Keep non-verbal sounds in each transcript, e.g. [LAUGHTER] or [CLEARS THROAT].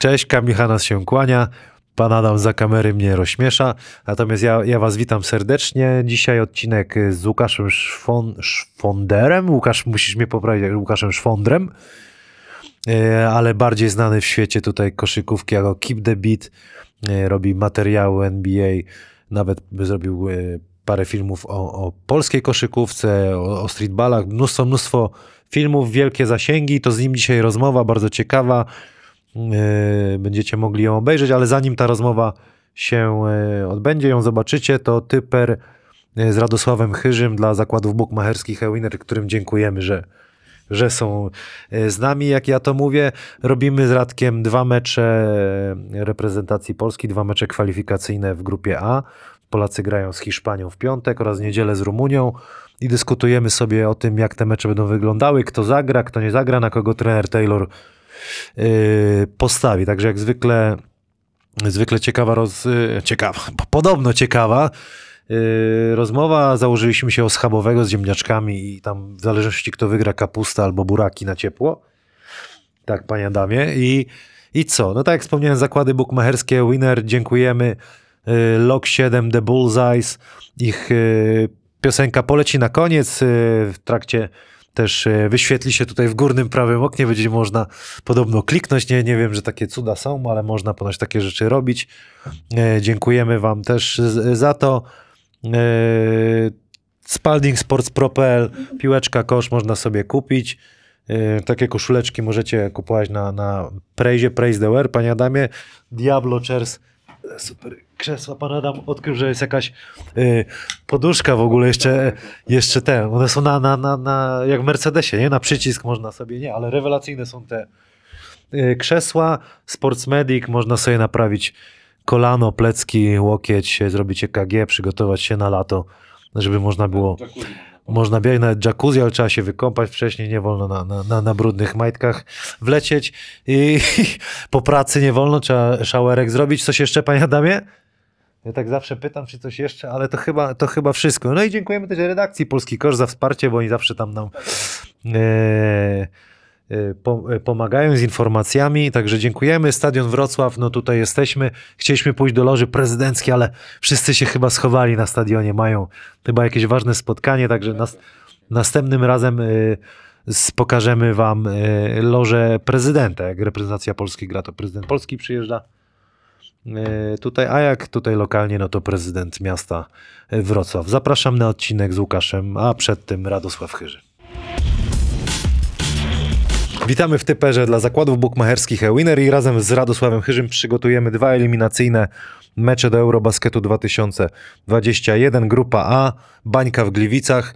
Cześć, Kamil Hanas się kłania. Pan Adam za kamery mnie rozśmiesza. Natomiast ja, ja was witam serdecznie. Dzisiaj odcinek z Łukaszem Szwon, Szwonderem. Łukasz, musisz mnie poprawić, Łukaszem Szwondrem. E, ale bardziej znany w świecie tutaj koszykówki jako Keep the Beat. E, robi materiały NBA. Nawet zrobił e, parę filmów o, o polskiej koszykówce, o, o streetballach. Mnóstwo, mnóstwo filmów, wielkie zasięgi. To z nim dzisiaj rozmowa, bardzo ciekawa. E, będziecie mogli ją obejrzeć, ale zanim ta rozmowa się e, odbędzie, ją zobaczycie, to typer e, z Radosławem Chyżym dla zakładów bukmacherskich Ewiner, którym dziękujemy, że, że są z nami. Jak ja to mówię, robimy z Radkiem dwa mecze reprezentacji Polski, dwa mecze kwalifikacyjne w grupie A. Polacy grają z Hiszpanią w piątek oraz niedzielę z Rumunią i dyskutujemy sobie o tym, jak te mecze będą wyglądały, kto zagra, kto nie zagra, na kogo trener Taylor postawi. Także jak zwykle, zwykle ciekawa, roz, yy, ciekawa, podobno ciekawa yy, rozmowa. Założyliśmy się o schabowego z ziemniaczkami i tam w zależności kto wygra kapusta albo buraki na ciepło. Tak, panie Adamie. I, i co? No tak jak wspomniałem, zakłady bukmacherskie Winner, dziękujemy. Lock 7, The Bullseyes, ich piosenka poleci na koniec w trakcie też e, wyświetli się tutaj w górnym prawym oknie, będzie można podobno kliknąć. Nie, nie wiem, że takie cuda są, ale można ponoć takie rzeczy robić. E, dziękujemy Wam też za to. E, Spalding Sports Propel, piłeczka, kosz można sobie kupić. Takie koszuleczki możecie kupować na, na Prejzie, Praise the Wear, panie Adamie. Diablo Chairs, super krzesła. Pan Adam odkrył, że jest jakaś y, poduszka w ogóle, jeszcze, jeszcze te. One są na, na, na, na, jak w Mercedesie, nie? Na przycisk można sobie, nie, ale rewelacyjne są te y, krzesła. Sportsmedic, można sobie naprawić kolano, plecki, łokieć, zrobić EKG, przygotować się na lato, żeby można było... Można biegać nawet jacuzzi, ale trzeba się wykąpać wcześniej, nie wolno na, na, na, na brudnych majtkach wlecieć i, i [LAUGHS] po pracy nie wolno, trzeba szałerek zrobić. Coś jeszcze, panie Adamie? Ja tak zawsze pytam, czy coś jeszcze, ale to chyba, to chyba wszystko. No i dziękujemy też redakcji Polski Kosz za wsparcie, bo oni zawsze tam nam e, e, pomagają z informacjami, także dziękujemy. Stadion Wrocław, no tutaj jesteśmy. Chcieliśmy pójść do loży prezydenckiej, ale wszyscy się chyba schowali na stadionie, mają chyba jakieś ważne spotkanie, także nas, następnym razem e, pokażemy wam e, lożę prezydenta. Jak reprezentacja Polski gra, to prezydent Polski przyjeżdża. E, tutaj, a jak tutaj lokalnie, no to prezydent miasta Wrocław. Zapraszam na odcinek z Łukaszem, a przed tym Radosław Chyży. Witamy w typerze dla zakładów bukmacherskich e-winner i razem z Radosławem Chyżym przygotujemy dwa eliminacyjne mecze do Eurobasketu 2021. Grupa A, Bańka w Gliwicach.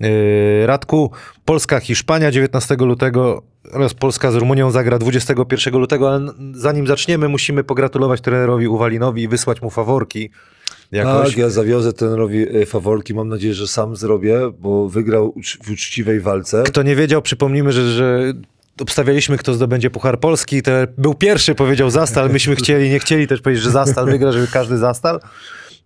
Yy, Radku, Polska-Hiszpania 19 lutego oraz Polska z Rumunią zagra 21 lutego, ale zanim zaczniemy, musimy pogratulować trenerowi Uwalinowi i wysłać mu faworki. Jakoś. Tak, ja zawiozę trenerowi e, faworki. Mam nadzieję, że sam zrobię, bo wygrał w uczciwej walce. Kto nie wiedział, przypomnijmy, że, że obstawialiśmy, kto zdobędzie Puchar Polski. Ten był pierwszy, powiedział Zastal. Myśmy chcieli, nie chcieli też powiedzieć, że Zastal wygra, żeby każdy Zastal.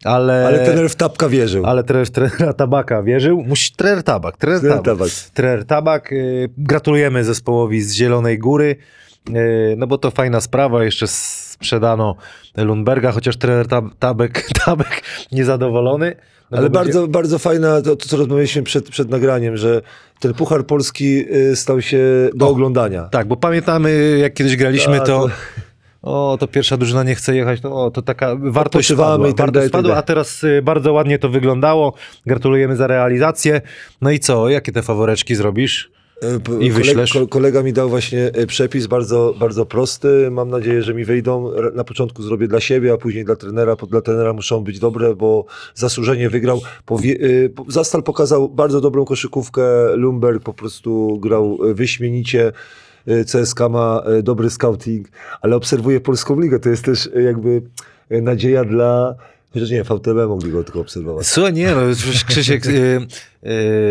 Ale, ale trener w Tabka wierzył. Ale trener, trenera Tabaka wierzył. Musi trener Tabak. Trener, trener Tabak. Tabak. Trener Tabak. Y, gratulujemy zespołowi z Zielonej Góry. Y, no bo to fajna sprawa. Jeszcze sprzedano Lundberga, chociaż trener tab, Tabek, [LAUGHS] Tabek niezadowolony. No Ale bardzo, będzie... bardzo fajna to, to, co rozmawialiśmy przed, przed nagraniem, że ten Puchar Polski y, stał się do oglądania. Tak, bo pamiętamy, jak kiedyś graliśmy, to... to o, to pierwsza drużyna nie chce jechać, to, o, to taka wartość spadła, i tak wartość tak spadła, a teraz y, bardzo ładnie to wyglądało. Gratulujemy za realizację. No i co, jakie te faworeczki zrobisz? I wyślesz? Kolega, kolega mi dał właśnie e, przepis bardzo, bardzo prosty. Mam nadzieję, że mi wejdą. Na początku zrobię dla siebie, a później dla trenera. Dla trenera muszą być dobre, bo zasłużenie wygrał. E, Zastal pokazał bardzo dobrą koszykówkę. Lumberg po prostu grał e, wyśmienicie. CSK ma dobry scouting, ale obserwuję polską ligę. To jest też jakby nadzieja dla Chociaż nie, VTB mogli go tylko obserwować. Słuchaj, nie, no, Krzysiek y,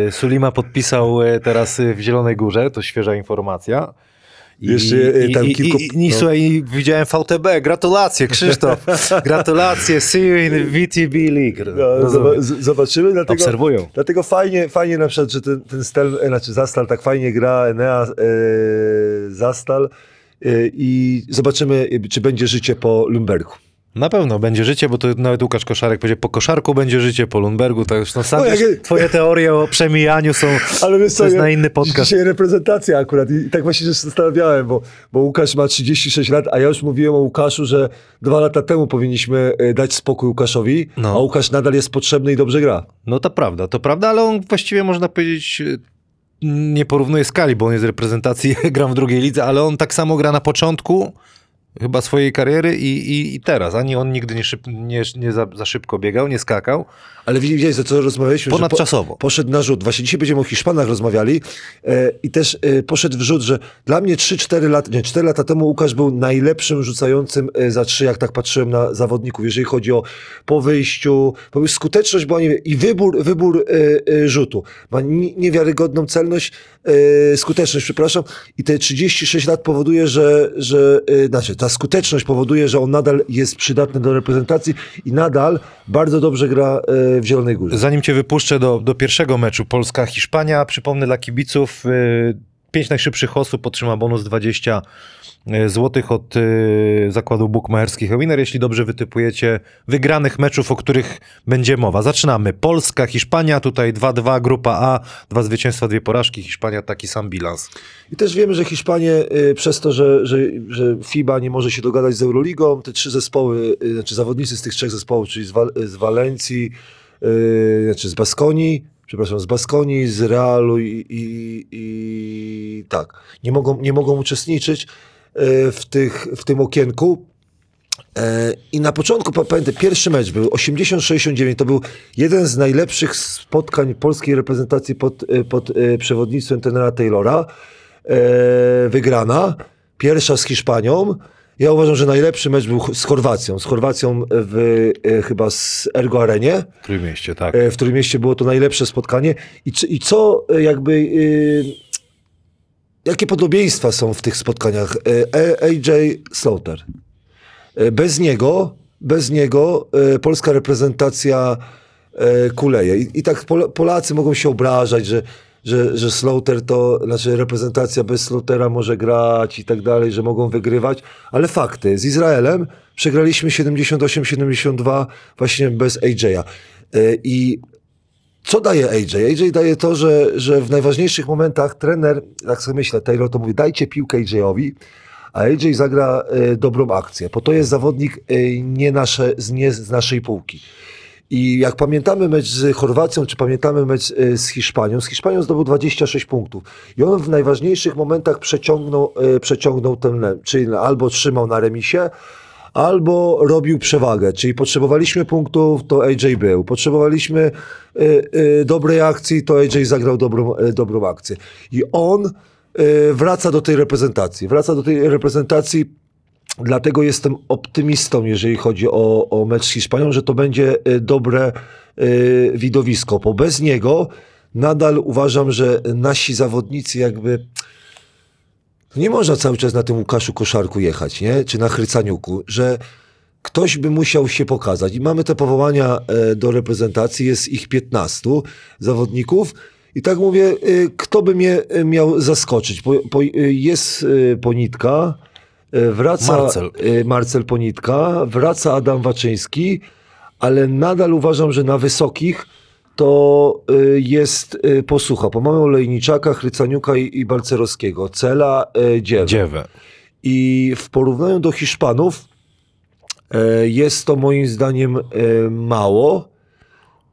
y, Sulima podpisał y, teraz w Zielonej Górze, to świeża informacja. I, Jeszcze tam i, kilku... I, i, no. słuchaj, widziałem VTB, gratulacje Krzysztof, [LAUGHS] gratulacje, see you in VTB League. No, zobaczymy, dlatego, Obserwują. Dlatego fajnie, fajnie na przykład, że ten, ten Stel, znaczy Zastal tak fajnie gra, Enea e, Zastal, y, i zobaczymy, y, czy będzie życie po Lumbergu. Na pewno będzie życie, bo to nawet Łukasz Koszarek powiedział, po Koszarku będzie życie, po Lundbergu, tak już no sam jak- twoje teorie o przemijaniu są, Ale wiesz co, to jest ja- na inny podcast. Dzisiaj reprezentacja akurat i tak właśnie się zastanawiałem, bo, bo Łukasz ma 36 lat, a ja już mówiłem o Łukaszu, że dwa lata temu powinniśmy e, dać spokój Łukaszowi, No. a Łukasz nadal jest potrzebny i dobrze gra. No to prawda, to prawda, ale on właściwie można powiedzieć y, nie porównuje skali, bo on jest z reprezentacji, [LAUGHS] gram w drugiej lidze, ale on tak samo gra na początku chyba swojej kariery i, i, i teraz. Ani on nigdy nie, szyb, nie, nie za, za szybko biegał, nie skakał. Ale widziałeś, za co rozmawialiśmy? Ponadczasowo. Po, poszedł na rzut. Właśnie dzisiaj będziemy o Hiszpanach rozmawiali e, i też e, poszedł w rzut, że dla mnie 3-4 lata, nie, 4 lata temu Łukasz był najlepszym rzucającym e, za trzy, jak tak patrzyłem na zawodników, jeżeli chodzi o po wyjściu, bo już skuteczność była nie, i wybór, wybór e, e, rzutu. Ma ni- niewiarygodną celność, e, skuteczność, przepraszam, i te 36 lat powoduje, że, że znaczy ta skuteczność powoduje, że on nadal jest przydatny do reprezentacji i nadal bardzo dobrze gra w Zielonej Górze. Zanim cię wypuszczę do, do pierwszego meczu Polska-Hiszpania, przypomnę dla kibiców, y, pięć najszybszych osób otrzyma bonus 20 złotych od y, zakładu bukmacherskich Winner, jeśli dobrze wytypujecie wygranych meczów, o których będzie mowa. Zaczynamy. Polska, Hiszpania, tutaj 2-2, grupa A, dwa zwycięstwa, dwie porażki, Hiszpania taki sam bilans. I też wiemy, że Hiszpanie y, przez to, że, że, że FIBA nie może się dogadać z Euroligą, te trzy zespoły, y, znaczy zawodnicy z tych trzech zespołów, czyli z, Wal, z Walencji, y, znaczy z Baskonii, przepraszam, z Baskonii, z Realu i, i, i tak, nie mogą, nie mogą uczestniczyć y, w, tych, w tym okienku. E, I na początku, pa- pamiętam, pierwszy mecz był 80-69, to był jeden z najlepszych spotkań polskiej reprezentacji pod, e, pod e, przewodnictwem tenera Taylora. E, Wygrana, pierwsza z Hiszpanią. Ja uważam, że najlepszy mecz był z Chorwacją. Z Chorwacją w, e, chyba z Ergo Arenie. W Trójmieście, tak. E, w którym mieście było to najlepsze spotkanie. I, czy- i co e, jakby. e, jakie podobieństwa są w tych spotkaniach? E, AJ Slaughter. E, Bez niego, bez niego e, polska reprezentacja e, kuleje. I, i tak Pol- Polacy mogą się obrażać, że, że, że Slaughter to, znaczy reprezentacja bez Slaughtera może grać i tak dalej, że mogą wygrywać, ale fakty. Z Izraelem przegraliśmy 78-72 właśnie bez AJ'a. E, I co daje AJ? AJ daje to, że, że w najważniejszych momentach trener, tak sobie myślę, Taylor to mówi, dajcie piłkę AJ-owi, a AJ zagra e, dobrą akcję, bo to jest zawodnik e, nie, nasze, nie z naszej półki. I jak pamiętamy mecz z Chorwacją, czy pamiętamy mecz e, z Hiszpanią, z Hiszpanią zdobył 26 punktów. I on w najważniejszych momentach przeciągnął, e, przeciągnął ten, le- czyli albo trzymał na remisie, albo robił przewagę, czyli potrzebowaliśmy punktów, to AJ był. Potrzebowaliśmy y, dobrej akcji, to AJ zagrał dobrą, dobrą akcję. I on wraca do tej reprezentacji. Wraca do tej reprezentacji, dlatego jestem optymistą, jeżeli chodzi o, o mecz z Hiszpanią, że to będzie y, dobre y, widowisko, bo bez niego nadal uważam, że nasi zawodnicy jakby nie można cały czas na tym Łukaszu Koszarku jechać, nie? Czy na Chrycaniuku, że ktoś by musiał się pokazać. I mamy te powołania e, do reprezentacji, jest ich 15 zawodników. I tak mówię, e, kto by mnie e, miał zaskoczyć? Po, po, e, jest e, Ponitka, e, wraca Marcel. e, Marcel Ponitka, wraca Adam Waczyński, ale nadal uważam, że na wysokich to y, jest posłucha, bo mamy Olejniczaka, Chrycaniuka i, Balcerowskiego, Cela, Dziewa. Dziewę. I w porównaniu do Hiszpanów e, jest to moim zdaniem e, mało,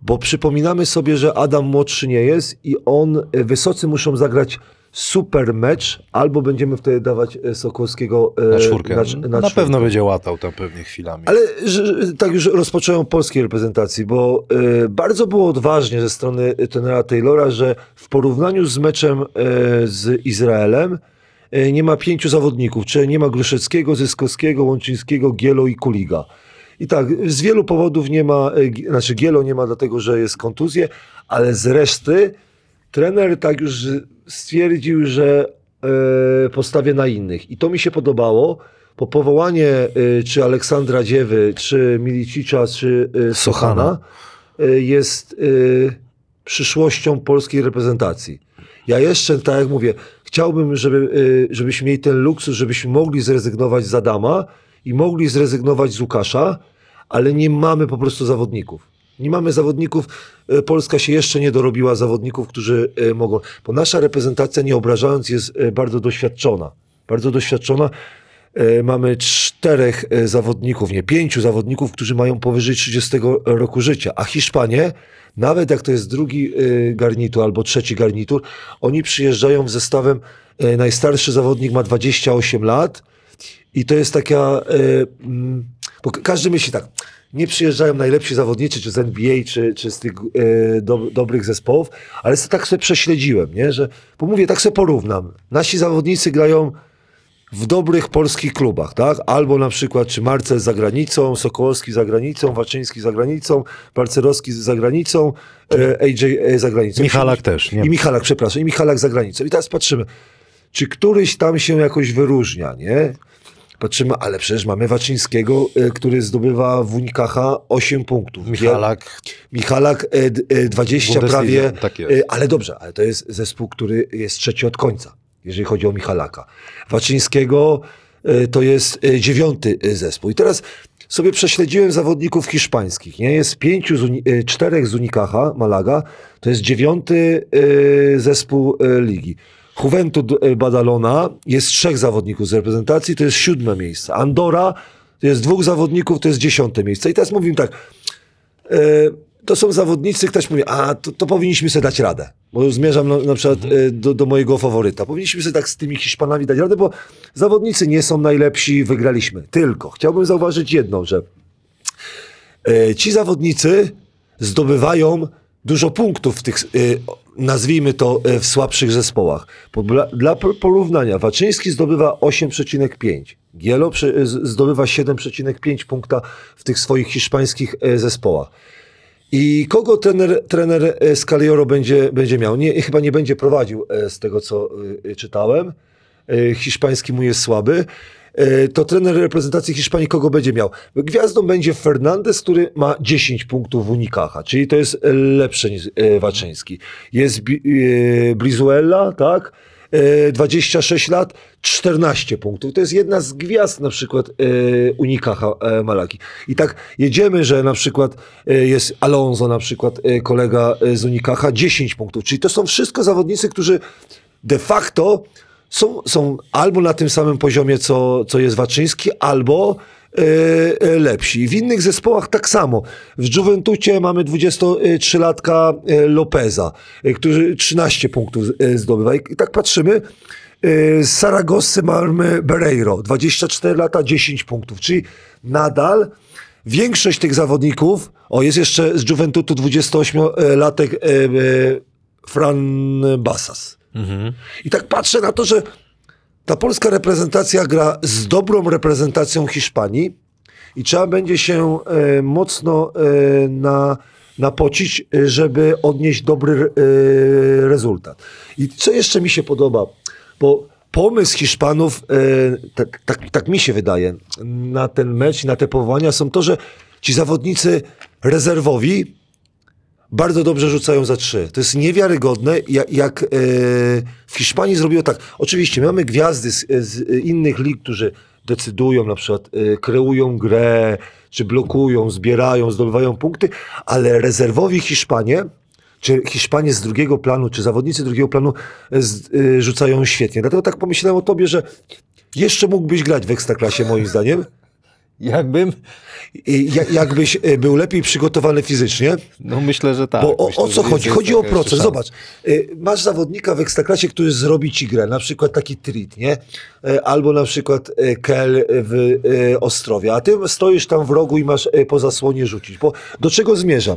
bo przypominamy sobie, że Adam młodszy nie jest i on, e, wysocy muszą zagrać super mecz, albo będziemy wtedy dawać e, Sokolskiego e, Na czwórkę. Na, Na, na czwórkę. pewno będzie łatał tam pewnie chwilami. Ale że, tak już rozpocząłem polskiej reprezentacji, bo e, bardzo było odważnie ze strony tenera Taylora, że w porównaniu z meczem e, z Izraelem e, nie ma pięciu zawodników, czyli nie ma Gruszeckiego, Zyskowskiego, Łączyńskiego, Gielo i Kuliga. I tak, z wielu powodów nie ma, e, znaczy Gielo nie ma dlatego, że jest kontuzje, ale z reszty trener tak już stwierdził, że e, postawię na innych. I to mi się podobało, bo powołanie e, czy Aleksandra Dziewy, czy Milicicza, czy e, Sochana jest przyszłością polskiej reprezentacji. Ja jeszcze, tak jak mówię, chciałbym, żeby, żebyśmy mieli ten luksus, żebyśmy mogli zrezygnować z Adama i mogli zrezygnować z Łukasza, ale nie mamy po prostu zawodników. Nie mamy zawodników, y, Polska się jeszcze nie dorobiła zawodników, którzy y, mogą. Bo nasza reprezentacja, nie obrażając, jest y, bardzo doświadczona. Bardzo doświadczona. Mamy czterech zawodników, nie pięciu zawodników, którzy mają powyżej 30 roku życia. A Hiszpanie, nawet jak to jest drugi garnitur albo trzeci garnitur, oni przyjeżdżają z zestawem. Najstarszy zawodnik ma 28 lat i to jest taka. Bo ka- każdy myśli tak. Nie przyjeżdżają najlepsi zawodnicy, czy z NBA, czy, czy z tych e, do, dobrych zespołów, ale tak sobie prześledziłem, nie? że, bo mówię, tak sobie porównam. Nasi zawodnicy grają w dobrych polskich klubach, tak? Albo na przykład, czy Marcel za granicą, Sokołowski za granicą, Waczyński za granicą, Balcerowski za granicą, e, AJ e, za granicą. Michalak też, nie? I Michalak, przepraszam, i Michalak za granicą. I teraz patrzymy, czy któryś tam się jakoś wyróżnia, nie? Patrzymy, ale przecież mamy Waczyńskiego, e, który zdobywa w Unikacha 8 punktów. Michalak. Michalak e, d- e, 20 Bundeslidze, prawie. tak e, Ale dobrze, ale to jest zespół, który jest trzeci od końca, jeżeli chodzi o Michalaka. Waczyńskiego e, to jest e, dziewiąty e, zespół. I teraz sobie prześledziłem zawodników hiszpańskich. Nie? Jest pięciu, z uni- e, czterech z Unikacha, Malaga, to jest dziewiąty e, zespół e, ligi. Juventud e, Badalona jest trzech zawodników z reprezentacji, to jest siódme miejsce. Andora to jest dwóch zawodników, to jest dziesiąte miejsce. I teraz mówimy tak, e, to są zawodnicy, ktoś mówi, a to, to powinniśmy sobie dać radę. Bo zmierzam na, na przykład e, do, do mojego faworyta. Powinniśmy sobie tak z tymi Hiszpanami dać radę, bo zawodnicy nie są najlepsi, wygraliśmy. Tylko chciałbym zauważyć jedną, że ci zawodnicy zdobywają dużo punktów w tych, e, nazwijmy to, e, w słabszych zespołach. Dla, dla por- porównania, Waczyński zdobywa 8,5, Gielo z- zdobywa 7,5 punkta w tych swoich hiszpańskich zespołach. I kogo trener, trener Scalioro będzie, będzie miał? Nie, chyba nie będzie prowadził z tego, co czytałem. Hiszpański mu jest słaby. E, To trener reprezentacji Hiszpanii kogo będzie miał? Gwiazdą będzie Fernandez, który ma 10 punktów w Unikacha, czyli to jest lepsze niż e, Waczyński. Jest e, Brizuela, tak? E, 26 lat, 14 punktów. To jest jedna z gwiazd na przykład Unikacha Malaki. I tak jedziemy, że na przykład jest Alonso, na przykład kolega z Unikacha, 10 punktów. Czyli to są wszystko zawodnicy, którzy de facto są, są albo na tym samym poziomie, co, co jest Waczyński, albo e, lepsi. W innych zespołach tak samo. W Juventucie mamy 23-latka e, Lopeza, który 13 punktów zdobywa. I, tak patrzymy, z Saragossy mamy Bereiro, 24 lata, 10 punktów. Czyli nadal większość tych zawodników, o jest jeszcze z Juventutu 28-latek e, e, Fran Basas. I tak patrzę na to, że ta polska reprezentacja gra z dobrą reprezentacją Hiszpanii i trzeba będzie się e, mocno e, na, napocić, e, żeby odnieść dobry e, rezultat. I co jeszcze mi się podoba, bo pomysł Hiszpanów, e, tak, tak, tak mi się wydaje, na ten mecz na te powołania są to, że ci zawodnicy rezerwowi bardzo dobrze rzucają za trzy. To jest niewiarygodne, jak, jak e, w Hiszpanii zrobiło tak. Oczywiście mamy gwiazdy z, z innych lig, którzy decydują, na przykład e, kreują grę, czy blokują, zbierają, zdobywają punkty, ale rezerwowi Hiszpanie, czy Hiszpanie z drugiego planu, czy zawodnicy drugiego planu e, z, e, rzucają świetnie. Dlatego tak pomyślałem o tobie, że jeszcze mógłbyś grać w Ekstraklasie moim zdaniem. Jakbym? I jak- jakbyś e, był lepiej przygotowany fizycznie, No myślę, że tak. Bo o, myślę, o co chodzi? Chodzi o proces. szansa. Zobacz, y, masz zawodnika w Ekstraklasie, który zrobi ci grę, na przykład taki Trit, nie? Y, Albo na przykład Kel w Ostrowie, a ty stoisz tam w rogu i masz po zasłonie rzucić. Bo do czego zmierzam?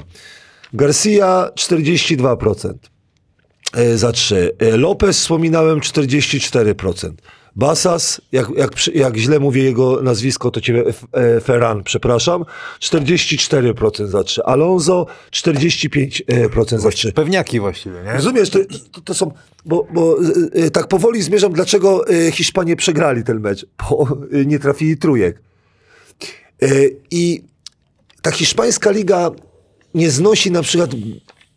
Garcia 42% y, za 3. Y, Lopez wspominałem 44%. Basas, jak, jak, jak źle mówię jego nazwisko, to ciebie e, Ferran, przepraszam, 44% za 3. Alonso 45% za 3. Pewniaki właściwie, nie? Rozumiesz, to, to, to są, bo, bo y, y, tak powoli zmierzam, dlaczego y, Hiszpanie przegrali ten mecz, bo y, nie trafili trójek. Y, I ta hiszpańska liga nie znosi na przykład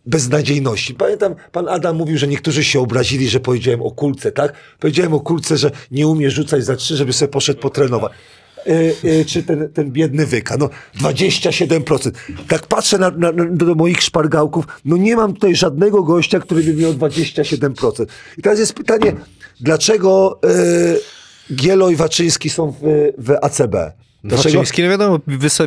beznadziejności. Pamiętam, pan Adam mówił, że niektórzy się obrazili, że powiedziałem o kulce, tak? Powiedziałem o kulce, że nie umie rzucać za trzy, żeby sobie poszedł potrenować. E, e, czy ten, ten biedny wyka, no 27%. Tak patrzę na, na, do moich szpargałków, no nie mam tutaj żadnego gościa, który by miał 27%. I teraz jest pytanie, dlaczego e, Gielo i Waczyński są w, w ACB? Waczyński, no wiadomo,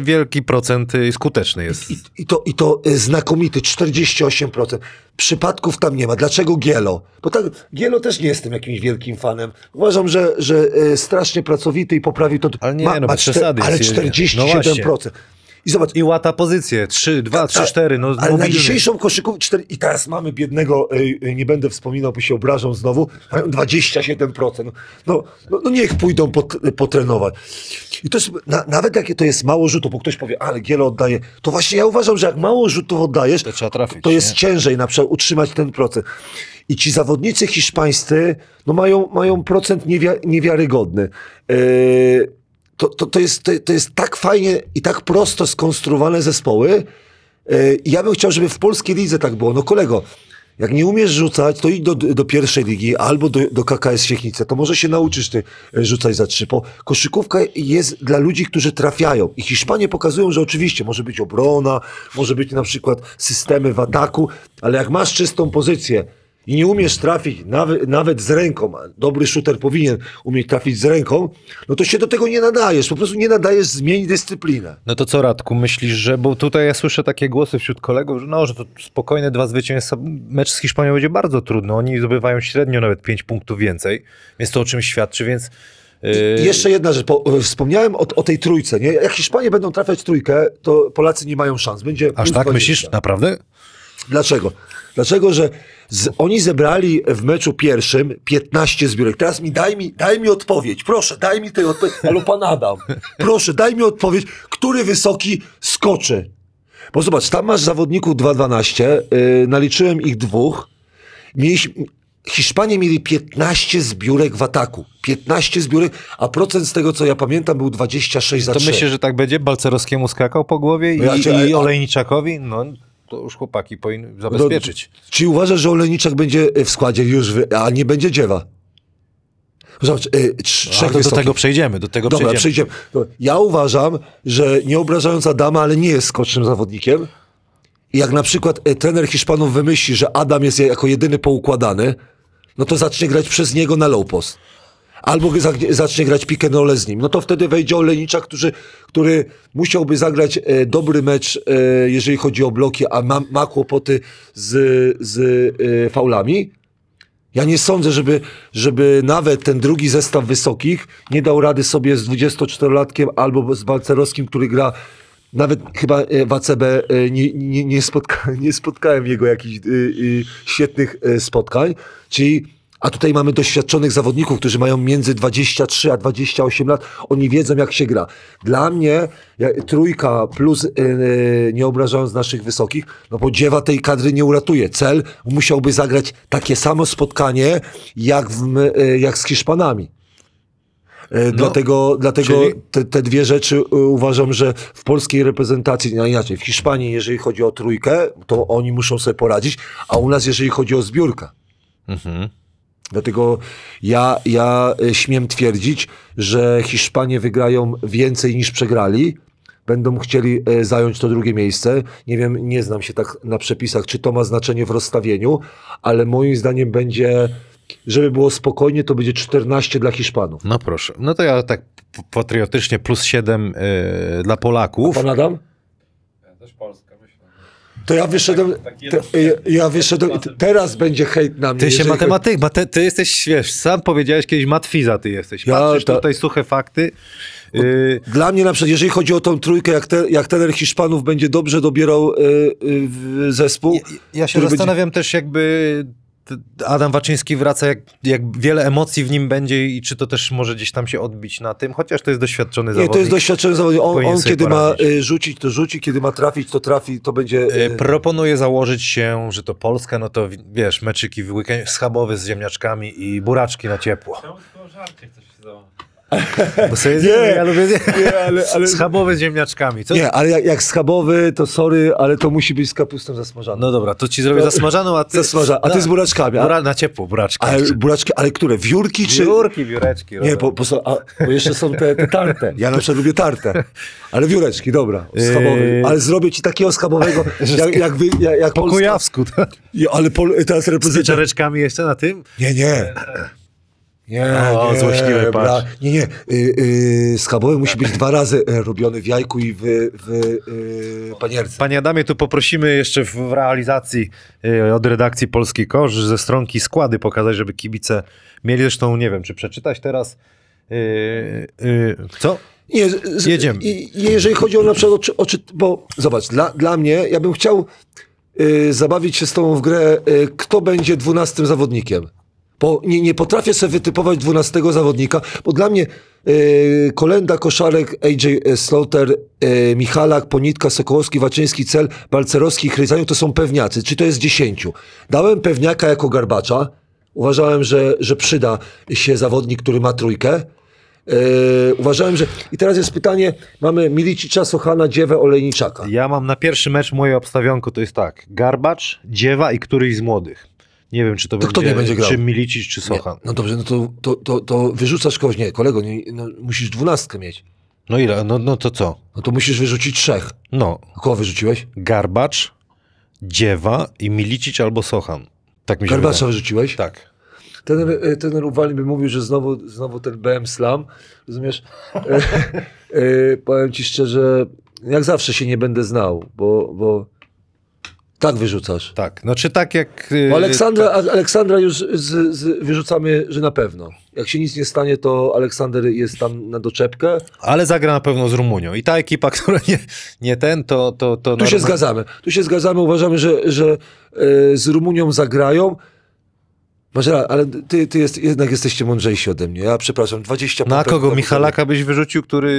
wielki procent y, skuteczny jest. I, i, to, I to e, znakomity, 48%. Przypadków tam nie ma. Dlaczego Gielo? Bo tak, Gielo też nie jestem jakimś wielkim fanem. Uważam, że, że e, strasznie pracowity i poprawił to. Ale nie, no bez czter- przesady Ale jest, 47%. I zobacz, I łata pozycję. 3, 2, 3, 4. No, ale na dzisiejszą koszykówkę 4, i teraz mamy biednego, y, y, nie będę wspominał, bo się obrażą znowu, mają 27%. No, no, no niech pójdą pot, potrenować. I to jest, na, nawet jak to jest mało rzutów, bo ktoś powie, ale Gielo oddaje, to właśnie ja uważam, że jak mało rzutów oddajesz, To trzeba trafić, to jest nie? ciężej na przykład utrzymać ten procent. I ci zawodnicy hiszpańscy, no mają, mają procent niewia, niewiarygodny. Yy, to, to, to, jest, to, to jest tak fajnie i tak prosto skonstruowane zespoły. Yy, ja bym chciał, żeby w polskiej lidze tak było. No kolego, jak nie umiesz rzucać, to idź do, do pierwszej ligi albo do, do KKS Siechnice. To może się nauczysz ty e, rzucać za trzy. Bo koszykówka jest dla ludzi, którzy trafiają. I Hiszpanie pokazują, że oczywiście może być obrona, może być na przykład systemy w ataku, ale jak masz czystą pozycję i nie umiesz trafić nawet, nawet z ręką, a dobry shooter powinien umieć trafić z ręką, no to się do tego nie nadajesz. Po prostu nie nadajesz, zmień dyscyplinę. No to co Radku, myślisz, że, bo tutaj ja słyszę takie głosy wśród kolegów, że no, że to spokojne dwa zwycięstwa, mecz z Hiszpanią będzie bardzo trudny, oni zdobywają średnio nawet 5 punktów więcej, więc to o czym świadczy, więc... Yy, I Jeszcze jedna rzecz, po, wspomniałem o, o tej trójce. Nie? Jak Hiszpanie będą trafiać trójkę, to Polacy nie mają szans. Będzie aż tak 20. myślisz? Naprawdę? Dlaczego? Dlaczego, że z, oni zebrali w meczu pierwszym 15 zbiórek. Teraz mi daj mi, daj mi odpowiedź. Proszę, daj mi tej odpowiedź. Ale pan Adam, proszę, daj mi odpowiedź, który wysoki skoczy. Bo zobacz, tam masz zawodników 2-12, yy, naliczyłem ich dwóch. Mieliśmy, Hiszpanie mieli 15 zbiórek w ataku. 15 zbiórek, a procent z tego, co ja pamiętam, był 26 za To 3. myślę, że tak będzie? Balcerowskiemu skakał po głowie No ja i, i Olejniczakowi? No to już chłopaki powinny zabezpieczyć. No, czy uważasz, że Olejniczak będzie w składzie już, a nie będzie dziewa? Zobacz, y, trzech do tego przejdziemy, do tego Dobra, przejdziemy. przejdziemy. No, Ja uważam, że nie obrażając Adama, ale nie jest skocznym zawodnikiem. I jak na przykład e, trener Hiszpanów wymyśli, że Adam jest jako jedyny poukładany, no to zacznie grać przez niego na low post. Albo za- zacznie grać roll z nim. No to wtedy wejdzie Olenicza, który, który musiałby zagrać e, dobry mecz, e, jeżeli chodzi o bloki, a ma, ma kłopoty z, z e, faulami. Ja nie sądzę, żeby, żeby nawet ten drugi zestaw wysokich nie dał rady sobie z 24-latkiem albo z Balcerowskim, który gra nawet chyba w ACB nie, nie, nie, spotka, [LAUGHS] nie spotkałem jego jakichś świetnych spotkań. Czyli, a tutaj mamy doświadczonych zawodników, którzy mają między 23 a 28 lat. Oni wiedzą, jak się gra. Dla mnie trójka plus, e, nie obrażając naszych wysokich, no bo dziewa tej kadry nie uratuje. Cel musiałby zagrać takie samo spotkanie, jak, w, e, jak z Hiszpanami. E, dlatego dlatego czyli- te, te dwie rzeczy y, uważam, że w polskiej reprezentacji, no inaczej, w Hiszpanii, jeżeli chodzi o trójkę, to oni muszą sobie poradzić, a u nas, jeżeli chodzi o zbiórkę. Mhm. Dlatego ja, ja y, śmiem twierdzić, że Hiszpanie wygrają więcej niż przegrali. Będą chcieli e, zająć to drugie miejsce. Nie wiem, nie znam się tak na przepisach, czy to ma znaczenie w rozstawieniu, ale moim zdaniem będzie, żeby było spokojnie, to będzie 14 dla Hiszpanów. No proszę. No to ja tak patriotycznie plus 7 y, dla Polaków. Pan Adam? Ja też Polska. To ja wyszedłem, taki te, ja, ja wyszedłem, teraz będzie hejt na mnie. Ty się matematyk, mate, ty jesteś, wiesz, sam powiedziałeś kiedyś matwiza ty jesteś. Ja Patrzysz ta- tutaj suche fakty. Y, Dla mnie na przykład, jeżeli chodzi o tą trójkę, jak, te, jak trener Hiszpanów będzie dobrze dobierał y, y, w zespół. ja, ja się który będzie- zastanawiam też jakby Adam Waczyński wraca, jak, jak wiele emocji w nim będzie i czy to też może gdzieś tam się odbić na tym, chociaż to jest doświadczony Nie, zawodnik. to jest doświadczony zawodnik. On, on kiedy ma poradzić. y, rzucić, to rzuci, kiedy ma trafić, to trafi, to będzie... Y, Y, Proponuję założyć się, że to Polska, no to wiesz, meczyki w weekend schabowy z ziemniaczkami i buraczki na ciepło. Czemu tylko chcesz się? Bo sobie Nie, zjemy, ja lubię nie, ale- ale- schabowe z ziemniaczkami. Co? Nie, ale jak, jak schabowy, to sorry, ale to musi być z kapustą zasmażaną. No dobra, to ci zrobię zasmażaną, a ty... Zasmaża, a ty z buraczkami. A, Bura, na ciepło, buraczki. ale buraczki, ale które? Wiórki czy... Wiórki, wióreczki. Nie, bo, bo, są, a, bo jeszcze są te, te tarte. Ja na przykład lubię tartę. Ale wióreczki, dobra. Schabowy. Yy. Ale zrobię ci takiego schabowego, [LAUGHS] jak, jak, wy, jak, jak Po Polska- kujawsku. Ja, ale pol, teraz Z reprezentacja... pieczareczkami jeszcze na tym? Nie, nie. Nie, O, nie, złośliwy, bra- patrz. Nie, nie. Y, y, schabowy musi być dwa razy e, robiony w jajku i w, w y, panierce. Panie Adamie, tu poprosimy jeszcze w, w realizacji y, od redakcji Polski Kosz ze stronki składy pokazać, żeby kibice mieli. Zresztą nie wiem, czy przeczytać teraz. Y, y, co? Nie, z, Jedziemy. Jeżeli chodzi o na przykład, o, czy- bo zobacz, dla, dla mnie, ja bym chciał y, zabawić się z tobą w grę, y, kto będzie dwunastym zawodnikiem. Bo nie, nie potrafię sobie wytypować dwunastego zawodnika, bo dla mnie y, Kolenda, Koszarek, AJ Slaughter, y, Michalak, Ponitka, Sokołowski, Waczyński, Cel, Balcerowski, Chryzaniuk to są pewniacy, czy to jest dziesięciu. Dałem pewniaka jako garbacza, uważałem, że, że przyda się zawodnik, który ma trójkę. Yy, uważałem, że. I teraz jest pytanie: mamy Milicicza, Sochana, Dziewę, Olejniczaka. Ja mam na pierwszy mecz moje obstawionko, to jest tak. Garbacz, Dziewa i któryś z młodych. Nie wiem, czy to, To kto nie będzie grał? Czy Milicic, czy Nie, Sochan. no dobrze, no to, to, to, to wyrzucasz kogoś. Nie, kolego, nie, no, musisz dwunastkę mieć. No ile? No, no to co? No to musisz wyrzucić trzech. No, Kogo wyrzuciłeś? Garbacz, Dziewa i Milicic albo Sochan. Tak mi się Garbacza wydaje. wyrzuciłeś? Tak. Ten, e, ten Ruwalin by mówił, że znowu, znowu ten BM Slam. Rozumiesz? E, [LAUGHS] e, powiem ci szczerze, jak zawsze się nie będę znał, bo, bo tak wyrzucasz. Tak. Znaczy tak jak... y, Bo Aleksandra, a- Aleksandra już z, z, wyrzucamy, że na pewno. Jak się nic nie stanie, to Aleksander jest tam na doczepkę. Ale zagra na pewno z Rumunią. I ta ekipa, [LAUGHS] która nie, nie ten, to... to, to Tu się zgadzamy. Tu się zgadzamy. Uważamy, że, że e, z Rumunią zagrają. Masz ra- ale ty, ty jest, jednak jesteście mądrzejsi ode mnie. Ja przepraszam, 20 Na kogo? Michalaka byś wyrzucił, który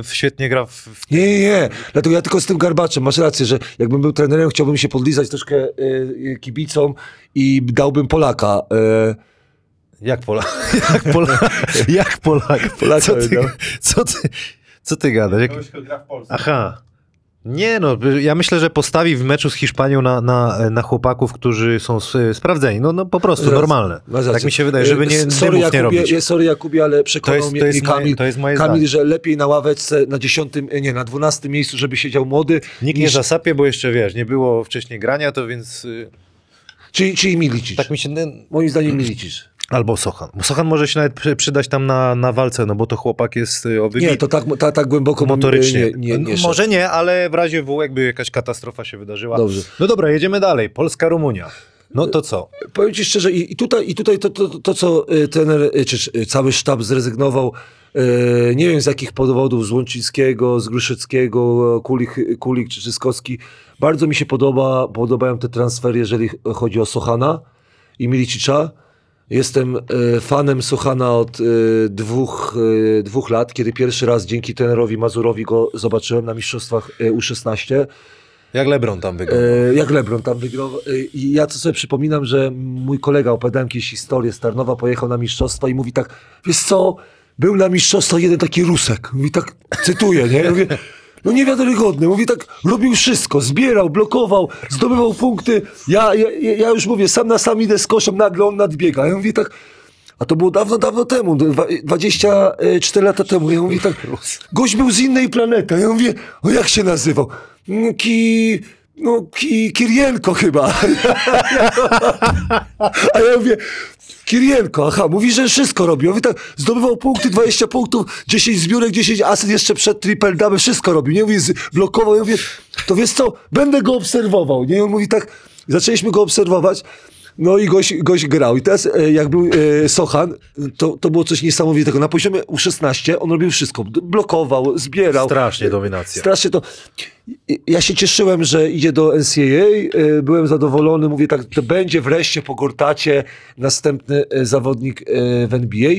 y, świetnie gra w... Nie, nie, nie. Dlatego ja tylko z tym garbaczem. Masz rację, że jakbym był trenerem, chciałbym się podlizać troszkę e, kibicom i dałbym Polaka. E, Jak Polak? [LAUGHS] Jak Polak? Jak Polak? Polaka Co ty, co ty, co ty gadasz? Jak... Kogoś, kto gra w Polsce. Aha. Nie no, ja myślę, że postawi w meczu z Hiszpanią na, na, na chłopaków, którzy są s- sprawdzeni. No, no po prostu, normalne. Tak mi się wydaje, żeby nie, E, sorry, dymów nie Jakubie, robić. e, Sorry Jakubie, ale To przekonał jest, mnie to, jest mnie Kamil, moje, to jest moje Kamil, że lepiej na ławeczce na dziesiątym, e, nie, na dwunastym miejscu, żeby siedział młody. Nikt nie niż, zasapie, bo jeszcze wiesz, nie było wcześniej grania, to więc y, czyli, czyli Milicic. tak mi się... Moim zdaniem Milicic. Albo Sochan. Bo Sochan może się nawet przy- przydać tam na, na walce, no bo to chłopak jest y, o Nie, wybit- to tak, tak, tak głęboko e, motorycznie. Nie, nie, nie szedł. Może nie, ale w razie W, jakby jakaś katastrofa się wydarzyła. Dobrze. No dobra, jedziemy dalej. Polska, Rumunia. No to co? Powiem ci szczerze, i, tutaj, i tutaj to, to, to, to co y, trener, y, czy, cały sztab zrezygnował, y, nie wiem z jakich powodów, z Łączyńskiego, z Gruszyckiego, Kulik, Kulik czy Czyskowski, bardzo mi się podoba, podobają te transfery, jeżeli chodzi o Sochana i Milicicza. Jestem y, fanem Sochana od y, dwóch, y, dwóch lat, kiedy pierwszy raz dzięki trenerowi Mazurowi go zobaczyłem na mistrzostwach y, U16. Jak Lebron tam wygrał? E, jak Lebron tam wygrał. E, I ja to sobie przypominam, że mój kolega, opowiadałem kiedyś historię z Tarnowa, pojechał na mistrzostwa i mówi tak, wiesz co, był na mistrzostwa jeden taki Rusek. Mówi tak, cytuję, nie? Ja mówię, no niewiarygodny. Mówi tak, robił wszystko, zbierał, blokował, zdobywał punkty. Ja, ja, ja już mówię, sam na sam idę z koszem, nagle on nadbiega. Ja mówię tak, a to było dawno, dawno temu, dwa- 24 lata temu. Ja mówię tak, gość był z innej planety. Ja mówię, o jak się nazywał? "Mm, Ki... No, ki, Kirienko chyba. A ja mówię, Kirienko, aha, mówi, że wszystko robił. Mówi tak, zdobywał punkty, 20 punktów, 10 zbiórek, 10 asyst jeszcze przed triple double, wszystko robił. Nie mówi, blokował. Ja mówię, to wiesz co, będę go obserwował. Nie, on mówi tak, zaczęliśmy go obserwować. No i gość grał. I teraz e, jak był e, Sochan, to, to było coś niesamowitego. Na poziomie U16 on robił wszystko. Blokował, zbierał. Strasznie dominacja. Strasznie to. Ja się cieszyłem, że idzie do NCAA. e, Byłem zadowolony. Mówię tak, to będzie wreszcie po Gortacie następny e, zawodnik e, w NBA.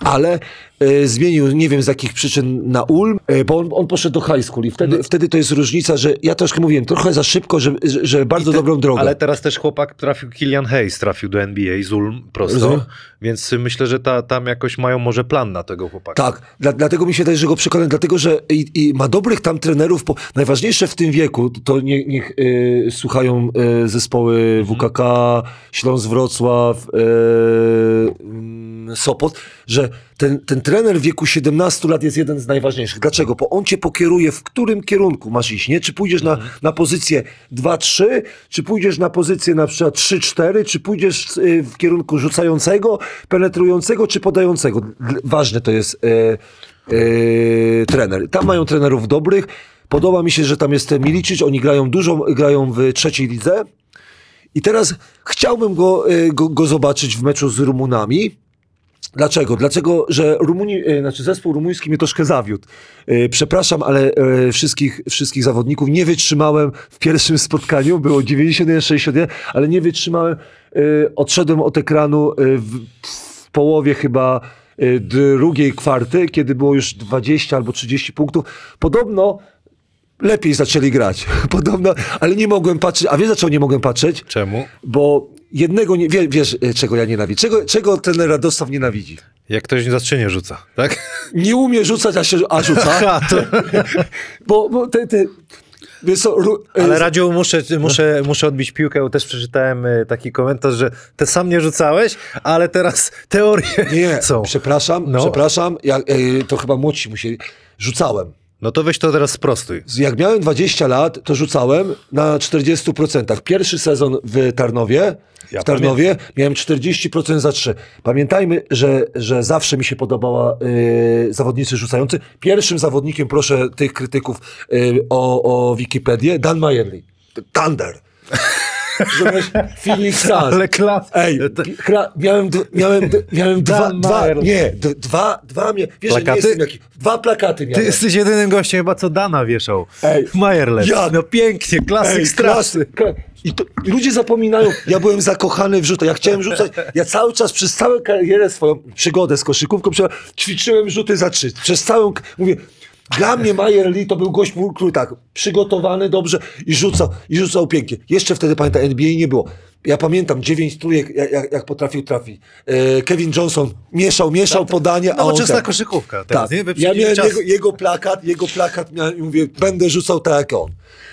Ale e, zmienił, nie wiem z jakich przyczyn, na Ulm, e, bo on, on poszedł do high school i wtedy, wtedy to jest różnica, że ja troszkę mówiłem, trochę za szybko, że, że, że bardzo te- dobrą drogą. Ale teraz też chłopak trafił, Kilian Hayes trafił do NBA z Ulm prosto, Rozumiem. więc myślę, że ta, tam jakoś mają może plan na tego chłopaka. Tak, dla, dlatego mi się wydaje, że go przekonam, dlatego że i, i ma dobrych tam trenerów. Po, najważniejsze w tym wieku, to nie, niech y, słuchają zespoły WKK, Śląsk Wrocław, mm, Sopot, że ten, ten trener w wieku 17 lat jest jeden z najważniejszych. Dlaczego? Bo on cię pokieruje, w którym kierunku masz iść, nie? Czy pójdziesz na, na pozycję 2-3, czy pójdziesz na pozycję na przykład 3-4, czy pójdziesz y, w kierunku rzucającego, penetrującego, czy podającego. Ważne to jest y, y, trener. Tam mają trenerów dobrych. Podoba mi się, że tam jest Milicic, oni grają dużo, grają w trzeciej lidze. I teraz chciałbym go, go, go zobaczyć w meczu z Rumunami. Dlaczego? Dlaczego, że Rumuni, e, znaczy zespół rumuński mnie troszkę zawiódł. E, Przepraszam, ale e, wszystkich, wszystkich zawodników nie wytrzymałem w pierwszym spotkaniu. Było 91-61, ale nie wytrzymałem. Odszedłem od ekranu w, połowie chyba drugiej kwarty, kiedy było już 20 albo 30 punktów. Podobno lepiej zaczęli grać. [LAUGHS] Podobno, ale nie mogłem patrzeć. A wiesz, dlaczego nie mogłem patrzeć? Czemu? Bo jednego nie... Wie, wiesz, e, czego ja nienawidzę? Czego, czego ten Radosław nienawidzi? Jak ktoś zacznie rzuca, tak? Nie umie rzucać, a, się, a rzuca. [LAUGHS] Bo, bo te, te, wiesz co, ru, ale e, Radziu, muszę, muszę, muszę odbić piłkę, też przeczytałem e, taki komentarz, że ty sam nie rzucałeś, ale teraz teorie Nie, są. przepraszam, No. przepraszam. Ja, e, to chyba młodsi musieli. Rzucałem. No to weź to teraz sprostuj. Jak miałem 20 lat, to rzucałem na 40%. Pierwszy sezon w Tarnowie, Ja w Tarnowie miałem 40% za 3. Pamiętajmy, że, że zawsze mi się podobała y, zawodnicy rzucający. Pierwszym zawodnikiem, proszę tych krytyków y, o, o Wikipedię, Dan Majerli. Thunder. [LAUGHS] Rozumiesz? Phoenix Suns. Ale klas. Ej, kra, miałem, miałem, miałem dwa, dwa, nie, dwa, dwa, mia- wiesz, nie Plakaty? jestem jaki, dwa plakaty Ty miałem. jesteś jedynym gościem chyba, co Dana wieszał. Ej. Majerles. Ja- No pięknie, klasyk Ej, straszny. klasy. Kla- I to, ludzie zapominają, ja byłem zakochany w rzutach, ja chciałem rzucać, ja cały czas przez całą karierę swoją, przygodę z koszykówką, ćwiczyłem rzuty za trzy, przez całą, mówię, dla mnie Majer Lee to był gość, który tak, przygotowany dobrze i rzucał, i rzucał pięknie. Jeszcze wtedy, pamiętam, NBA nie było. Ja pamiętam dziewięć trójek, jak, jak, jak potrafił trafić. E, Kevin Johnson mieszał, mieszał podanie, a on... Nowoczesna tak- koszykówka teraz, tak. nie? Ja miałem czas. jego, jego plakat, jego plakat miałem i mówię, będę rzucał tak jak on.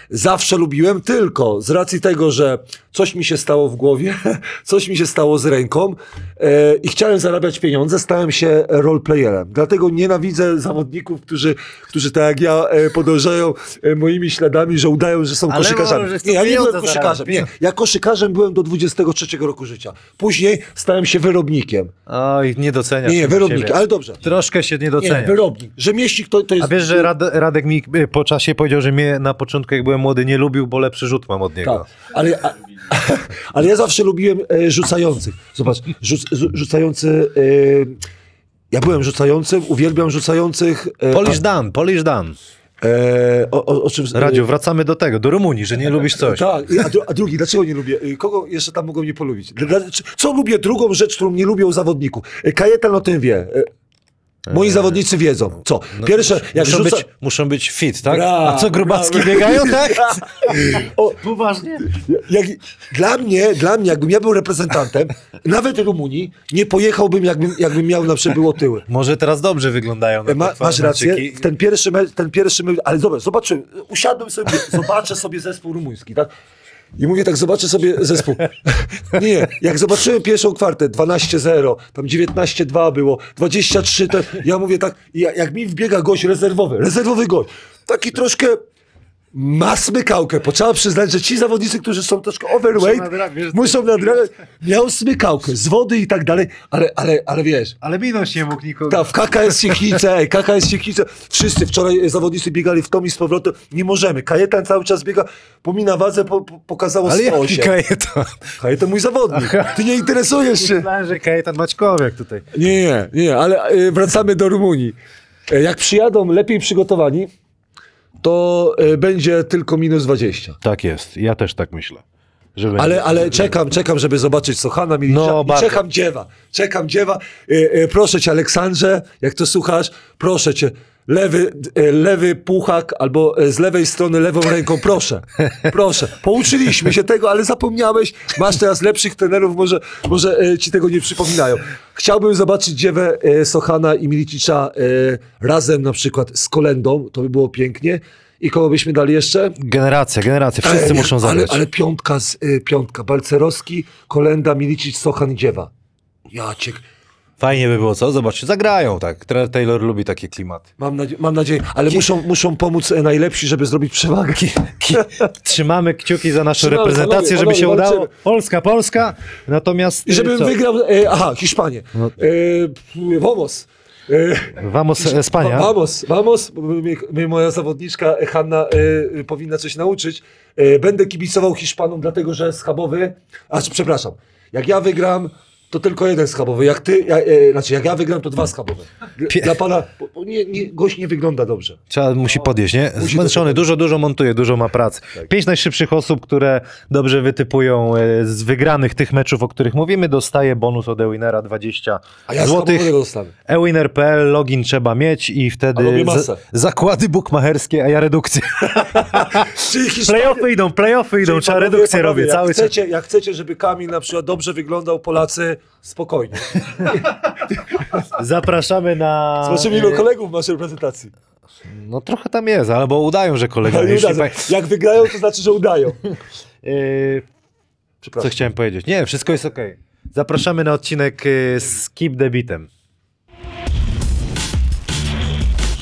Zawsze lubiłem, tylko z racji tego, że coś mi się stało w głowie, [LAUGHS] coś mi się stało z ręką e, i chciałem zarabiać pieniądze, stałem się roleplayerem. Dlatego nienawidzę zawodników, którzy, którzy tak jak ja e, podążają e, moimi śladami, że udają, że są Ale koszykarzami. może chcą Nie, ja nie pieniądze byłem koszykarzem. Nie, ja koszykarzem byłem do 23 roku życia. Później stałem się wyrobnikiem. Oj, nie doceniasz Nie, nie, wyrobnik, siebie. ale dobrze. Troszkę się nie Nie, docenia. wyrobnik. Rzemieślnik to, to jest... A wiesz, że Rad, Radek mi y, po czasie powiedział, że mnie na początku, jak byłem młody, nie lubił, bo lepszy rzut mam od niego. Tak, ale, a, [LAUGHS] ale ja zawsze lubiłem e, rzucających. Zobacz, rzuc, rzu- rzucający. E, ja byłem rzucającym, uwielbiam rzucających. E, Polish Dan, Polish Dan. e, o, o, o czym. Radziu, wracamy do tego, do Rumunii, że nie [LAUGHS] lubisz coś. Tak, a, dru, a drugi, dlaczego nie lubię? E, Kogo jeszcze tam mogą nie polubić? Co lubię? Drugą rzecz, którą nie lubię u zawodników. Kajetan o tym wie. E, Moi zawodnicy wiedzą. Co? Pierwsze, jak muszą, rzuca... być, muszą być fit, tak? Brawo, A co, grubacki brawo. biegają, tak? O, Poważnie? Jak, dla mnie, dla mnie, jakbym ja był reprezentantem, nawet Rumunii, nie pojechałbym, jakbym, jakbym miał na przykład było tyły. Może teraz dobrze wyglądają na Ma, te masz rację, ten pierwszy, ten pierwszy ale zobacz, zobaczyłem, usiadłem sobie, zobaczę sobie zespół rumuński, tak? I mówię tak, zobaczę sobie zespół. [LAUGHS] Nie, jak zobaczyłem pierwszą kwartę, 12-0, tam 19-2 było, 23, to ja mówię tak, ja- jak mi wbiega gość rezerwowy, rezerwowy gość, taki troszkę ma smykałkę, bo trzeba przyznać, że ci zawodnicy, którzy są troszkę overweight, muszą nadrabiać, miał smykałkę z wody i tak dalej, ale, ale, ale wiesz, Ale minąć nie mógł nikogo. tak, w KKS Siechnice, ej, KKS Siechnice, wszyscy wczoraj zawodnicy biegali w tom i z powrotem, nie możemy, Kajetan cały czas biega, pomina wadze, po, po, pokazało Ale jaki 108. kajetan? Kajetan mój zawodnik, ty nie interesujesz się. Myślałem, że kajetan Maćkowiak tutaj. Nie, nie, nie, ale e, wracamy do Rumunii. E, Jak przyjadą lepiej przygotowani, to e, będzie tylko minus 20. Tak jest, ja też tak myślę. Żeby Ale, ale czekam, czekam, żeby zobaczyć Sochana Milicza No, bardzo. czekam dziewa. Czekam dziewa. E, e, proszę cię, Aleksandrze, jak to słuchasz, proszę cię, lewy, e, lewy puchak albo e, z lewej strony lewą ręką, proszę. Proszę. Pouczyliśmy się tego, ale zapomniałeś. Masz teraz lepszych trenerów, może, może e, ci tego nie przypominają. Chciałbym zobaczyć dziewę Sochana i Milicicza razem na przykład z Kolendą, to by było pięknie. I kogo byśmy dali jeszcze? Generacja, generacja, wszyscy Ale- muszą ale, zagrać. ale piątka, z, piątka. Balcerowski, Kolenda, Milicic, Sochan i Dziewa. Ja cię... Fajnie by było, co? Zobaczcie, zagrają, tak. Trener Taylor lubi takie klimaty. Mam, nadzie- mam nadzieję, ale muszą, muszą pomóc e, najlepsi, żeby zrobić przewagę. Trzymamy kciuki za naszą Trzymamy, reprezentację, panowie, żeby się panowie, udało. walczymy. Polska, Polska. Natomiast I żebym co? wygrał... E, aha, Hiszpanię. No. E, vamos. E, Vamos Espania. Va- Vamos, vamos. Mnie, mnie moja zawodniczka e, Hanna e, e, powinna coś nauczyć. E, będę kibicował Hiszpanom, dlatego że schabowy. A przepraszam. Jak ja wygram, to tylko jeden schabowy. Jak ty, ja, e, znaczy jak ja wygram, to dwa schabowe. Dla, pana, bo, bo nie, nie, gość nie wygląda dobrze. Trzeba, musi podjeść, nie? Musi Zmęczony, dużo, dużo montuje, dużo ma pracy. Pięć najszybszych osób, które dobrze wytypują e, z wygranych tych meczów, o których mówimy, dostaje bonus od Ewinera 20 A ja złotych. Ewiner.pl, login trzeba mieć i wtedy za, zakłady bukmacherskie, a ja redukcję. [LAUGHS] Playoffy idą, playoffy idą, czyli trzeba panowie, redukcję panowie, robię jak cały czas. chcecie, Jak chcecie, żeby Kamil na przykład dobrze wyglądał, Polacy, spokojnie. [LAUGHS] Zapraszamy na... Zobaczymy, ilu kolegów masz w reprezentacji. No trochę tam jest, albo udają, że kolega... Ale jeśli uda, pa- jak wygrają, to znaczy, że udają. Yy, [LAUGHS] co chciałem powiedzieć? Nie, wszystko jest okej. Zapraszamy na odcinek y, z Keep the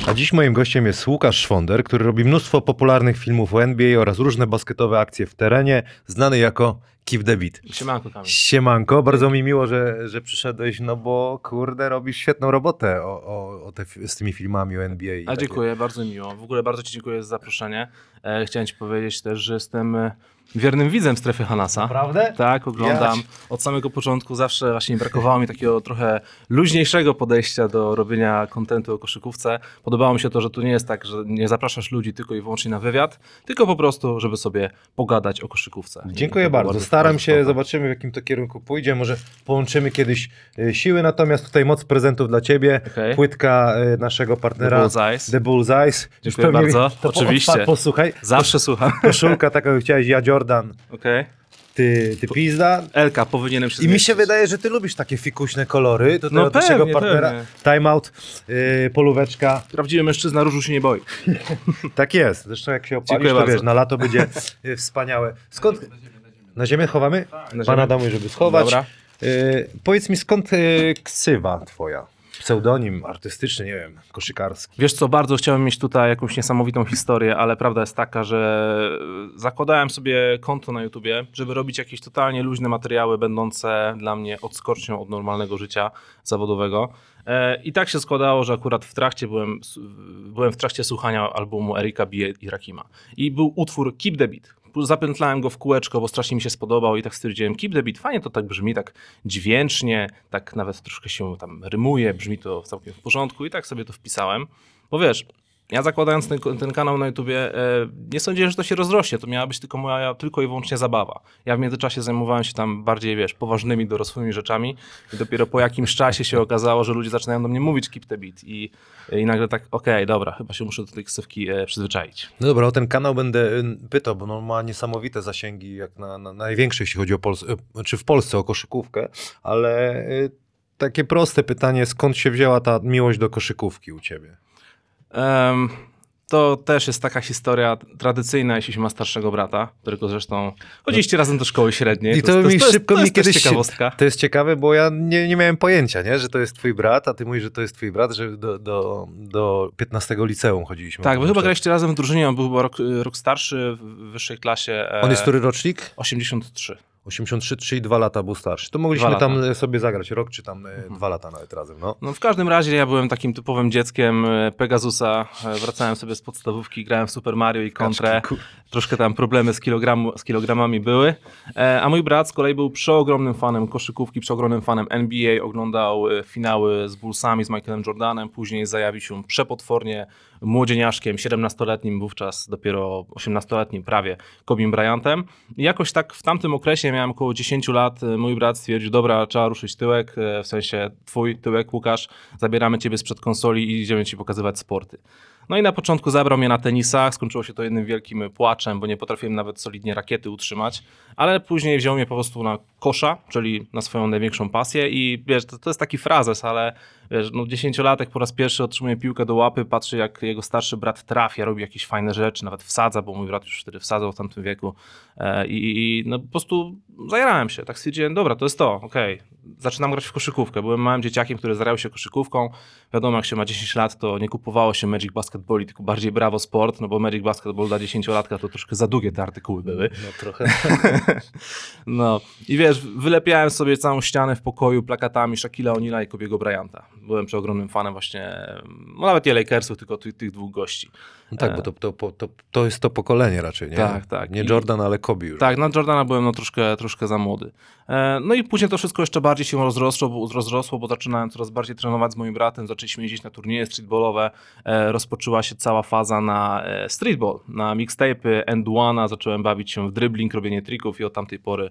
A dziś moim gościem jest Łukasz Szwonder, który robi mnóstwo popularnych filmów o NBA oraz różne basketowe akcje w terenie, znany jako Keep the Beat. Siemanko Kamil. Siemanko, bardzo mi miło, że, że przyszedłeś, no bo kurde, robisz świetną robotę o, o, o te, z tymi filmami o NBA. A takie- dziękuję, bardzo mi miło. W ogóle bardzo Ci dziękuję za zaproszenie. E, chciałem Ci powiedzieć też, że jestem e, wiernym widzem strefy Hanasa. Naprawdę? Tak, oglądam. Jać. Od samego początku zawsze właśnie brakowało mi takiego trochę luźniejszego podejścia do robienia kontentu o koszykówce. Podobało mi się to, że tu nie jest tak, że nie zapraszasz ludzi tylko i wyłącznie na wywiad, tylko po prostu, żeby sobie pogadać o koszykówce. Dziękuję było bardzo. Staram bardzo się, zobaczymy w jakim to kierunku pójdzie. Może połączymy kiedyś y, siły, natomiast tutaj moc prezentów dla ciebie. Okej. Płytka y, naszego partnera. The Bullseyes. The Bullseyes. Już Dziękuję pewnie bardzo. Oczywiście. [LAUGHS] Posłuchaj. Zawsze słucham. Koszulka taka, jak chciałeś, ja Jordan, Okej. ty, ty pizda. Elka, powinienem się I mi się wydaje, że ty lubisz takie fikuśne kolory. To No od naszego pewnie, partnera. pewnie. Timeout, y, polóweczka. Prawdziwy mężczyzna różu się nie boi. [LAUGHS] Tak jest. Zresztą jak się opalisz, Dziękuję to bardzo. wiesz, na lato będzie y, wspaniałe. Skąd? Na ziemię chowamy? Na Pana ziemię. damy, żeby schować. Dobra. Y, powiedz mi, skąd y, ksywa twoja? Pseudonim artystyczny, nie wiem, koszykarski. Wiesz co, bardzo chciałem mieć tutaj jakąś niesamowitą historię, ale prawda jest taka, że zakładałem sobie konto na YouTubie, żeby robić jakieś totalnie luźne materiały, będące dla mnie odskocznią od normalnego życia zawodowego. E, I tak się składało, że akurat w trakcie byłem, byłem w trakcie słuchania albumu Erika B. i Rakima. I był utwór Keep the Beat. Zapętlałem go w kółeczko, bo strasznie mi się spodobał i tak stwierdziłem, Keep the Beat, fajnie to tak brzmi, tak dźwięcznie, tak nawet troszkę się tam rymuje, brzmi to całkiem w porządku i tak sobie to wpisałem. Bo wiesz, ja zakładając ten, ten kanał na YouTubie, e, nie sądziłem, że to się rozrośnie. To miała być tylko moja tylko i wyłącznie zabawa. Ja w międzyczasie zajmowałem się tam bardziej, wiesz, poważnymi, dorosłymi rzeczami i dopiero po jakimś czasie się okazało, że ludzie zaczynają do mnie mówić keep the beat i, i nagle tak, okej, dobra, chyba się muszę do tej ksywki e, przyzwyczaić. No dobra, o ten kanał będę y, pytał, bo on ma niesamowite zasięgi, jak na, na największe, jeśli chodzi o Polskę, czy w Polsce o koszykówkę, ale y, takie proste pytanie, skąd się wzięła ta miłość do koszykówki u ciebie? Em, to też jest taka historia tradycyjna, jeśli się ma starszego brata, którego zresztą chodziliście razem do szkoły średniej. I to, jest- mi szybko to mi jest też kiedyś ciekawostka. To jest ciekawe, bo ja nie, nie miałem pojęcia, nie? że to jest twój brat, a ty mówisz, że to jest twój brat, że do, do, do 15 liceum chodziliśmy. Tak, wy chyba graliście razem w drużynie, on był chyba rok, rok starszy w wyższej klasie. e, On jest który rocznik? 83. 83, czyli dwa lata był starszy. To mogliśmy Dwa tam lata. e, sobie zagrać rok, czy tam e, dwa lata nawet razem, no. No w każdym razie ja byłem takim typowym dzieckiem e, Pegasusa. Wracałem sobie z podstawówki, grałem w Super Mario i Kontrę. Troszkę tam problemy z, z kilogramami były. A mój brat z kolei był przeogromnym fanem koszykówki, przeogromnym fanem NBA, oglądał finały z Bullsami, z Michaelem Jordanem, później zajawił się przepotwornie młodzieniaszkiem, 17-letnim, wówczas dopiero 18-letnim prawie, Kobim Bryantem. I jakoś tak w tamtym okresie, miałem około 10 lat, mój brat stwierdził, dobra, trzeba ruszyć tyłek, e, w sensie twój tyłek, Łukasz, zabieramy ciebie sprzed konsoli i idziemy ci pokazywać sporty. No i na początku zabrał mnie na tenisach, skończyło się to jednym wielkim płaczem, bo nie potrafiłem nawet solidnie rakiety utrzymać, ale później wziął mnie po prostu na kosza, czyli na swoją największą pasję. I wiesz, to, to jest taki frazes, ale wiesz, no dziesięciolatek po raz pierwszy otrzymuje piłkę do łapy, patrzy jak jego starszy brat trafia, robi jakieś fajne rzeczy, nawet wsadza, bo mój brat już wtedy wsadzał w tamtym wieku. E, i, i no po prostu zajarałem się, tak stwierdziłem, dobra, to jest to, okej, zaczynam grać w koszykówkę, byłem małym dzieciakiem, który zarał się koszykówką, wiadomo jak się ma 10 lat, to nie kupowało się Magic Basketball, tylko bardziej Bravo Sport, no bo Magic Basketball dla 10-latka to troszkę za długie te artykuły były. No trochę. [LAUGHS] No i wiesz, wylepiałem sobie całą ścianę w pokoju plakatami Shaquilla O'Neala i Kobiego Bryanta. Byłem przeogromnym fanem właśnie, no nawet nie Lakersów, tylko tych, tych dwóch gości. No tak, bo to, to, to, to, jest to pokolenie raczej, nie? Tak, tak. Nie I- Jordan, ale Kobe już. Tak, na Jordana byłem no, troszkę, troszkę za młody. E, No i później to wszystko jeszcze bardziej się rozrosło, bo, rozrosło, bo zaczynałem coraz bardziej trenować z moim bratem, zaczęliśmy jeździć na turnieje streetballowe, e, rozpoczęła się cała faza na e, streetball, na mixtape'y, end zacząłem bawić się w dribbling, robienie trików i od tamtej pory e,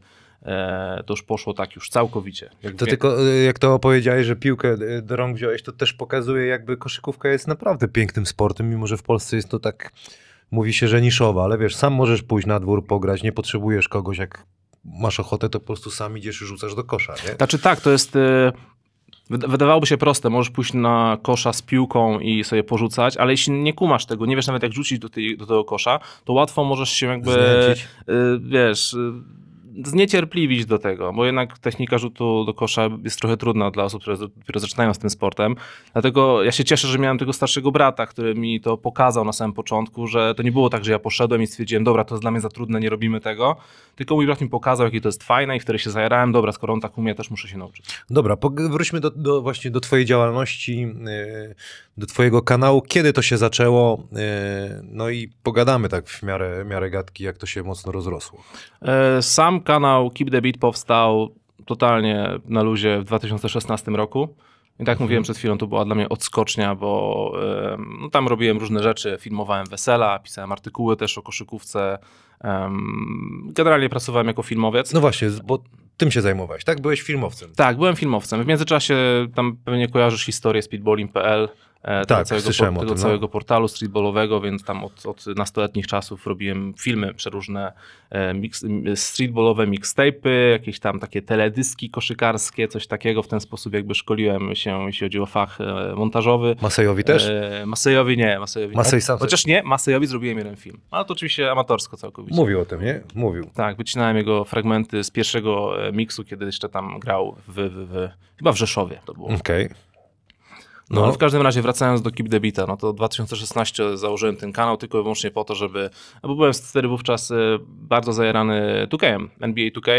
to już poszło tak już całkowicie. Jak To wie- tylko y, jak to opowiedziałeś, że piłkę y, do rąk wziąłeś, to też pokazuje jakby koszykówka jest naprawdę pięknym sportem, mimo że w Polsce jest to tak, mówi się, że niszowa, ale wiesz, sam możesz pójść na dwór, pograć, nie potrzebujesz kogoś, jak masz ochotę, to po prostu sam idziesz i rzucasz do kosza, nie? Znaczy tak, to jest... e, wyd- Wydawałoby się proste, możesz pójść na kosza z piłką i sobie porzucać, ale jeśli nie kumasz tego, nie wiesz nawet jak rzucić do, tej, do tego kosza, to łatwo możesz się jakby, Znęcić. y, wiesz, zniecierpliwić do tego, bo jednak technika rzutu do kosza jest trochę trudna dla osób, które dopiero zaczynają z tym sportem. Dlatego ja się cieszę, że miałem tego starszego brata, który mi to pokazał na samym początku, że to nie było tak, że ja poszedłem i stwierdziłem, dobra, to jest dla mnie za trudne, nie robimy tego, tylko mój brat mi pokazał, jakie to jest fajne i wtedy się zajarałem, dobra, skoro on tak umie, też muszę się nauczyć. Dobra, wróćmy do, do, właśnie do twojej działalności, y, do twojego kanału. Kiedy to się zaczęło? Y, No i pogadamy tak w miarę, miarę gadki, jak to się mocno rozrosło. E, Sam kanał Keep the Beat powstał totalnie na luzie w 2016 roku. I tak mówiłem przed chwilą, to była dla mnie odskocznia, bo no, tam robiłem różne rzeczy, filmowałem wesela, pisałem artykuły też o koszykówce. em, Generalnie pracowałem jako filmowiec. No właśnie, bo tym się zajmowałeś, tak? Byłeś filmowcem. Tak, byłem filmowcem. W międzyczasie tam pewnie kojarzysz historię speedballing.pl. e, tego Tak, całego, tego tym, no. całego portalu streetballowego, więc tam od, od nastoletnich czasów robiłem filmy przeróżne e, mix, streetballowe mixtape'y, jakieś tam takie teledyski koszykarskie, coś takiego. W ten sposób jakby szkoliłem się, jeśli chodzi o fach e, montażowy. Masejowi też? Masejowi nie, Masejowi Masej sam- Chociaż nie, Masejowi zrobiłem jeden film. Ale to oczywiście amatorsko całkowicie. Mówił o tym, nie? Mówił. Tak, wycinałem jego fragmenty z pierwszego miksu, kiedy jeszcze tam grał w, w, w chyba w Rzeszowie to było. Okej. No, No. w każdym razie wracając do Keep the Beata, no to 2016 założyłem ten kanał tylko i wyłącznie po to, żeby, bo byłem wtedy wówczas e, bardzo zajarany 2K, NBA 2K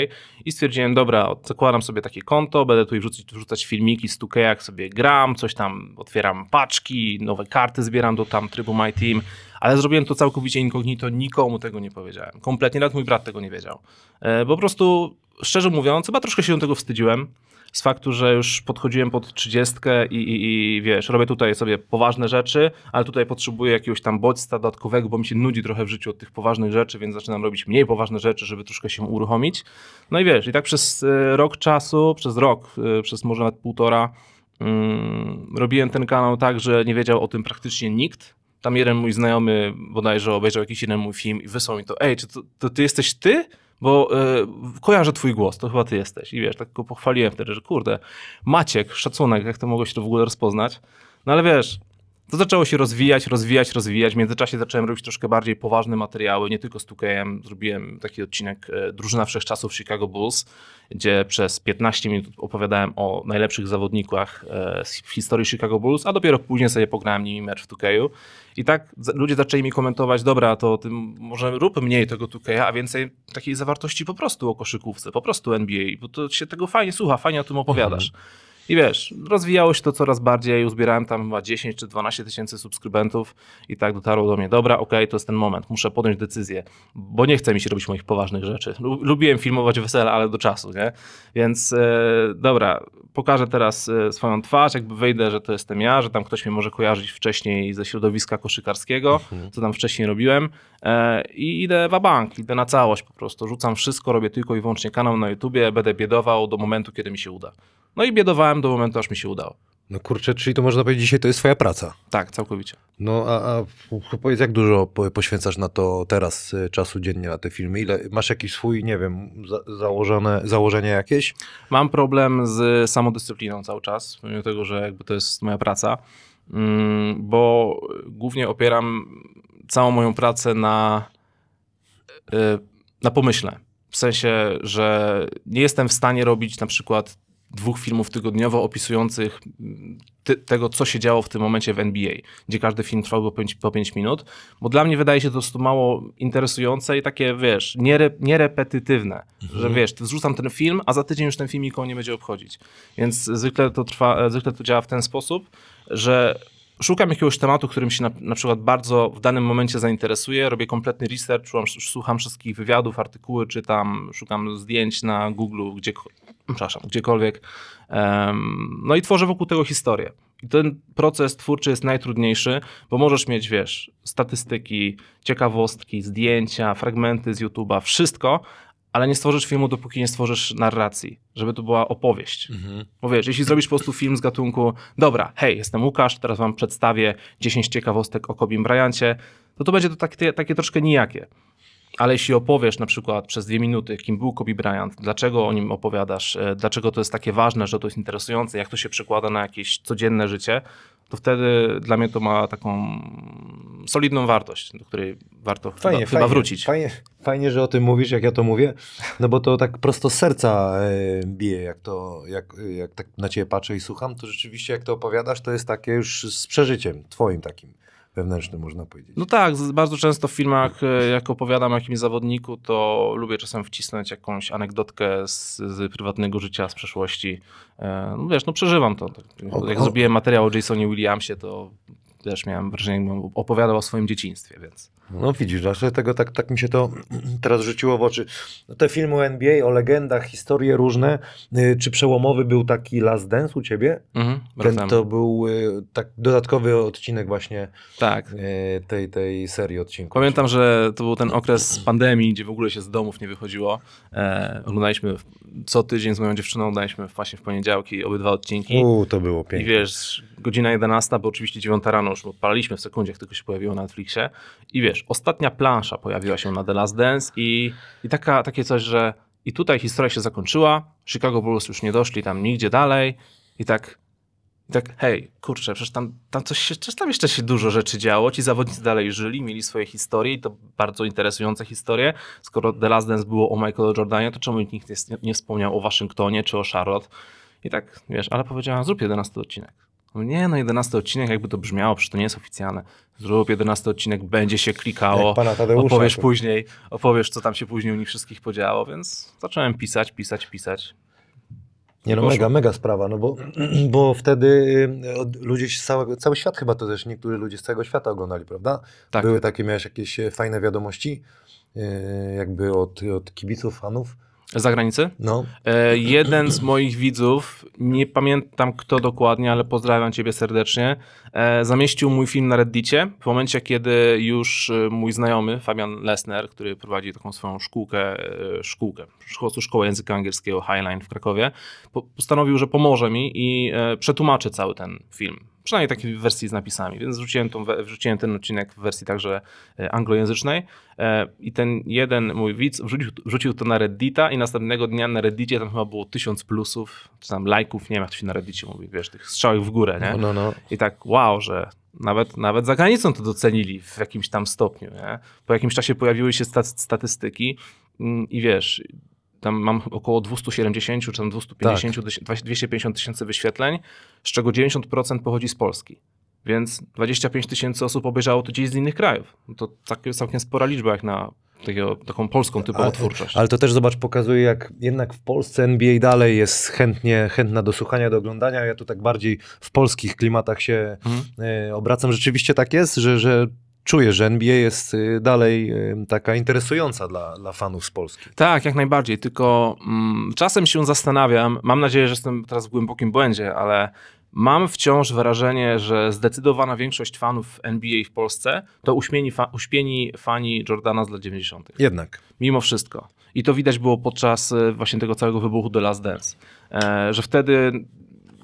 i stwierdziłem, dobra, zakładam sobie takie konto, będę tu wrzucać, wrzucać filmiki z 2K, jak sobie gram, coś tam otwieram paczki, nowe karty zbieram do tam trybu My Team, ale zrobiłem to całkowicie incognito, nikomu tego nie powiedziałem. Kompletnie, nawet mój brat tego nie wiedział. E, Po prostu, szczerze mówiąc, chyba troszkę się tego wstydziłem. Z faktu, że już podchodziłem pod trzydziestkę i, i, i wiesz, robię tutaj sobie poważne rzeczy, ale tutaj potrzebuję jakiegoś tam bodźca dodatkowego, bo mi się nudzi trochę w życiu od tych poważnych rzeczy, więc zaczynam robić mniej poważne rzeczy, żeby troszkę się uruchomić. No i wiesz, i tak przez e, rok czasu, przez rok, e, przez może nawet półtora, mm, robiłem ten kanał tak, że nie wiedział o tym praktycznie nikt. Tam jeden mój znajomy bodajże obejrzał jakiś jeden mój film i wysłał mi to, ej, czy to, to ty jesteś ty? Bo y, kojarzę twój głos, to chyba ty jesteś. I wiesz, tak go pochwaliłem wtedy, że kurde, Maciek, szacunek, jak to mogłeś to w ogóle rozpoznać. No ale wiesz, to zaczęło się rozwijać, rozwijać, rozwijać. W międzyczasie zacząłem robić troszkę bardziej poważne materiały, nie tylko z 2KM. Zrobiłem taki odcinek e, Drużyna Wszechczasów Chicago Bulls, gdzie przez 15 minut opowiadałem o najlepszych zawodnikach e, w historii Chicago Bulls, a dopiero później sobie pograłem nimi mecz w 2K. I tak ludzie zaczęli mi komentować, dobra, to ty może rób mniej tego 2K, a więcej takiej zawartości po prostu o koszykówce, po prostu NBA, bo to się tego fajnie słucha, fajnie o tym opowiadasz. I wiesz, rozwijało się to coraz bardziej, uzbierałem tam chyba 10 czy 12 tysięcy subskrybentów i tak dotarło do mnie, dobra, okej, to jest ten moment, muszę podjąć decyzję, bo nie chce mi się robić moich poważnych rzeczy. Lu- Lubiłem filmować wesela, ale do czasu, nie? Więc e, dobra, pokażę teraz e, swoją twarz, jakby wyjdę, że to jestem ja, że tam ktoś mnie może kojarzyć wcześniej ze środowiska koszykarskiego, co tam wcześniej robiłem i idę w bank, idę na całość po prostu, rzucam wszystko, robię tylko i wyłącznie kanał na YouTubie, będę biedował do momentu, kiedy mi się uda. No i biedowałem do momentu, aż mi się udało. No kurczę, czyli to można powiedzieć, dzisiaj to jest twoja praca. Tak, całkowicie. No a, a powiedz, jak dużo po- poświęcasz na to teraz y, czasu dziennie na te filmy? Ile masz jakiś swój, nie wiem, za, założone, założenie jakieś? Mam problem z samodyscypliną cały czas, pomimo tego, że jakby to jest moja praca, mm, bo głównie opieram całą moją pracę na, y, na pomyśle. W sensie, że nie jestem w stanie robić na przykład dwóch filmów tygodniowo opisujących mm, ty, tego, co się działo w tym momencie w NBA, gdzie każdy film trwał po 5, po 5 minut, bo dla mnie wydaje się to po prostu mało interesujące i takie, wiesz, niere, nierepetytywne, że wiesz, wrzucam ten film, a za tydzień już ten film nikogo nie będzie obchodzić. Więc zwykle to trwa, e, zwykle to działa w ten sposób, że szukam jakiegoś tematu, którym się na, na przykład bardzo w danym momencie zainteresuję, robię kompletny research, słucham, słucham wszystkich wywiadów, artykuły, czytam, szukam zdjęć na Google, gdzie, przepraszam, gdziekolwiek. Em, no i tworzę wokół tego historię. I ten proces twórczy jest najtrudniejszy, bo możesz mieć, wiesz, statystyki, ciekawostki, zdjęcia, fragmenty z YouTube'a, wszystko, ale nie stworzysz filmu, dopóki nie stworzysz narracji, żeby to była opowieść. Bo wiesz, jeśli zrobisz po prostu film z gatunku, dobra, hej, jestem Łukasz, teraz wam przedstawię 10 ciekawostek o Kobim Bryancie, to to będzie to takie, takie troszkę nijakie. Ale jeśli opowiesz na przykład przez dwie minuty, kim był Kobe Bryant, dlaczego o nim opowiadasz, e, dlaczego to jest takie ważne, że to jest interesujące, jak to się przekłada na jakieś codzienne życie, to wtedy dla mnie to ma taką solidną wartość, do której warto chyba, chyba wrócić. Fajnie, fajnie, że o tym mówisz, jak ja to mówię, no bo to tak prosto z serca e, bije, jak to, jak, jak tak na ciebie patrzę i słucham, to rzeczywiście jak to opowiadasz, to jest takie już z przeżyciem, twoim takim wewnętrznym, można powiedzieć. No tak, bardzo często w filmach, e, jak opowiadam o jakimś zawodniku, to lubię czasem wcisnąć jakąś anegdotkę z, z prywatnego życia, z przeszłości. E, No wiesz, no przeżywam to. Tak, O- Jak o- zrobiłem materiał o Jasonie Williamsie, to też miałem wrażenie, jakbym opowiadał o swoim dzieciństwie, więc... No widzisz, że tego tak, tak mi się to [CLEARS THROAT] teraz rzuciło w oczy. No, te filmy o NBA, o legendach, historie różne. Y, Czy przełomowy był taki Last Dance u ciebie? Mhm, Ten to był y, tak dodatkowy odcinek właśnie Tak. y, tej, tej serii odcinków. Pamiętam, że to był ten okres pandemii, gdzie w ogóle się z domów nie wychodziło. E, oglądaliśmy co tydzień z moją dziewczyną, oglądaliśmy właśnie w poniedziałki obydwa odcinki. U, to było I piękne. wiesz, godzina 11, bo oczywiście 9 rano już odpaliliśmy w sekundzie, jak tylko się pojawiło na Netflixie. I wiesz, ostatnia plansza pojawiła się na The Last Dance i, i taka, takie coś, że i tutaj historia się zakończyła, Chicago Bulls już nie doszli tam nigdzie dalej i tak, i tak hej, kurczę, przecież tam, tam coś się, tam jeszcze się dużo rzeczy działo, ci zawodnicy dalej żyli, mieli swoje historie i to bardzo interesujące historie. Skoro The Last Dance było o Michaelu Jordanie, to czemu nikt nie, nie wspomniał o Waszyngtonie czy o Charlotte? I tak, wiesz, ale powiedziała, zrób 11 odcinek. Mówię, Nie, no 11 odcinek, jakby to brzmiało, przecież to nie jest oficjalne. Zrób 11 odcinek, będzie się klikało, Jak pana Tadeusza. opowiesz później, opowiesz, co tam się później u nich wszystkich podziało, więc zacząłem pisać, pisać, pisać. Nie no, Poszło. mega, mega sprawa, no bo, [CLEARS THROAT] bo wtedy y, ludzie z całego, cały świat chyba to też niektórzy ludzie z całego świata oglądali, prawda? Tak. Były takie, miałeś jakieś e, fajne wiadomości, y, jakby od, od kibiców, fanów. Z zagranicy? No, E, jeden z moich widzów, nie pamiętam kto dokładnie, ale pozdrawiam ciebie serdecznie, e, zamieścił mój film na Reddicie w momencie, kiedy już e, mój znajomy, Fabian Lesner, który prowadzi taką swoją szkółkę, e, szkółkę, szkołę, szkołę języka angielskiego Highline w Krakowie, po, postanowił, że pomoże mi i e, przetłumaczy cały ten film. Przynajmniej takiej wersji z napisami, więc wrzuciłem, tą, wrzuciłem ten odcinek w wersji także e, anglojęzycznej e, i ten jeden mój widz wrzucił, wrzucił to na Reddita i następnego dnia na Reddicie tam chyba było tysiąc plusów, czy tam lajków, nie wiem jak to się na Reddicie mówi, wiesz, tych strzałek w górę, nie? no, no, no. I tak wow, że nawet, nawet za granicą to docenili w jakimś tam stopniu. Nie? Po jakimś czasie pojawiły się sta- statystyki mm, i wiesz, tam mam około 270 czy tam 250, tyś- 250 tysięcy wyświetleń, z czego 90% pochodzi z Polski. Więc 25 tysięcy osób obejrzało to gdzieś z innych krajów. No To całkiem, całkiem spora liczba jak na takiego, taką polską typową Ale- twórczość. Ale to też zobacz, pokazuje jak jednak w Polsce NBA dalej jest chętnie, chętna do słuchania, do oglądania. Ja tu tak bardziej w polskich klimatach się Mhm. e, obracam. Rzeczywiście tak jest, że, że czuję, że NBA jest e, dalej e, taka interesująca dla, dla fanów z Polski. Tak, jak najbardziej, tylko mm, czasem się zastanawiam, mam nadzieję, że jestem teraz w głębokim błędzie, ale mam wciąż wrażenie, że zdecydowana większość fanów NBA w Polsce to uśpieni, fa- uśpieni fani Jordana z lat 90. Jednak. Mimo wszystko. I to widać było podczas e, właśnie tego całego wybuchu The Last Dance. E, że wtedy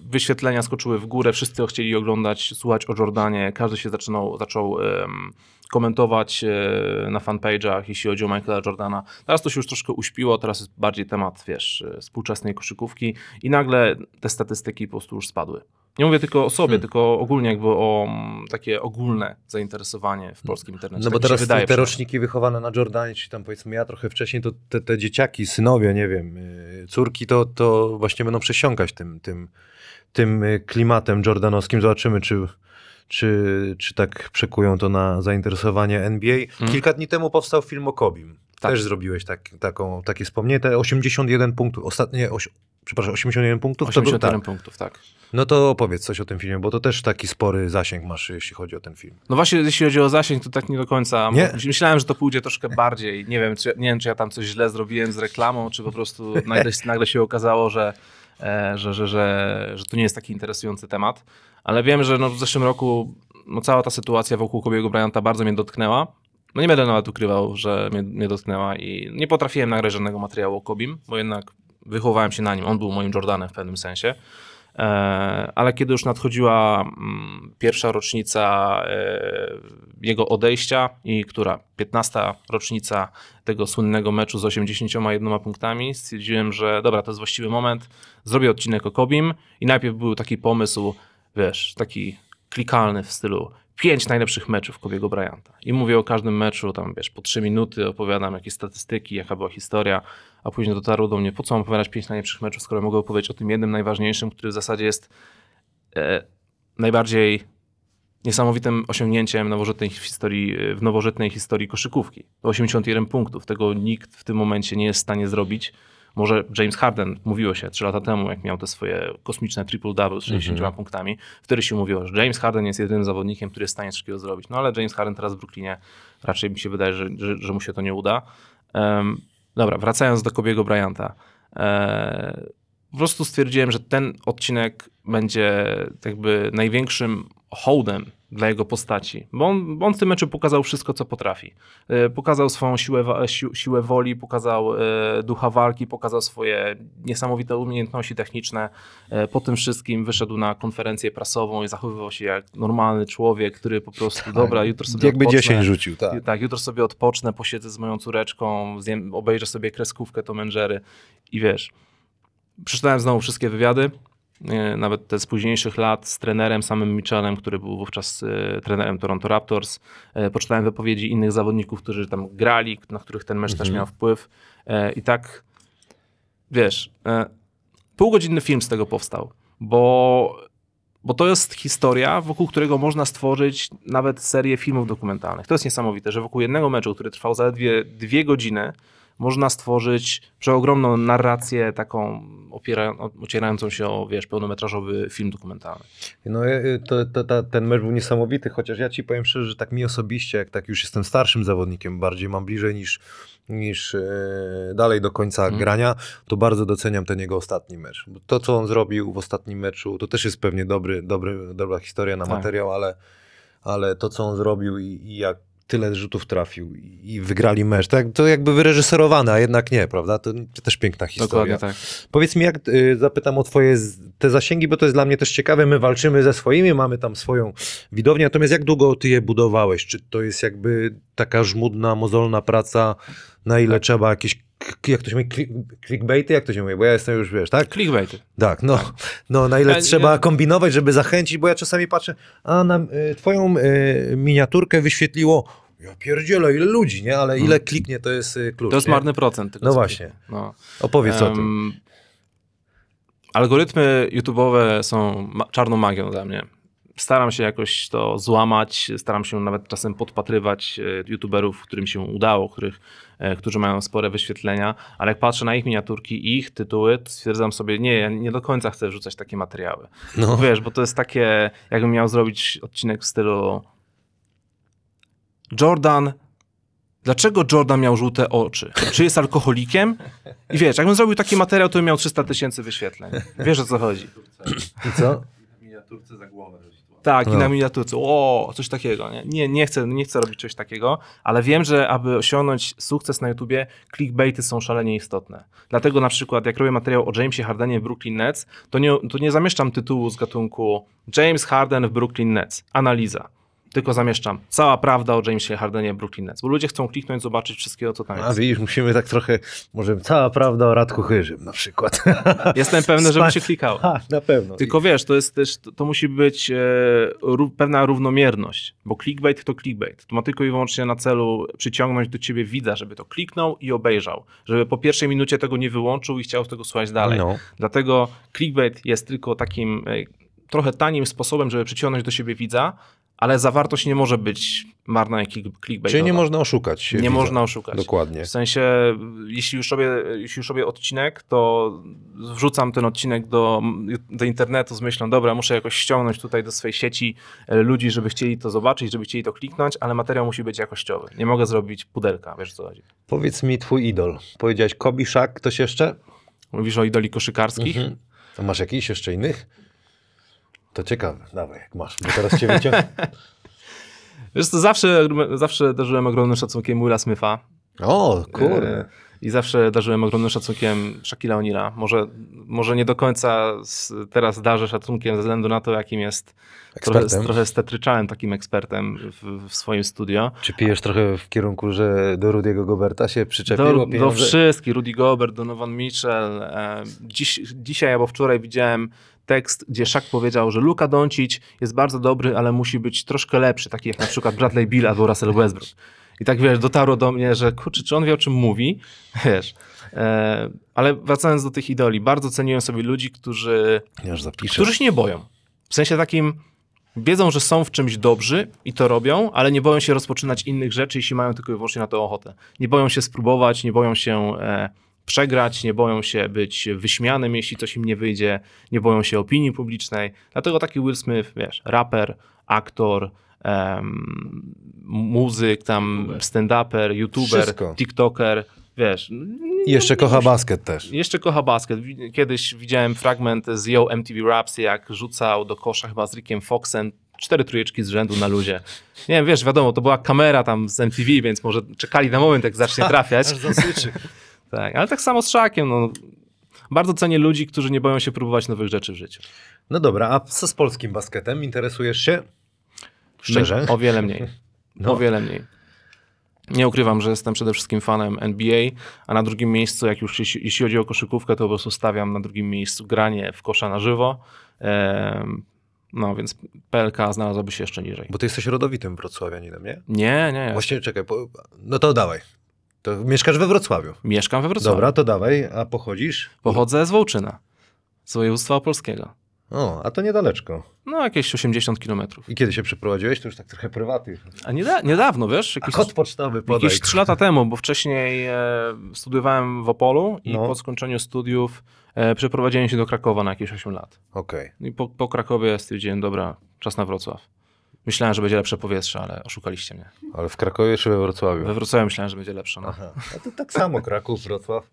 wyświetlenia skoczyły w górę, wszyscy chcieli oglądać, słuchać o Jordanie, każdy się zaczynał, zaczął em, komentować e, na fanpage'ach, jeśli chodzi o Michaela Jordana. Teraz to się już troszkę uśpiło, teraz jest bardziej temat, wiesz, e, współczesnej koszykówki i nagle te statystyki po prostu już spadły. Nie mówię tylko o sobie, Hmm. tylko ogólnie jakby o mm, takie ogólne zainteresowanie w polskim internecie. No bo Tak teraz wydaje te, roczniki wychowane na Jordanie, czy tam powiedzmy ja trochę wcześniej, to te, te dzieciaki, synowie, nie wiem, y, córki, to, to właśnie będą przesiąkać tym, tym, tym y, klimatem jordanowskim. Zobaczymy, czy, czy, czy tak przekują to na zainteresowanie NBA. Kilka dni temu powstał film o Kobim. Tak. Też zrobiłeś tak, taką, takie wspomnienie. Te 81 punktów, ostatnie, oś, przepraszam, 81 punktów? to był- 81 tak. punktów, tak. No to opowiedz coś o tym filmie, bo to też taki spory zasięg masz, jeśli chodzi o ten film. No właśnie, jeśli chodzi o zasięg, to tak nie do końca. Nie? Myślałem, że to pójdzie troszkę bardziej. Nie wiem, czy, nie wiem, czy ja tam coś źle zrobiłem z reklamą, czy po prostu [LAUGHS] nagle, nagle się okazało, że, że, że, że, że to nie jest taki interesujący temat. Ale wiem, że no w zeszłym roku no cała ta sytuacja wokół Kobiego Bryanta bardzo mnie dotknęła. No nie będę nawet ukrywał, że mnie, mnie dotknęła i nie potrafiłem nagrać żadnego materiału o Kobim, bo jednak wychowałem się na nim. On był moim Jordanem w pewnym sensie. E, ale kiedy już nadchodziła mm, pierwsza rocznica e, jego odejścia i która? 15 rocznica tego słynnego meczu z 81 punktami, stwierdziłem, że dobra, to jest właściwy moment, zrobię odcinek o Kobim i najpierw był taki pomysł, wiesz, taki klikalny w stylu pięć najlepszych meczów Kobiego Bryanta. I mówię o każdym meczu, tam wiesz, po trzy minuty opowiadam jakieś statystyki, jaka była historia, a później dotarło do mnie, po co mam opowiadać pięć najlepszych meczów, skoro mogę opowiedzieć o tym jednym najważniejszym, który w zasadzie jest e, najbardziej niesamowitym osiągnięciem nowożytnej historii, w nowożytnej historii koszykówki. 81 punktów, tego nikt w tym momencie nie jest w stanie zrobić. Może James Harden, mówiło się trzy lata temu, jak miał te swoje kosmiczne triple-double z 60 punktami, wtedy się mówiło, że James Harden jest jedynym zawodnikiem, który jest w stanie takiego zrobić. No ale James Harden teraz w Brooklynie, raczej mi się wydaje, że, że, że mu się to nie uda. Em, dobra, wracając do Kobiego Bryanta. E, po prostu stwierdziłem, że ten odcinek będzie jakby największym hołdem dla jego postaci, bo on, bo on w tym meczu pokazał wszystko, co potrafi. E, Pokazał swoją siłę, wa- sił, siłę woli, pokazał e, ducha walki, pokazał swoje niesamowite umiejętności techniczne. E, Po tym wszystkim wyszedł na konferencję prasową i zachowywał się jak normalny człowiek, który po prostu, dobra, jutro sobie Jakby odpocznę. 10 rzucił, tak. Tak, jutro sobie odpocznę, posiedzę z moją córeczką, zjem, obejrzę sobie kreskówkę Tom and Jerry i wiesz, przeczytałem znowu wszystkie wywiady, e, nawet te z późniejszych lat z trenerem samym Mitchellem, który był wówczas e, trenerem Toronto Raptors. E, poczytałem wypowiedzi innych zawodników, którzy tam grali, na których ten mecz też miał wpływ e, i tak, wiesz, e, półgodzinny film z tego powstał, bo bo to jest historia, wokół którego można stworzyć nawet serię filmów dokumentalnych. To jest niesamowite, że wokół jednego meczu, który trwał zaledwie dwie godziny, można stworzyć przeogromną narrację, taką opiera, ocierającą się o, wiesz, pełnometrażowy film dokumentalny. No e, to, to, to, ten mecz był niesamowity, chociaż ja ci powiem szczerze, że tak mi osobiście, jak tak już jestem starszym zawodnikiem, bardziej mam bliżej niż, niż e, dalej do końca Mhm. grania, to bardzo doceniam ten jego ostatni mecz. To, co on zrobił w ostatnim meczu, to też jest pewnie dobry, dobry, dobra historia na Tak. materiał, ale, ale to, co on zrobił i, i jak tyle rzutów trafił i, wygrali mecz, to, jak, to jakby wyreżyserowane, a jednak nie, prawda? To, też piękna historia. Dokładnie tak. Powiedz mi, jak y, zapytam o twoje te zasięgi, bo to jest dla mnie też ciekawe. My walczymy ze swoimi, mamy tam swoją widownię, natomiast jak długo ty je budowałeś? Czy to jest jakby taka żmudna, mozolna praca, na ile trzeba jakieś, jak to się mówi, click, clickbaity, jak to się mówi? Bo ja jestem już, wiesz, tak? Clickbaity. Tak, no, no na ile Ale trzeba ja- kombinować, żeby zachęcić, bo ja czasami patrzę, a na y, twoją y, miniaturkę wyświetliło, ja pierdzielę, ile ludzi, nie? Ale ile kliknie, to jest klucz, Hmm. To jest nie? marny procent. Tego No właśnie. No. Opowiedz o tym. Algorytmy YouTube'owe są ma- czarną magią dla mnie. Staram się jakoś to złamać, staram się nawet czasem podpatrywać e, youtuberów, którym się udało, których, e, którzy mają spore wyświetlenia, ale jak patrzę na ich miniaturki i ich tytuły, to stwierdzam sobie, nie, ja nie do końca chcę wrzucać takie materiały. No. Wiesz, bo to jest takie, jakbym miał zrobić odcinek w stylu Jordan, dlaczego Jordan miał żółte oczy? Czy jest alkoholikiem? I wiesz, jakbym zrobił taki materiał, to bym miał 300 tysięcy wyświetleń. Wiesz o co chodzi. I co? Miniaturce za głowę Tak, i No. na miniaturce. O, coś takiego. Nie, nie, nie, chcę, nie chcę robić czegoś takiego, ale wiem, że aby osiągnąć sukces na YouTubie, clickbaity są szalenie istotne. Dlatego na przykład, jak robię materiał o Jamesie Hardenie w Brooklyn Nets, to nie, to nie zamieszczam tytułu z gatunku James Harden w Brooklyn Nets. Analiza. Tylko zamieszczam cała prawda o Jamesie Hardenie Brooklyn Nets, bo ludzie chcą kliknąć, zobaczyć wszystkiego, co tam A jest. widzisz, musimy tak trochę, może cała prawda o Radku Chyżym na przykład. [LAUGHS] Jestem pewny, żeby się [LAUGHS] klikało. Ha, na pewno. Tylko wiesz, to jest też, to, musi być e, ró- pewna równomierność, bo clickbait to clickbait. To ma tylko i wyłącznie na celu przyciągnąć do ciebie widza, żeby to kliknął i obejrzał. Żeby po pierwszej minucie tego nie wyłączył i chciał tego słuchać dalej. No. Dlatego clickbait jest tylko takim e, trochę tanim sposobem, żeby przyciągnąć do siebie widza, ale zawartość nie może być marna jak click- clickbait. Czyli nie można oszukać. nie widza. można oszukać. Dokładnie. W sensie, jeśli już, robię, jeśli już robię odcinek, to wrzucam ten odcinek do, do internetu z myślą, dobra, muszę jakoś ściągnąć tutaj do swojej sieci e, ludzi, żeby chcieli to zobaczyć, żeby chcieli to kliknąć, ale materiał musi być jakościowy. Nie mogę zrobić pudelka, wiesz co chodzi. Powiedz mi twój idol. Powiedziałeś Kobiszak, ktoś jeszcze? Mówisz o idoli koszykarskich? Mhm. A masz jakichś jeszcze innych? To ciekawe. Dawaj, jak masz, bo teraz cię wyciągnę. [LAUGHS] Wiesz to zawsze, zawsze darzyłem ogromnym szacunkiem Willa Smitha. O, kurde. E, I zawsze darzyłem ogromnym szacunkiem Shaquilla O'Neala. Może, może nie do końca teraz darzę szacunkiem ze względu na to, jakim jest trochę, Ekspertem. trochę stetryczałem takim ekspertem w, w swoim studio. Czy pijesz trochę w kierunku, że do Rudiego Goberta się przyczepiło Do, do wszystkich, Rudy Gobert, Donovan Mitchell. E, dziś, dzisiaj albo wczoraj widziałem tekst, gdzie Shaq powiedział, że Luka Doncic jest bardzo dobry, ale musi być troszkę lepszy, taki jak na przykład Bradley Beal albo Russell Westbrook. I tak wiesz, dotarło do mnie, że kurczę, czy on wie o czym mówi? [LAUGHS] Wiesz. E, ale wracając do tych idoli, bardzo ceniłem sobie ludzi, którzy którzy się nie boją. W sensie takim wiedzą, że są w czymś dobrzy i to robią, ale nie boją się rozpoczynać innych rzeczy, jeśli mają tylko i wyłącznie na to ochotę. Nie boją się spróbować, nie boją się e, przegrać, nie boją się być wyśmianym, jeśli coś im nie wyjdzie, nie boją się opinii publicznej. Dlatego taki Will Smith, wiesz, raper, aktor, em, muzyk, tam stand-uper, youtuber, Wszystko. tiktoker, wiesz. Jeszcze kocha basket też. Jeszcze kocha basket. Kiedyś widziałem fragment z Yo MTV Raps, jak rzucał do kosza chyba z Rickiem Foxem cztery trójeczki z rzędu na ludzie. Nie wiem, wiesz, wiadomo, to była kamera tam z MTV, więc może czekali na moment, jak zacznie [LAUGHS] trafiać. Tak, ale tak samo z Szakiem, no. Bardzo cenię ludzi, którzy nie boją się próbować nowych rzeczy w życiu. No dobra, a co z polskim basketem? Interesujesz się? Szczerze? O wiele mniej. [LAUGHS] No. O wiele mniej. Nie ukrywam, że jestem przede wszystkim fanem NBA, a na drugim miejscu, jak już jeśli, chodzi o koszykówkę, to po prostu stawiam na drugim miejscu granie w kosza na żywo. No więc PLK znalazłaby się jeszcze niżej. Bo ty jesteś rodowitym wrocławianinem, nie? Nie, nie. Właśnie, czekaj, po... no to dawaj. To mieszkasz we Wrocławiu. Mieszkam we Wrocławiu. Dobra, to dawaj, a pochodzisz? Pochodzę z Wołczyna, z województwa opolskiego. O, a to niedaleczko. No jakieś 80 kilometrów. I kiedy się przeprowadziłeś? To już tak trochę prywatnie. A nieda niedawno, wiesz? A Jakieś, kod pocztowy podaj. jakieś 3 lata temu, bo wcześniej e, studiowałem w Opolu i No. po skończeniu studiów e, przeprowadziłem się do Krakowa na jakieś 8 lat. Okej. I po, po Krakowie stwierdziłem, dobra, czas na Wrocław. Myślałem, że będzie lepsze powietrze, ale oszukaliście mnie. Ale w Krakowie czy we Wrocławiu? We Wrocławiu myślałem, że będzie lepsze. No. Aha. A to tak samo Kraków, Wrocław.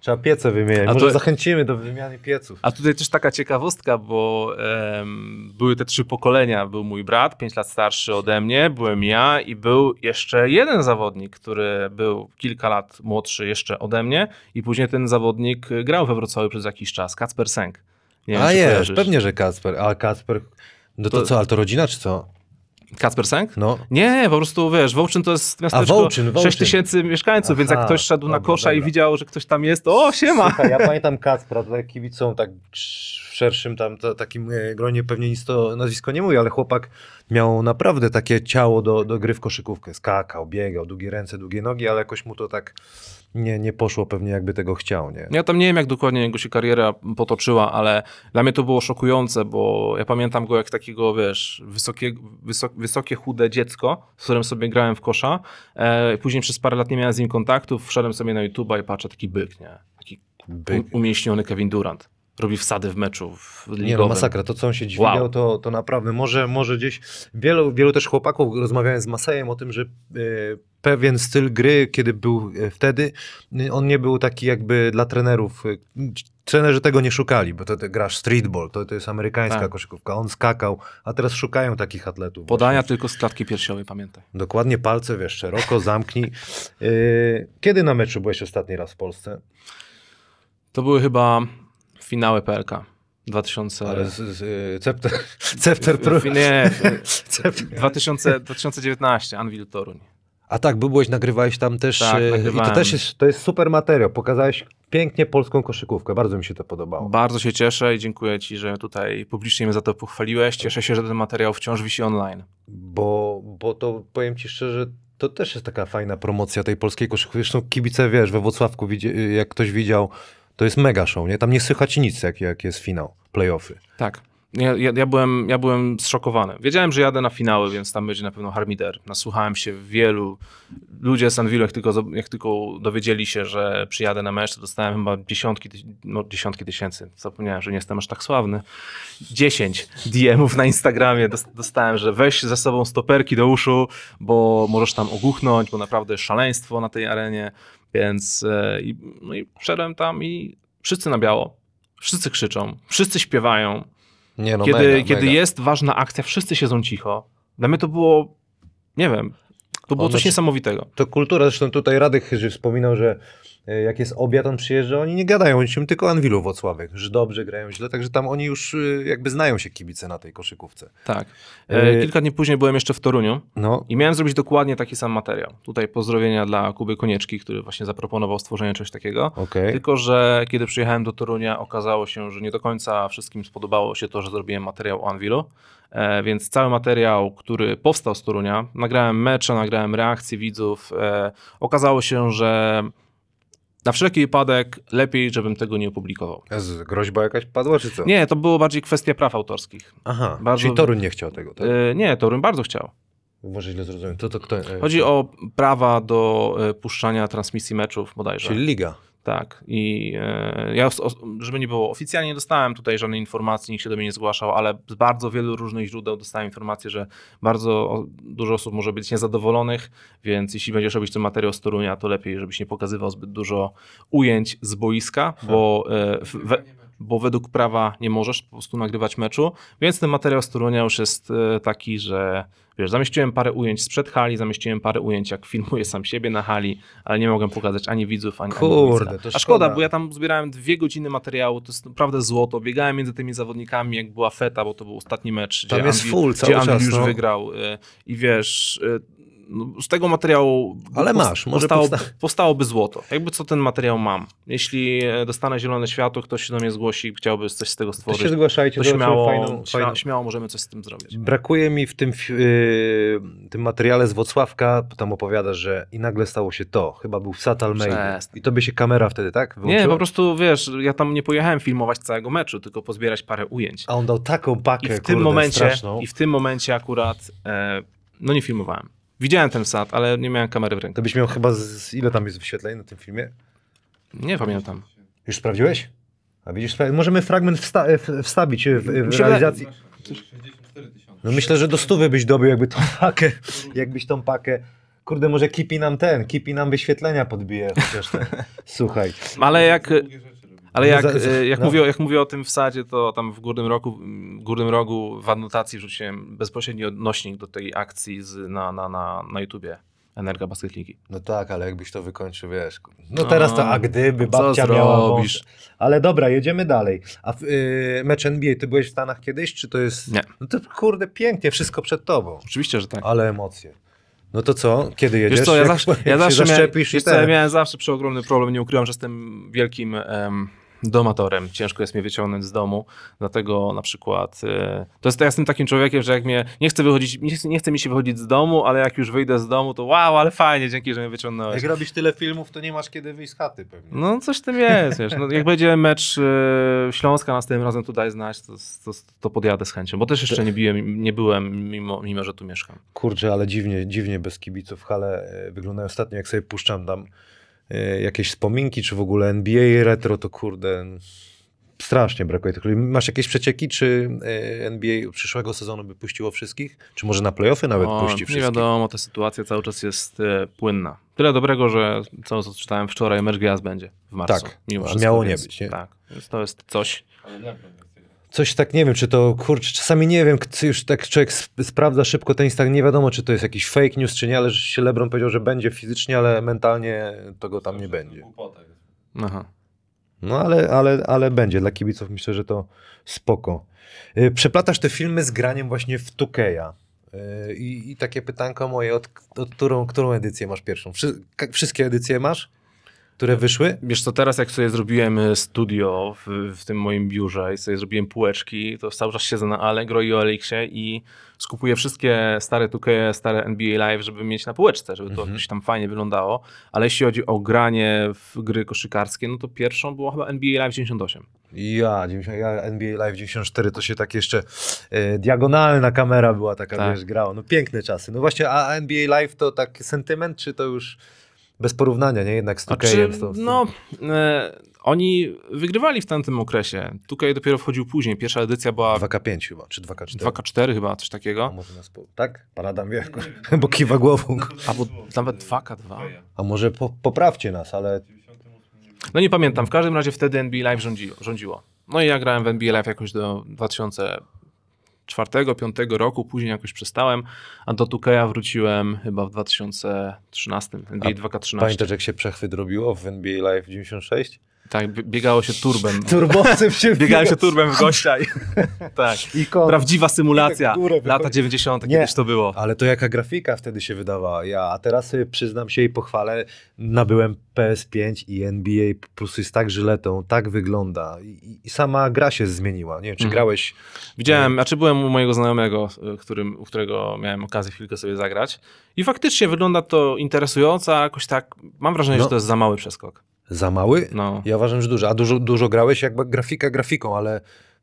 Trzeba piece wymieniać. A Może to- zachęcimy do wymiany pieców. A tutaj też taka ciekawostka, bo em, były te trzy pokolenia. Był mój brat, 5 lat starszy ode mnie, byłem ja i był jeszcze jeden zawodnik, który był kilka lat młodszy jeszcze ode mnie i później ten zawodnik grał we Wrocławiu przez jakiś czas, Kacper Sęk. Nie wiem, A jest, kojarzysz. pewnie, że Kacper. A Kacper, no to, To- co, ale to rodzina czy co? Kacper Sęk? No. Nie, po prostu wiesz, Wołczyn to jest miasteczko Wołczyn, Wołczyn. 6 tysięcy mieszkańców, więc jak Aha, ktoś szedł na dobra, kosza i dobra. widział, że ktoś tam jest, to o, siema! Słuchaj, ja pamiętam Kacpra, tutaj kibicą tak szerszym tam to, takim e, gronie pewnie nic to nazwisko nie mówi, ale chłopak miał naprawdę takie ciało do, do gry w koszykówkę. Skakał, biegał, długie ręce, długie nogi, ale jakoś mu to tak nie, nie poszło pewnie jakby tego chciał, nie? Ja tam nie wiem, jak dokładnie jego się kariera potoczyła, ale dla mnie to było szokujące, bo ja pamiętam go jak takiego, wiesz, wysokie, wysok, wysokie chude dziecko, z którym sobie grałem w kosza. E, później przez parę lat nie miałem z nim kontaktów, wszedłem sobie na YouTube'a i patrzę, taki byk, nie? Taki Byk. umieśniony Kevin Durant. Robi wsady w meczu w Nie no, masakra. To, co on się dźwigał, Wow. to, to naprawdę może, może gdzieś... Wielu, wielu też chłopaków rozmawiałem z Masejem o tym, że e, pewien styl gry, kiedy był e, wtedy, on nie był taki jakby dla trenerów. e, Trenerzy tego nie szukali, bo to, to grasz streetball, to, to jest amerykańska Tak. koszykówka. On skakał, a teraz szukają takich atletów. Podania właśnie. tylko z klatki piersiowej, pamiętaj. Dokładnie palce, wiesz, szeroko, zamknij. Kiedy na meczu byłeś ostatni raz w Polsce? To były chyba finały PLK 2000. Ale z, z, e, Cepter, [LAUGHS] Cepter Pro... Nie, [LAUGHS] Cepter. 2000, 2019, Anvil Toruń. A tak, by byłeś, nagrywałeś tam też. Tak, e, I to też jest, to jest super materiał. Pokazałeś pięknie polską koszykówkę. Bardzo mi się to podobało. Bardzo się cieszę i dziękuję Ci, że tutaj publicznie mnie za to pochwaliłeś. Cieszę się, że ten materiał wciąż wisi online. Bo, bo to powiem ci szczerze, to też jest taka fajna promocja tej polskiej koszykówki. Zresztą kibice, wiesz, we Włocławku, jak ktoś widział, to jest mega show, nie? Tam nie słychać nic, jak, jak jest finał, playoffy. Tak. Ja, ja, ja, byłem, ja byłem zszokowany. Wiedziałem, że jadę na finały, więc tam będzie na pewno harmider. Nasłuchałem się wielu. Ludzie z Anvilu, jak tylko, jak tylko dowiedzieli się, że przyjadę na mecz, to dostałem chyba dziesiątki, no, dziesiątki tysięcy. Zapomniałem, że nie jestem aż tak sławny. 10 DM-ów na Instagramie dos- dostałem, że weź ze sobą stoperki do uszu, bo możesz tam ogłuchnąć, bo naprawdę szaleństwo na tej arenie. Więc e, i, no i wszedłem tam i wszyscy na biało. Wszyscy krzyczą, wszyscy śpiewają. Nie no, kiedy mega, kiedy mega. jest ważna akcja, wszyscy siedzą cicho. Dla mnie to było, nie wiem, to było coś się- niesamowitego. To kultura, zresztą tutaj Radek Chyży wspominał, że jak jest obiad, on przyjeżdża, oni nie gadają o niczym, tylko o Anwilu Włocławek, że dobrze grają źle, także tam oni już e, jakby znają się kibice na tej koszykówce. Tak. E, E, kilka dni później byłem jeszcze w Toruniu No, i miałem zrobić dokładnie taki sam materiał. Tutaj pozdrowienia dla Kuby Konieczki, który właśnie zaproponował stworzenie czegoś takiego. okej. Tylko, że kiedy przyjechałem do Torunia, okazało się, że nie do końca wszystkim spodobało się to, że zrobiłem materiał o Anvilu. E, więc cały materiał, który powstał z Torunia, nagrałem mecze, nagrałem reakcje widzów. E, okazało się, że na wszelki wypadek lepiej, żebym tego nie opublikował. Jezu, groźba jakaś padła, czy co? Nie, to było bardziej kwestia praw autorskich. Aha, Bardzo- czyli Toruń nie chciał tego, tak? E, nie, Torun bardzo chciał. Może źle zrozumiałem. To, to kto? e, Chodzi o prawa do e, puszczania transmisji meczów bodajże. Czyli liga. Tak. I e, ja, żeby nie było, oficjalnie nie dostałem tutaj żadnej informacji, nikt się do mnie nie zgłaszał, ale z bardzo wielu różnych źródeł dostałem informację, że bardzo dużo osób może być niezadowolonych, więc jeśli będziesz robić ten materiał z Torunia, to lepiej, żebyś nie pokazywał zbyt dużo ujęć z boiska, bo, e, w- we, bo według prawa nie możesz po prostu nagrywać meczu, więc ten materiał z Torunia już jest e, taki, że wiesz, zamieściłem parę ujęć sprzed hali, zamieściłem parę ujęć, jak [LAUGHS] filmuję sam siebie na hali, ale nie mogłem pokazać ani widzów, ani, ani Kurde, boiska. to A szkoda, szkoda. bo ja tam zbierałem dwie godziny materiału, to jest naprawdę złoto. Biegałem między tymi zawodnikami, jak była feta, bo to był ostatni mecz, Tam gdzie jest Anvil, full cały gdzie czas, już no. wygrał. y, I wiesz, y, no, z tego materiału Ale pos- masz, może powstało, powsta- powstałoby złoto. Jakby co ten materiał mam. Jeśli e, dostanę zielone światło, ktoś się do mnie zgłosi i chciałby coś z tego To się stworzyć, zgłaszajcie, to śmiało, fajną, fajną... śmiało możemy coś z tym zrobić. Brakuje mi w tym, yy, tym materiale z Włocławka, tam opowiadasz, że i nagle stało się to. Chyba był Sat Almeida. Przestań. I tobie się kamera wtedy, tak? Nie, wyłączyła? po prostu wiesz, ja tam nie pojechałem filmować całego meczu, tylko pozbierać parę ujęć. A on dał taką I pakę, w tym kurde, momencie, straszną. i w tym momencie akurat, e, no nie filmowałem. Widziałem ten wsad, ale nie miałem kamery w ręku. To byś miał chyba z, z ile tam jest wyświetleń na tym filmie? Nie pamiętam. Już sprawdziłeś? A widzisz, spra- możemy fragment wsta w- wstawić w, w realizacji. 64 tysiące. No myślę, że do stówy byś dobył jakby tą pakę, jakbyś tą pakę. Kurde, może Kipi nam ten, Kipi nam wyświetlenia podbije chociaż ten. [LAUGHS] Słuchaj. Ale jak. Ale No jak, e, jak, no. mówię, jak mówię o tym wsadzie, to tam w górnym rogu, w górnym rogu w anotacji wrzuciłem bezpośredni odnośnik do tej akcji z, na, na, na, na YouTubie. Energa Basket Ligi. No tak, ale jakbyś to wykończył, wiesz. No No, teraz to, a gdyby co babcia miała zrobisz? wąs. Ale dobra, jedziemy dalej. A w, y, mecz NBA, ty byłeś w Stanach kiedyś, czy to jest... Nie. No to kurde, pięknie, wszystko przed tobą. Oczywiście, że tak. Ale emocje. No to co? Kiedy jedziesz? [LAUGHS] Wiesz co, ja zawsze, ja zawsze, miałem, co, ja miałem zawsze przeogromny problem, nie ukrywam, że jestem wielkim domatorem. Ciężko jest mnie wyciągnąć z domu, dlatego na przykład e, to jest, ja jestem takim człowiekiem, że jak mnie nie chce wychodzić, nie chce, nie chce mi się wychodzić z domu, ale jak już wyjdę z domu, to wow, ale fajnie, dzięki, że mnie wyciągnąłeś. Jak robisz tyle filmów, to nie masz kiedy wyjść z chaty pewnie. No coś w tym jest, wiesz. No, jak będzie mecz e, Śląska następnym razem tu daj znać, to, to, to podjadę z chęcią, bo też jeszcze nie, biłem, nie byłem, mimo, mimo że tu mieszkam. Kurczę, ale dziwnie, dziwnie bez kibiców hale e, wyglądają ostatnio, jak sobie puszczam tam jakieś wspominki, czy w ogóle NBA retro, to kurde, strasznie brakuje tych ludzi. Masz jakieś przecieki, czy e, NBA przyszłego sezonu by puściło wszystkich? Czy może na playoffy nawet O, puści nie wszystkich? wiadomo, ta sytuacja cały czas jest e, płynna. Tyle dobrego, że co, co czytałem wczoraj, mecz gwiazd będzie w marcu. Tak, mimo a wszystko, miało nie więc, być, nie? Tak, więc to jest coś. Ale Coś tak, nie wiem, czy to, kurczę, czasami nie wiem, już tak człowiek sp- sprawdza szybko ten Instagram, nie wiadomo, czy to jest jakiś fake news, czy nie, ale że się LeBron powiedział, że będzie fizycznie, ale mentalnie to go tam nie będzie. Aha. No ale, ale, ale będzie. Dla kibiców myślę, że to spoko. Y, Przeplatasz te filmy z graniem właśnie w Tukeja. Y, I, I takie pytanko moje, od, od którą, którą edycję masz pierwszą? Wszy, wszystkie edycje masz, które wyszły? Wiesz co, teraz jak sobie zrobiłem e, studio w, w tym moim biurze i sobie zrobiłem półeczki, to cały czas siedzę na Allegro i OLX-ie i skupuję wszystkie stare 2K, stare NBA Live, żeby mieć na półeczce, żeby to Mhm. tam fajnie wyglądało. Ale jeśli chodzi o granie w gry koszykarskie, no to pierwszą było chyba NBA Live 98. Ja, 90, ja NBA Live 94 to się tak jeszcze e, diagonalna kamera była taka, Tak. wiesz, grało. No piękne czasy. No właśnie, a NBA Live to tak sentyment, czy to już bez porównania, nie? Jednak z Znaczy, Tukejem. z tą- z tym- no, e, oni wygrywali w tamtym okresie. 2K dopiero wchodził później. Pierwsza edycja była 2K5 chyba, czy 2K4. 2K4 chyba, coś takiego. może nas po... Tak? Pan Adam wie, [LAUGHS] bo kiwa głową. Albo nawet 2K2. A może po, poprawcie nas, ale 98 nie No nie pamiętam, w każdym razie wtedy NBA Live rządziło. rządziło. No i ja grałem w NBA Live jakoś do 2004-2005 roku, później jakoś przestałem, a do 2K wróciłem chyba w 2013, NBA A 2K13. pamiętasz jak się przechwyt robiło w NBA Live 96? Tak, bie- biegało się turbem. [LAUGHS] Turbowcem się [LAUGHS] Biegałem się turbem w gościa i [LAUGHS] tak. I kon... Prawdziwa symulacja. Tak wychodzi. Lata 90. Nie. kiedyś to było. Ale to jaka grafika wtedy się wydawała. Ja, a teraz sobie przyznam się i pochwalę, nabyłem PS5 i NBA po prostu jest tak żyletą, tak wygląda. I, i sama gra się zmieniła. Nie wiem, czy Mhm. grałeś... Widziałem, znaczy byłem u mojego znajomego, y, którym, u którego miałem okazję chwilkę sobie zagrać i faktycznie wygląda to interesująco, a jakoś tak, mam wrażenie, No. że to jest za mały przeskok. Za mały? No. Ja uważam, że dużo. A dużo, dużo grałeś? Jakby grafika grafiką, ale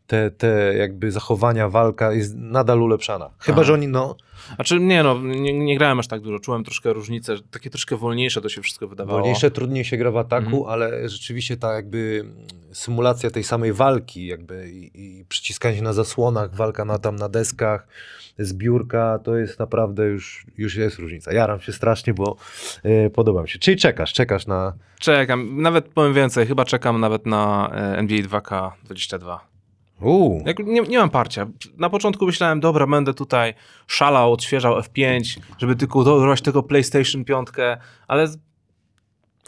te, te jakby zachowania, walka jest nadal ulepszana. Chyba, Aha. że oni, no, Znaczy nie no, nie, nie grałem aż tak dużo, czułem troszkę różnicę, takie troszkę wolniejsze to się wszystko wydawało. Wolniejsze, trudniej się gra w ataku, Mhm. ale rzeczywiście ta jakby symulacja tej samej walki jakby i, i przyciskanie się na zasłonach, walka na, tam na deskach, zbiórka, to jest naprawdę już, już jest różnica. Jaram się strasznie, bo e, podoba mi się. Czyli czekasz, czekasz na... Czekam, nawet powiem więcej, chyba czekam nawet na e, NBA 2K22. Uuu, nie, nie mam parcia. Na początku myślałem, dobra, będę tutaj szalał, odświeżał F5, żeby tylko dorwać tego PlayStation 5, ale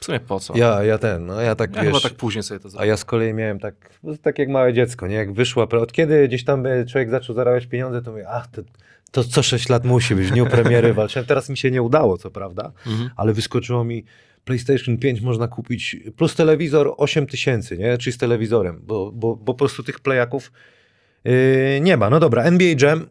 w sumie po co? ja, ja ten, no ja tak Ja wiesz... chyba tak później sobie to A zrobię. ja z kolei miałem tak, no, tak jak małe dziecko, nie? Jak wyszła, od kiedy gdzieś tam e, człowiek zaczął zarabiać pieniądze, to mówię, ach, to, to co 6 lat musi być, w dniu premiery walczyłem. Teraz mi się nie udało, co prawda, Mhm. ale wyskoczyło mi PlayStation 5 można kupić plus telewizor 8 tysięcy, nie? Czyli z telewizorem, bo, bo, bo po prostu tych playaków yy, nie ma. No dobra, NBA Jam,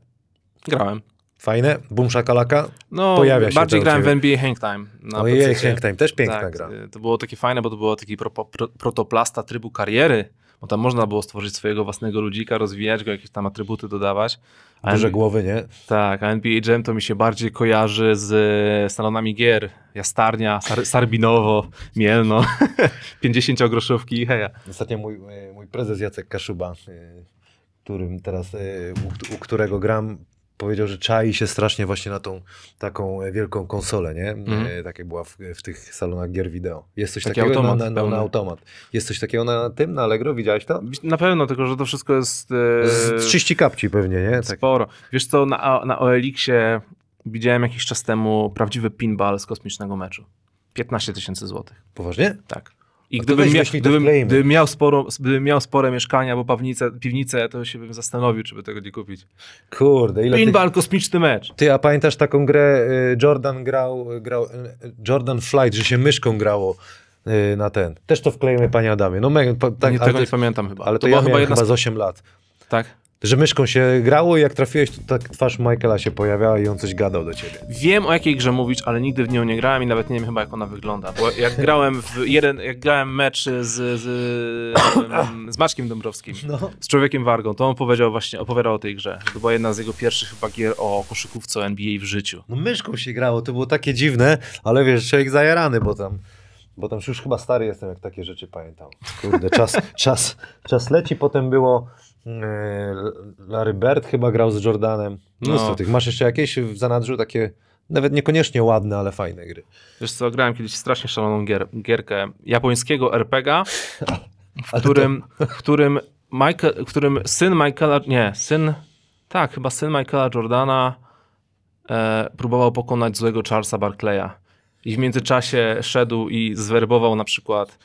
Grałem. Fajne, boom shakalaka. No, Pojawia się bardziej grałem w. NBA Hang Time. Na Ojej, PC-cie. Hank Time, też piękna tak, gra. y, To było takie fajne, bo to było taki pro, pro, protoplasta trybu kariery, bo tam można było stworzyć swojego własnego ludzika, rozwijać go, jakieś tam atrybuty dodawać. A Duże głowy, nie? Tak, a NBA Jam to mi się bardziej kojarzy z e, salonami gier. Jastarnia, Sar Sarbinowo, Mielno, [LAUGHS] 50-groszówki i heja. Ostatnio mój, e, mój prezes Jacek Kaszuba, e, którym teraz, u, u którego gram, powiedział, że czai się strasznie właśnie na tą taką wielką konsolę, nie? Mhm. E, Tak jak była w, w tych salonach gier wideo. Jest coś Taki takiego automat na, na, na automat. Jest coś takiego na tym, na Allegro? Widziałeś to? Na pewno, tylko że to wszystko jest e, Z 30 kapci pewnie, nie? Tak. sporo. Wiesz co, na, na OLX-ie widziałem jakiś czas temu prawdziwy pinball z kosmicznego meczu. 15 tysięcy złotych. Poważnie? Tak. I gdybym, mia, to gdybym, gdybym, miał sporo, gdybym miał spore mieszkania albo piwnicę, piwnicę, to się bym zastanowił, czy by tego nie kupić. Kurde, ile tych... Pinball, kosmiczny mecz. Ty, a pamiętasz taką grę, e, Jordan grał, grał e, Jordan Flight, że się myszką grało y, na ten. Też to wklejemy, panie Adamie. No mega, tak, nie, tego nie pamiętam chyba. Ale to, to ja chyba jedna chyba z... z 8 lat. Tak. Że myszką się grało i jak trafiłeś, to tak twarz Michaela się pojawiała i on coś gadał do ciebie. Wiem o jakiej grze mówisz, ale nigdy w nią nie grałem i nawet nie wiem chyba jak ona wygląda. Bo jak grałem w jeden, jak grałem mecz z, z, z [COUGHS] Maćkiem Dąbrowskim, No. z Człowiekiem Wargą, to on powiedział właśnie, opowiadał o tej grze. To była jedna z jego pierwszych chyba gier o koszykówce NBA w życiu. No myszką się grało, to było takie dziwne, ale wiesz, człowiek zajarany, bo tam, bo tam już chyba stary jestem, jak takie rzeczy pamiętam. Kurde, czas, czas, czas leci, potem było Larry Bird chyba grał z Jordanem. Mnóstwo No. tych. Masz jeszcze jakieś w zanadrzu takie, nawet niekoniecznie ładne, ale fajne gry. Wiesz co, grałem kiedyś strasznie szaloną gier, gierkę japońskiego RPGa, w [LAUGHS] którym, w którym Michael, w którym syn Michaela, nie, syn, tak, chyba syn Michaela Jordana e, próbował pokonać złego Charlesa Barclaya. I w międzyczasie szedł i zwerbował na przykład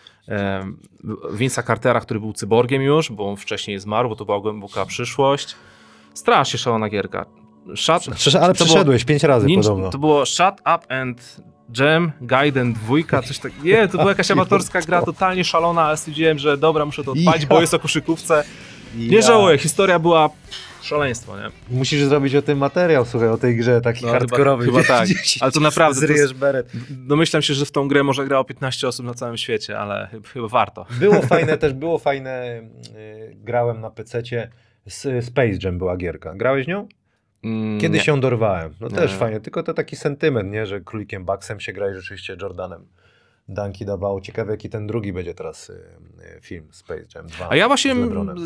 Vince'a Cartera, który był cyborgiem już, bo on wcześniej zmarł, bo to była głęboka przyszłość. Strasznie szalona gierka. Shut, Przesz- ale to było- przeszedłeś pięć razy Ninja, podobno. to było Shut Up and Jam, Gaiden dwójka, coś tak. Nie, to była jakaś [LAUGHS] amatorska gra, totalnie szalona, ale stwierdziłem, że dobra, muszę to odpalić, bo jest o koszykówce. Nie żałuję, historia była szaleństwo, nie? Musisz zrobić o tym materiał, słuchaj, o tej grze, taki No, chyba- hardkorowy. chyba tak. [LAUGHS] Gdzieś Ale to naprawdę, to Zryjesz beret. Domyślam się, że w tą grę może grało 15 osób na całym świecie, ale chyba, chyba warto. Było [LAUGHS] fajne też, było fajne, y, grałem na PC-cie, S- Space Jam była gierka. Grałeś nią? Mm, Kiedyś nie. ją dorwałem. No Nie. też fajnie, tylko to taki sentyment, nie, że królikiem Bucksem się gra i rzeczywiście Jordanem. Danki dawało. Ciekawe, jaki ten drugi będzie teraz y, y, film Space Jam 2. A ja właśnie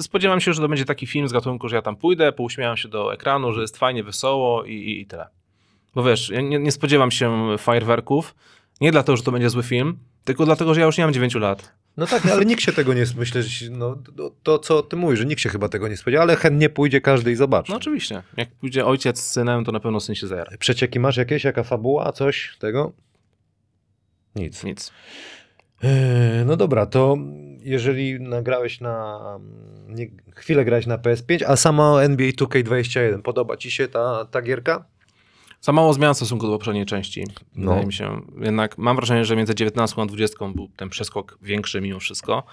spodziewam się, że to będzie taki film z gatunku, że ja tam pójdę, pouśmiałam się do ekranu, że jest fajnie, wesoło i, i, i tyle. Bo wiesz, ja nie, nie spodziewam się fajerwerków, nie dlatego, że to będzie zły film, tylko dlatego, że ja już nie mam 9 lat. No tak, ale nikt się tego nie, myślę, no, to, to co ty mówisz, że nikt się chyba tego nie spodziewa, ale chętnie pójdzie każdy i zobaczy. No oczywiście. Jak pójdzie ojciec z synem, to na pewno syn się zajara. Przecieki masz jakieś, jaka fabuła, coś tego? Nic. Nic. Eee, No dobra, to jeżeli nagrałeś na. Nie, chwilę grałeś na PS5, a samo NBA 2K21, podoba ci się ta, ta gierka? Za mało zmian w stosunku do poprzedniej części. No. Wydaje mi się. Jednak mam wrażenie, że między 19 a 20 był ten przeskok większy mimo wszystko.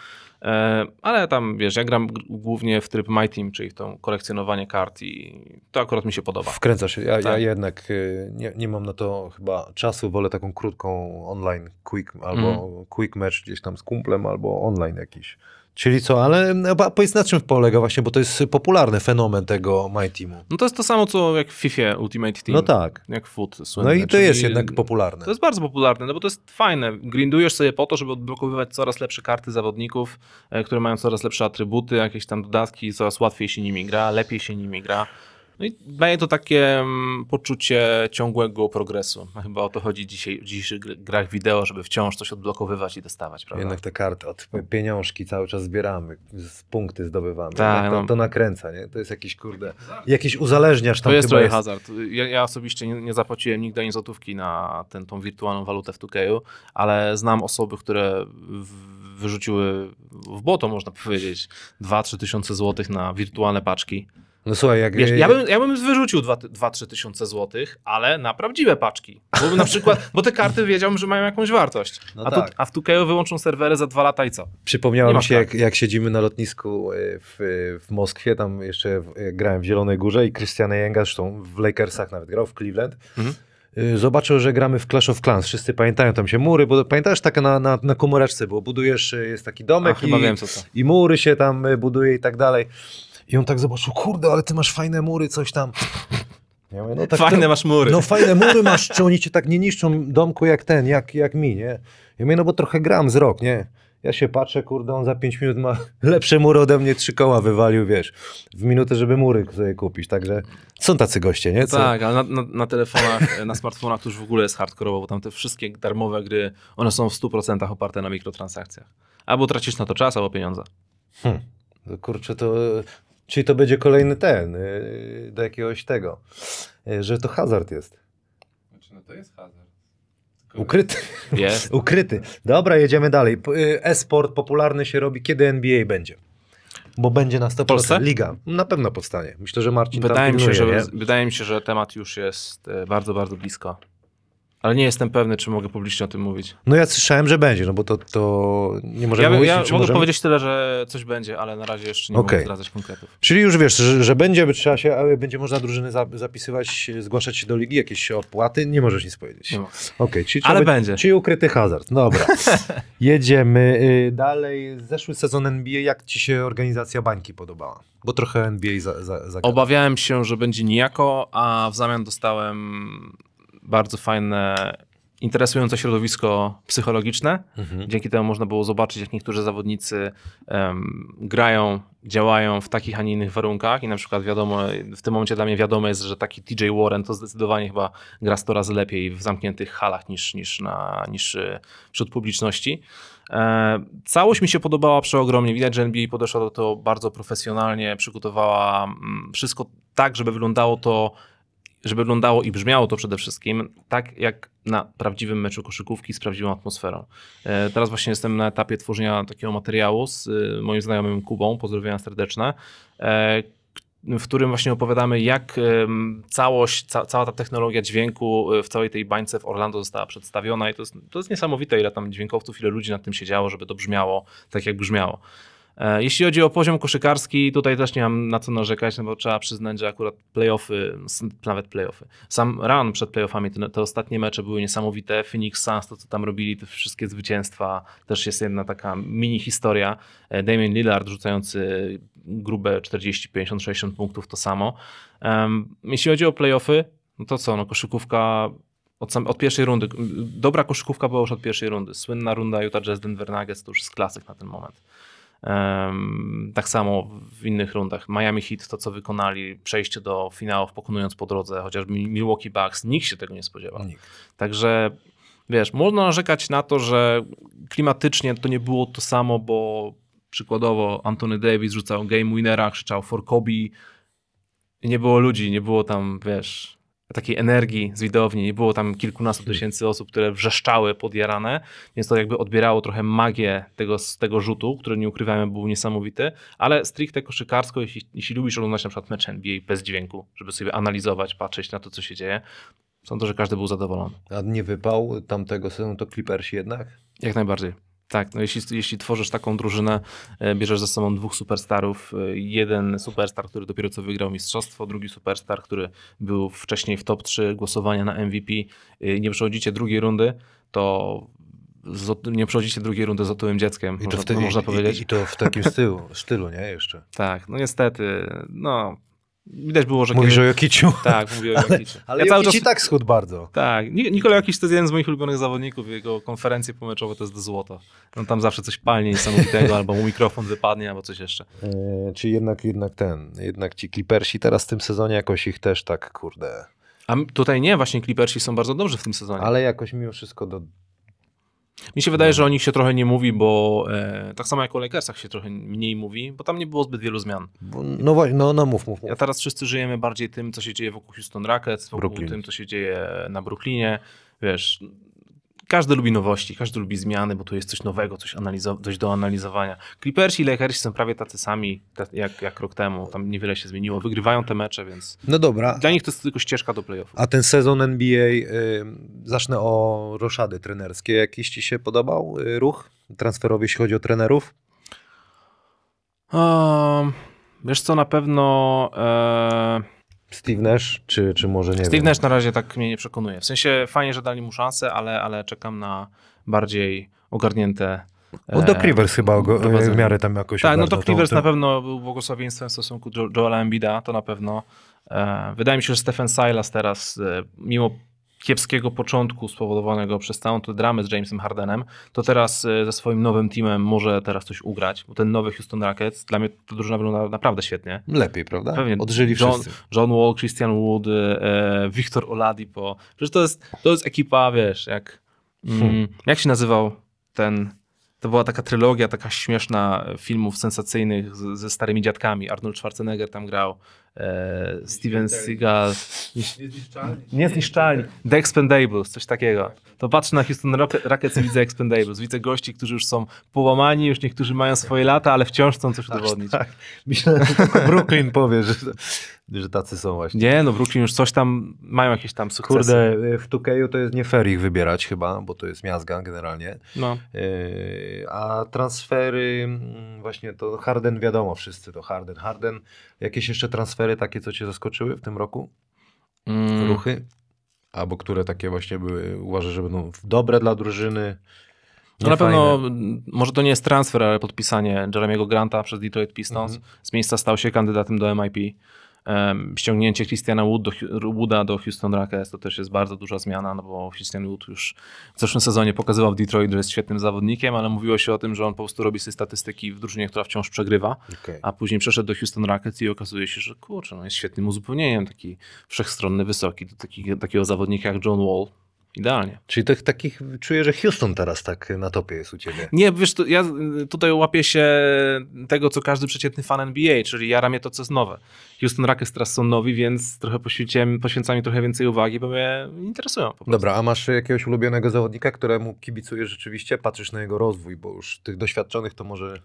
E, ale tam, wiesz, ja gram głównie w tryb My Team, czyli w to kolekcjonowanie kart i to akurat mi się podoba. Wkręcasz się. Ja, ja Tak. jednak y, nie, nie mam na to chyba czasu, wolę taką krótką online quick albo Mhm. quick match gdzieś tam z kumplem albo online jakiś. Czyli co, ale no, powiedz na czym polega właśnie, bo to jest popularny fenomen tego My Teamu. No to jest to samo, co jak w FIFA Ultimate Team. No tak. Jak foot No słynny, i to czyli- jest jednak popularne. To jest bardzo popularne, no bo to jest fajne. Grindujesz sobie po to, żeby odblokowywać coraz lepsze karty zawodników, e, które mają coraz lepsze atrybuty, jakieś tam dodatki, coraz łatwiej się nimi gra, lepiej się nimi gra. No i daje to takie mm, poczucie ciągłego progresu. [LAUGHS] Chyba o to chodzi dzisiaj, w dzisiejszych gr- grach wideo, żeby wciąż coś odblokowywać i dostawać, prawda? Jednak te karty, od pieniążki cały czas zbieramy, z punkty zdobywamy. Tak, to, no. to nakręca, nie? To jest jakiś kurde, jakiś uzależniasz tam To jest trochę hazard. Ja, ja osobiście nie, nie zapłaciłem nigdy ani złotówki na ten, tą wirtualną walutę w 2K, ale znam osoby, które w, wyrzuciły w błoto, można powiedzieć, 2-3 tysiące złotych na wirtualne paczki. No słuchaj, jak... Wiesz, ja, bym, ja bym wyrzucił 2-3 tysiące złotych, ale na prawdziwe paczki. Bo na przykład, bo te karty wiedziałbym, że mają jakąś wartość. No a, tak. tu, a w 2K wyłączą serwery za dwa lata i co? Przypomniało Nie mi masz się, jak, jak siedzimy na lotnisku e, w, w Moskwie, tam jeszcze w- jak grałem w Zielonej Górze i Christian Jenga, zresztą w Lakersach nawet grał, w Cleveland, Mhm. zobaczył, że gramy w Clash of Clans. Wszyscy pamiętają tam się mury, bo pamiętasz, taka na, na, na komóreczce było, budujesz, jest taki domek chyba i, wiem i mury się tam buduje i tak dalej. I on tak zobaczył, kurde, ale ty masz fajne mury, coś tam. Ja mówię, no tak Fajne to, masz mury. No fajne mury masz, czy oni cię tak nie niszczą domku jak ten, jak, jak mi, nie? Ja mówię, no bo trochę gram z rok, nie? Ja się patrzę, kurde, on za 5 minut ma [LAUGHS] lepsze mury ode mnie, trzy koła wywalił, wiesz, w minutę, żeby mury sobie kupić, także są tacy goście, nie? Co? Tak, ale na, na, na telefonach, [LAUGHS] na smartfonach to już w ogóle jest hardkorowo, bo tam te wszystkie darmowe gry, one są w 100% oparte na mikrotransakcjach. Albo tracisz na to czas, albo pieniądze. Hmm. Kurczę, to... Czyli to będzie kolejny ten, yy, do jakiegoś tego, yy, że to hazard jest. Znaczy, no to jest hazard. Tylko- Ukryty. Jest. [LAUGHS] Ukryty. Dobra, jedziemy dalej. Y, E-sport popularny się robi, kiedy NBA będzie? Bo będzie na 100%. Polsce? Liga. Na pewno powstanie. Myślę, że Marcin Wydaje tam mi, się, że, nie? wydaje mi się, że temat już jest bardzo, bardzo blisko. Ale nie jestem pewny, czy mogę publicznie o tym mówić. No ja słyszałem, że będzie, no bo to, to nie możemy Ja, mówić, ja mogę możemy... powiedzieć tyle, że coś będzie, ale na razie jeszcze nie Okej. mogę zdradzać konkretów. Czyli już wiesz, że, że będzie, by trzeba się, ale będzie można drużyny za- zapisywać, zgłaszać się do ligi, jakieś opłaty, nie możesz nic powiedzieć. Ma. Okej, czyli Ale trzeba- będzie. Czyli ukryty hazard. Dobra. [LAUGHS] Jedziemy y, dalej. Zeszły sezon NBA, jak ci się organizacja bańki podobała? Bo trochę NBA za, za, za... Obawiałem się, że będzie nijako, a w zamian dostałem bardzo fajne, interesujące środowisko psychologiczne. Mhm. Dzięki temu można było zobaczyć, jak niektórzy zawodnicy em, grają, działają w takich, a nie innych warunkach. I na przykład wiadomo, w tym momencie dla mnie wiadomo jest, że taki TJ Warren to zdecydowanie chyba gra 100 razy lepiej w zamkniętych halach niż, niż, na, niż e, wśród publiczności. E, całość mi się podobała przeogromnie. Widać, że NBA podeszła do tego bardzo profesjonalnie, przygotowała mm, wszystko tak, żeby wyglądało to żeby wyglądało i brzmiało to przede wszystkim tak, jak na prawdziwym meczu koszykówki z prawdziwą atmosferą. E, Teraz właśnie jestem na etapie tworzenia takiego materiału z e, moim znajomym Kubą, pozdrowienia serdeczne, e, w którym właśnie opowiadamy, jak całość, ca, cała ta technologia dźwięku e, w całej tej bańce w Orlando została przedstawiona i to jest, to jest niesamowite, ile tam dźwiękowców, ile ludzi nad tym siedziało, żeby to brzmiało tak, jak brzmiało. E, Jeśli chodzi o poziom koszykarski, tutaj też nie mam na co narzekać, no bo trzeba przyznać, że akurat playoffy, nawet playoffy, sam run przed playoffami, te, te ostatnie mecze były niesamowite. Phoenix Suns, to co tam robili, te wszystkie zwycięstwa, też jest jedna taka mini historia. E, Damian Lillard rzucający grube 40, 50, 60 punktów, to samo. Em, Jeśli chodzi o playoffy, no to co, no koszykówka od, sam, od pierwszej rundy. Dobra koszykówka była już od pierwszej rundy. Słynna runda Utah Jazz Denver Nuggets to już jest klasyk na ten moment. Tak samo w innych rundach. Miami Heat, to co wykonali, przejście do finałów, pokonując po drodze, chociażby Milwaukee Bucks, nikt się tego nie spodziewał. Nikt. Także wiesz, można narzekać na to, że klimatycznie to nie było to samo, bo przykładowo Anthony Davis rzucał game winnera, krzyczał for Kobe. Nie było ludzi, nie było tam, wiesz, takiej energii z widowni, nie było tam kilkunastu tysięcy osób, które wrzeszczały podjarane, więc to jakby odbierało trochę magię tego, tego rzutu, który nie ukrywamy był niesamowity, ale stricte koszykarsko, jeśli, jeśli lubisz oglądać na przykład mecz NBA bez dźwięku, żeby sobie analizować, patrzeć na to, co się dzieje, sądzę, że każdy był zadowolony. A nie wypał tamtego sezonu to Clippersi jednak? Jak najbardziej. Tak, no jeśli, jeśli tworzysz taką drużynę, e, bierzesz ze sobą dwóch superstarów, e, jeden superstar, który dopiero co wygrał mistrzostwo, drugi superstar, który był wcześniej w top 3 głosowania na MVP, e, nie przechodzicie drugiej rundy, to z, nie przechodzicie drugiej rundy z otyłym dzieckiem, I to, można, wtedy, można powiedzieć. I, I to w takim stylu, [LAUGHS] stylu, nie? Jeszcze. Tak, no niestety, no widać było, że Mówisz o kiedy... Jokiciu? Tak, mówię o Jokiciu. Ale ja Jokic i tak schudł bardzo. Tak, Ni- Nikola Jokic to jest jeden z moich ulubionych zawodników, jego konferencje pomeczowe to jest do złota. On tam zawsze coś palnie niesamowitego, albo mu mikrofon wypadnie, albo coś jeszcze. E, czy jednak, jednak ten, jednak ci Clippersi teraz w tym sezonie jakoś ich też tak, kurde. A tutaj nie, właśnie Clippersi są bardzo dobrzy w tym sezonie. Ale jakoś mimo wszystko do... Mi się wydaje, że o nich się trochę nie mówi, bo e, tak samo jak o Lakersach się trochę mniej mówi, bo tam nie było zbyt wielu zmian. No właśnie, no, no mów, mów, mów. A teraz wszyscy żyjemy bardziej tym, co się dzieje wokół Houston Rockets, wokół Brooklyn. tym, co się dzieje na Brooklynie. Wiesz, każdy lubi nowości, każdy lubi zmiany, bo tu jest coś nowego, coś, analizo- coś do analizowania. Clippersi i Lakersi są prawie tacy sami jak, jak rok temu. Tam niewiele się zmieniło. Wygrywają te mecze, więc No dobra, dla nich to jest tylko ścieżka do playoffów. a ten sezon NBA, y, zacznę o roszady trenerskie. Jakiś ci się podobał y, ruch transferowy, jeśli chodzi o trenerów? Um, wiesz co, na pewno... E, Steve Nash, czy, czy może nie Steve wiem? Nash na razie tak mnie nie przekonuje. W sensie fajnie, że dali mu szansę, ale, ale czekam na bardziej ogarnięte. No Doc Rivers chyba go, prowadzenie. w miarę tam jakoś Tak, no Doc Rivers tą- na pewno był błogosławieństwem w stosunku do Joela Embida, to na pewno. E, wydaje mi się, że Stephen Silas teraz, e, mimo kiepskiego początku spowodowanego przez całą tę dramę z Jamesem Hardenem, to teraz e, ze swoim nowym teamem może teraz coś ugrać, bo ten nowy Houston Rockets, dla mnie ta drużyna wygląda naprawdę świetnie. Lepiej, prawda? Pewnie. Odżyli John, wszyscy. John Wall, Christian Wood, e, Victor Oladipo. Przecież to jest, to jest ekipa, wiesz, jak... Mm, Hmm. Jak się nazywał ten... To była taka trylogia, taka śmieszna filmów sensacyjnych z, ze starymi dziadkami. Arnold Schwarzenegger tam grał, e, Steven Seagal, Niezniszczalni. The Expendables, coś takiego. To patrzę na Houston Rock- Rockets i widzę Expendables. Widzę gości, którzy już są połamani, już niektórzy mają swoje lata, ale wciąż chcą coś udowodnić. Tak. Myślałem, że Brooklyn powie, że... że tacy są właśnie. Nie, no Brooklyn już coś tam, mają jakieś tam sukcesy. Kurde, w 2K to jest nie fair ich wybierać chyba, bo to jest miazga generalnie. No. Yy, A transfery, mm, właśnie to Harden wiadomo, wszyscy to Harden. Harden, jakieś jeszcze transfery takie, co cię zaskoczyły w tym roku? Mm, Ruchy? Albo które takie właśnie były, uważasz, że będą dobre dla drużyny? No na pewno, może to nie jest transfer, ale podpisanie Jeremiego Granta przez Detroit Pistons. Mhm. Z miejsca stał się kandydatem do MIP. Um, ściągnięcie Christiana Wood do, Wooda do Houston Rockets to też jest bardzo duża zmiana, no bo Christian Wood już w zeszłym sezonie pokazywał w Detroit, że jest świetnym zawodnikiem, ale mówiło się o tym, że on po prostu robi sobie statystyki w drużynie, która wciąż przegrywa, Okej. a później przeszedł do Houston Rockets i okazuje się, że kurczę, no jest świetnym uzupełnieniem, taki wszechstronny, wysoki, do taki, takiego zawodnika jak John Wall. Idealnie. Czyli tych takich, czuję, że Houston teraz tak na topie jest u ciebie. Nie, wiesz, tu, ja y, tutaj łapię się tego, co każdy przeciętny fan NBA, czyli jara mnie to, co jest nowe. Houston Rockets teraz są nowi, więc trochę poświęciłem, poświęcam im trochę więcej uwagi, bo mnie interesują. Dobra, a masz jakiegoś ulubionego zawodnika, któremu kibicujesz rzeczywiście? Patrzysz na jego rozwój, bo już tych doświadczonych to może...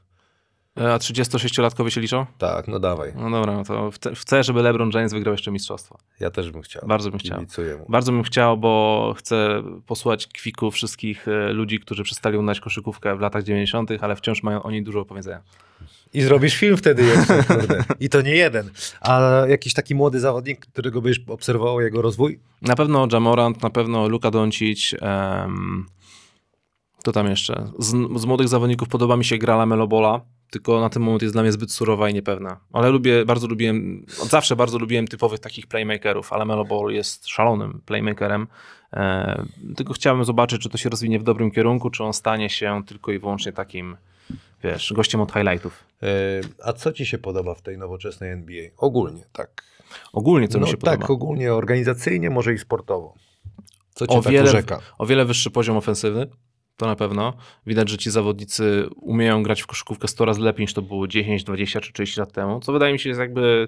E, A 36-latkowie się liczą? Tak, no dawaj. No dobra, no to chcę, żeby LeBron James wygrał jeszcze mistrzostwo. Ja też bym chciał. Bardzo bym chciał. Mu. Bardzo bym chciał, bo chcę posłać kwiku wszystkich e, ludzi, którzy przestali oglądać koszykówkę w latach 90., ale wciąż mają o niej dużo do powiedzenia. I zrobisz film wtedy jeszcze, kurde. I to nie jeden. A jakiś taki młody zawodnik, którego byś obserwował jego rozwój? Na pewno Jamorant, na pewno Luka Doncic. Um, to tam jeszcze. Z, z młodych zawodników podoba mi się gra Lamelo Bola, tylko na ten moment jest dla mnie zbyt surowa i niepewna. Ale lubię, bardzo lubiłem, od zawsze bardzo lubiłem typowych takich playmakerów, ale Melo Ball jest szalonym playmakerem. E, tylko chciałem zobaczyć, czy to się rozwinie w dobrym kierunku, czy on stanie się tylko i wyłącznie takim, wiesz, gościem od highlightów. E, A co ci się podoba w tej nowoczesnej NBA? Ogólnie, tak. Ogólnie, co no, mi się tak, podoba. ogólnie, organizacyjnie, może i sportowo. Co cię O tak wiele- urzeka? O wiele wyższy poziom ofensywny, to na pewno. Widać, że ci zawodnicy umieją grać w koszykówkę 100 razy lepiej niż to było 10, 20 czy 30 lat temu, co wydaje mi się jest jakby,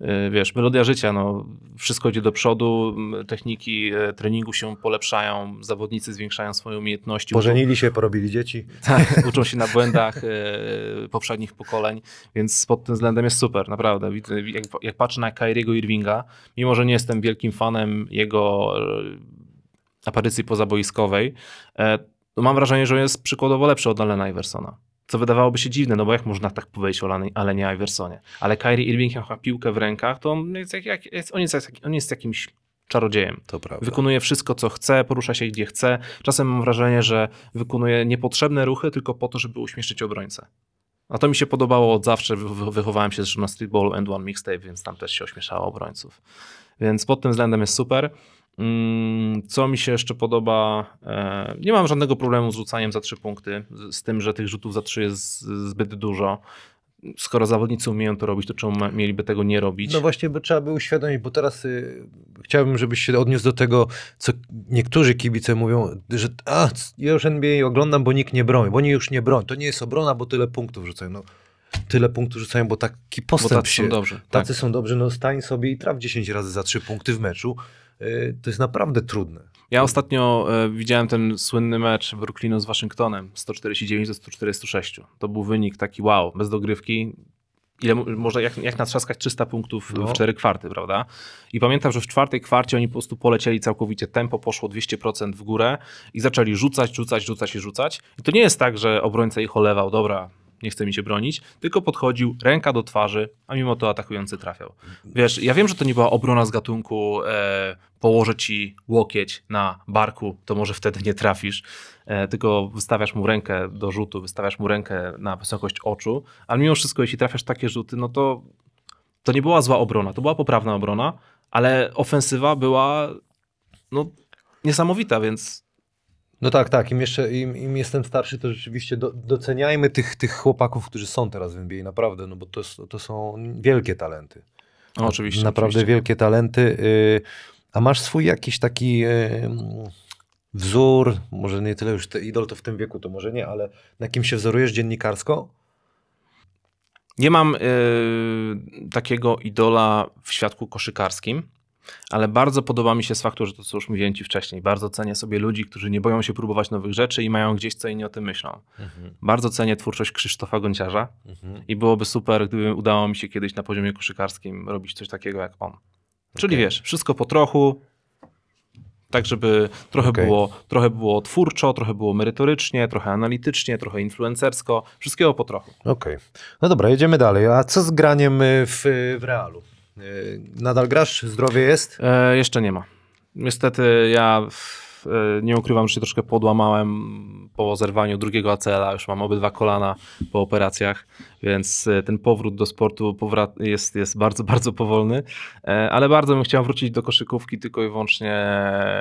yy, wiesz, melodia życia. No. Wszystko idzie do przodu, techniki e, treningu się polepszają, zawodnicy zwiększają swoje umiejętności. uczą- Pożenili się, porobili dzieci. tak, [LAUGHS] uczą się na błędach e, poprzednich pokoleń, więc pod tym względem jest super, naprawdę. Jak, jak patrzę na Kyriego Irvinga, mimo że nie jestem wielkim fanem jego e, aparycji pozaboiskowej, to mam wrażenie, że jest przykładowo lepszy od Allena Iversona. Co wydawałoby się dziwne, no bo jak można tak powiedzieć o Allenie Iversonie? Ale Kyrie Irving ma piłkę w rękach, to on jest, jak, jest, on jest, on jest jakimś czarodziejem. To prawda. Wykonuje wszystko, co chce, porusza się gdzie chce. Czasem mam wrażenie, że wykonuje niepotrzebne ruchy tylko po to, żeby uśmieszyć obrońcę. A to mi się podobało od zawsze. Wy- wy- Wychowałem się zresztą na Streetballu and One Mixtape, więc tam też się ośmieszało obrońców. Więc pod tym względem jest super. Mm, Co mi się jeszcze podoba? E, Nie mam żadnego problemu z rzucaniem za trzy punkty, z tym, że tych rzutów za trzy jest zbyt dużo. Skoro zawodnicy umieją to robić, to czemu mieliby tego nie robić? No właśnie, by trzeba by uświadomić, bo teraz y, chciałbym, żebyś się odniósł do tego, co niektórzy kibice mówią, że a, ja już NBA oglądam, bo nikt nie broni, bo oni już nie broni. To nie jest obrona, bo tyle punktów rzucają. No, tyle punktów rzucają, bo taki Bo postęp tacy się... są dobrzy. Tak. Tacy są dobrzy, no stań sobie i traf 10 razy za 3 punkty w meczu. Y, To jest naprawdę trudne. Ja ostatnio e, widziałem ten słynny mecz Brooklynu z Waszyngtonem 149 do 146. To był wynik taki wow, bez dogrywki. Ile mo- można, jak, jak natrzaskać 300 punktów No. w 4 kwarty, prawda? I pamiętam, że w czwartej kwarcie oni po prostu polecieli całkowicie, tempo poszło 200% w górę i zaczęli rzucać, rzucać, rzucać i rzucać. I to nie jest tak, że obrońca ich olewał, dobra, nie chce mi się bronić, tylko podchodził, ręka do twarzy, a mimo to atakujący trafiał. Wiesz, ja wiem, że to nie była obrona z gatunku e, położę ci łokieć na barku, to może wtedy nie trafisz, e, tylko wystawiasz mu rękę do rzutu, wystawiasz mu rękę na wysokość oczu, ale mimo wszystko, jeśli trafiasz takie rzuty, no to to nie była zła obrona, to była poprawna obrona, ale ofensywa była no, niesamowita, więc No tak, tak. Im jeszcze im, im jestem starszy, to rzeczywiście do, doceniajmy tych, tych chłopaków, którzy są teraz w NBA, naprawdę, no bo to, to są wielkie talenty. no, oczywiście. Naprawdę oczywiście. wielkie talenty. Y, A masz swój jakiś taki y, wzór, może nie tyle już te idol to w tym wieku, to może nie, ale na kim się wzorujesz dziennikarsko? Nie mam y, takiego idola w świadku koszykarskim. Ale bardzo podoba mi się z faktu, że to co już mówiłem ci wcześniej, bardzo cenię sobie ludzi, którzy nie boją się próbować nowych rzeczy i mają gdzieś co inni o tym myślą. Bardzo cenię twórczość Krzysztofa Gonciarza i byłoby super, gdyby udało mi się kiedyś na poziomie koszykarskim robić coś takiego jak on. Czyli Okej. wiesz, wszystko po trochu, tak żeby trochę, Okej. było, trochę było twórczo, trochę było merytorycznie, trochę analitycznie, trochę influencersko, wszystkiego po trochu. Okej. No dobra, jedziemy dalej. A co z graniem y, w, w realu? Y, Nadal grasz? Zdrowie jest? E, jeszcze nie ma. Niestety ja w, e, nie ukrywam, że się troszkę podłamałem po zerwaniu drugiego ACL-a. Już mam obydwa kolana po operacjach, więc e, ten powrót do sportu jest, jest bardzo, [LAUGHS] bardzo powolny. E, ale bardzo bym chciał wrócić do koszykówki tylko i wyłącznie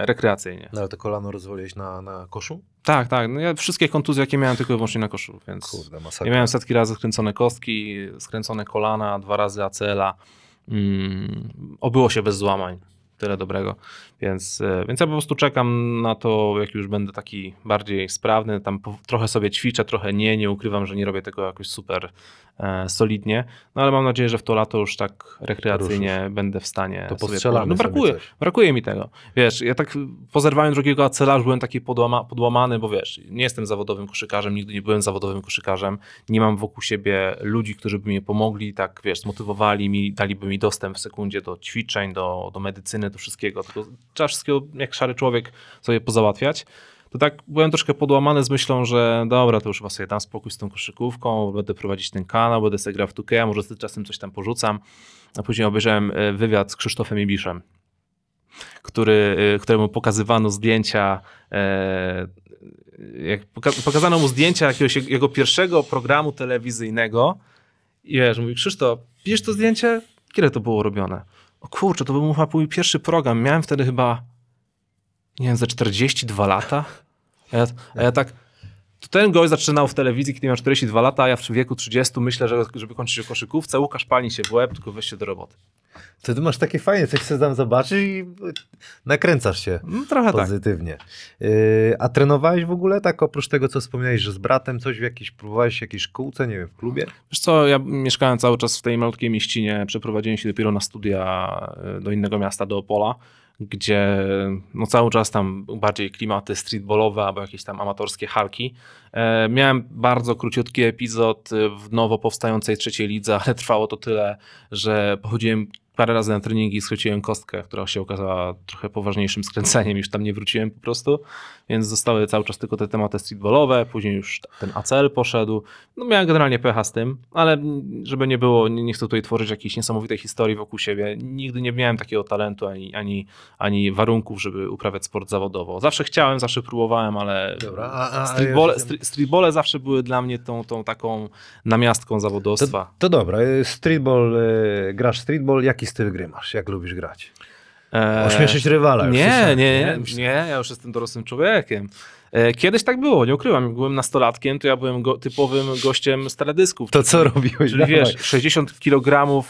rekreacyjnie. No ale to kolano rozwaliłeś na, na koszu? Tak, tak. No ja wszystkie kontuzje, jakie miałem, tylko i wyłącznie na koszu, więc Kurde, ja masakra. miałem setki razy skręcone kostki, skręcone kolana, dwa razy ACL-a. Mm, obyło się bez złamań. Tyle dobrego. Więc, e, więc ja po prostu czekam na to, jak już będę taki bardziej sprawny. Tam po, trochę sobie ćwiczę, trochę nie. Nie ukrywam, że nie robię tego jakoś super solidnie. No ale mam nadzieję, że w to lato już tak rekreacyjnie będę w stanie. To postrzelamy No brakuje, brakuje mi tego. Wiesz, ja tak po zerwaniu drugiego ACL byłem taki podłama, podłamany, bo wiesz, nie jestem zawodowym koszykarzem, nigdy nie byłem zawodowym koszykarzem. Nie mam wokół siebie ludzi, którzy by mnie pomogli, tak wiesz, zmotywowali mi, daliby mi dostęp w sekundzie do ćwiczeń, do, do medycyny, do wszystkiego. Tylko trzeba wszystkiego jak szary człowiek sobie pozałatwiać. To tak byłem troszkę podłamany z myślą, że dobra, to już was sobie dam spokój z tą koszykówką, będę prowadzić ten kanał, będę sobie grał w 2K, może z czasem coś tam porzucam. A później obejrzałem e, wywiad z Krzysztofem Ibiszem, który, y, któremu pokazywano zdjęcia, e, jak poka- pokazano mu zdjęcia jakiegoś jego- pierwszego programu telewizyjnego i wiesz, mówi Krzysztof, widzisz to zdjęcie? Kiedy to było robione? O kurczę, to był mój pierwszy program, miałem wtedy chyba, nie wiem, ze 42 lata. A ja, a ja tak, to ten gość zaczynał w telewizji, kiedy miał 42 lata, a ja w wieku 30 myślę, że żeby kończyć o koszykówce, Łukasz palni się w łeb, tylko weź się do roboty. To ty masz takie fajne, coś chcesz tam zobaczyć i nakręcasz się No, trochę tak. pozytywnie. Y, a trenowałeś w ogóle tak oprócz tego, co wspomniałeś, że z bratem coś w jakiejś, próbowałeś w jakiejś szkółce, nie wiem, w klubie? Wiesz co, ja mieszkałem cały czas w tej malutkiej mieścinie, przeprowadziłem się dopiero na studia e, do innego miasta, do Opola, gdzie no cały czas tam bardziej klimaty streetballowe albo jakieś tam amatorskie halki. E, miałem bardzo króciutki epizod w nowo powstającej trzeciej lidze, ale trwało to tyle, że pochodziłem parę razy na treningi schwyciłem kostkę, która się okazała trochę poważniejszym skręceniem, już tam nie wróciłem po prostu, więc zostały cały czas tylko te tematy streetballowe, później już ten ACL poszedł, no miałem generalnie pecha z tym, ale żeby nie było, nie, nie chcę tutaj tworzyć jakiejś niesamowitej historii wokół siebie. Nigdy nie miałem takiego talentu ani, ani, ani warunków, żeby uprawiać sport zawodowo. Zawsze chciałem, zawsze próbowałem, ale Dobra, a- a- streetbole, ja- stre- streetbole zawsze były dla mnie tą, tą taką namiastką zawodowstwa. To dobra, y, streetball, y, grasz streetball, jaki styl gry masz? Jak lubisz grać? Eee, Ośmieszyć rywala. już Nie, nie, Myślę- nie, ja już jestem dorosłym człowiekiem. E, Kiedyś tak było, nie ukrywam. Jak byłem nastolatkiem, to ja byłem go, typowym gościem z teledysków. To co robiłeś? Czyli Dawaj. wiesz, 60 kg,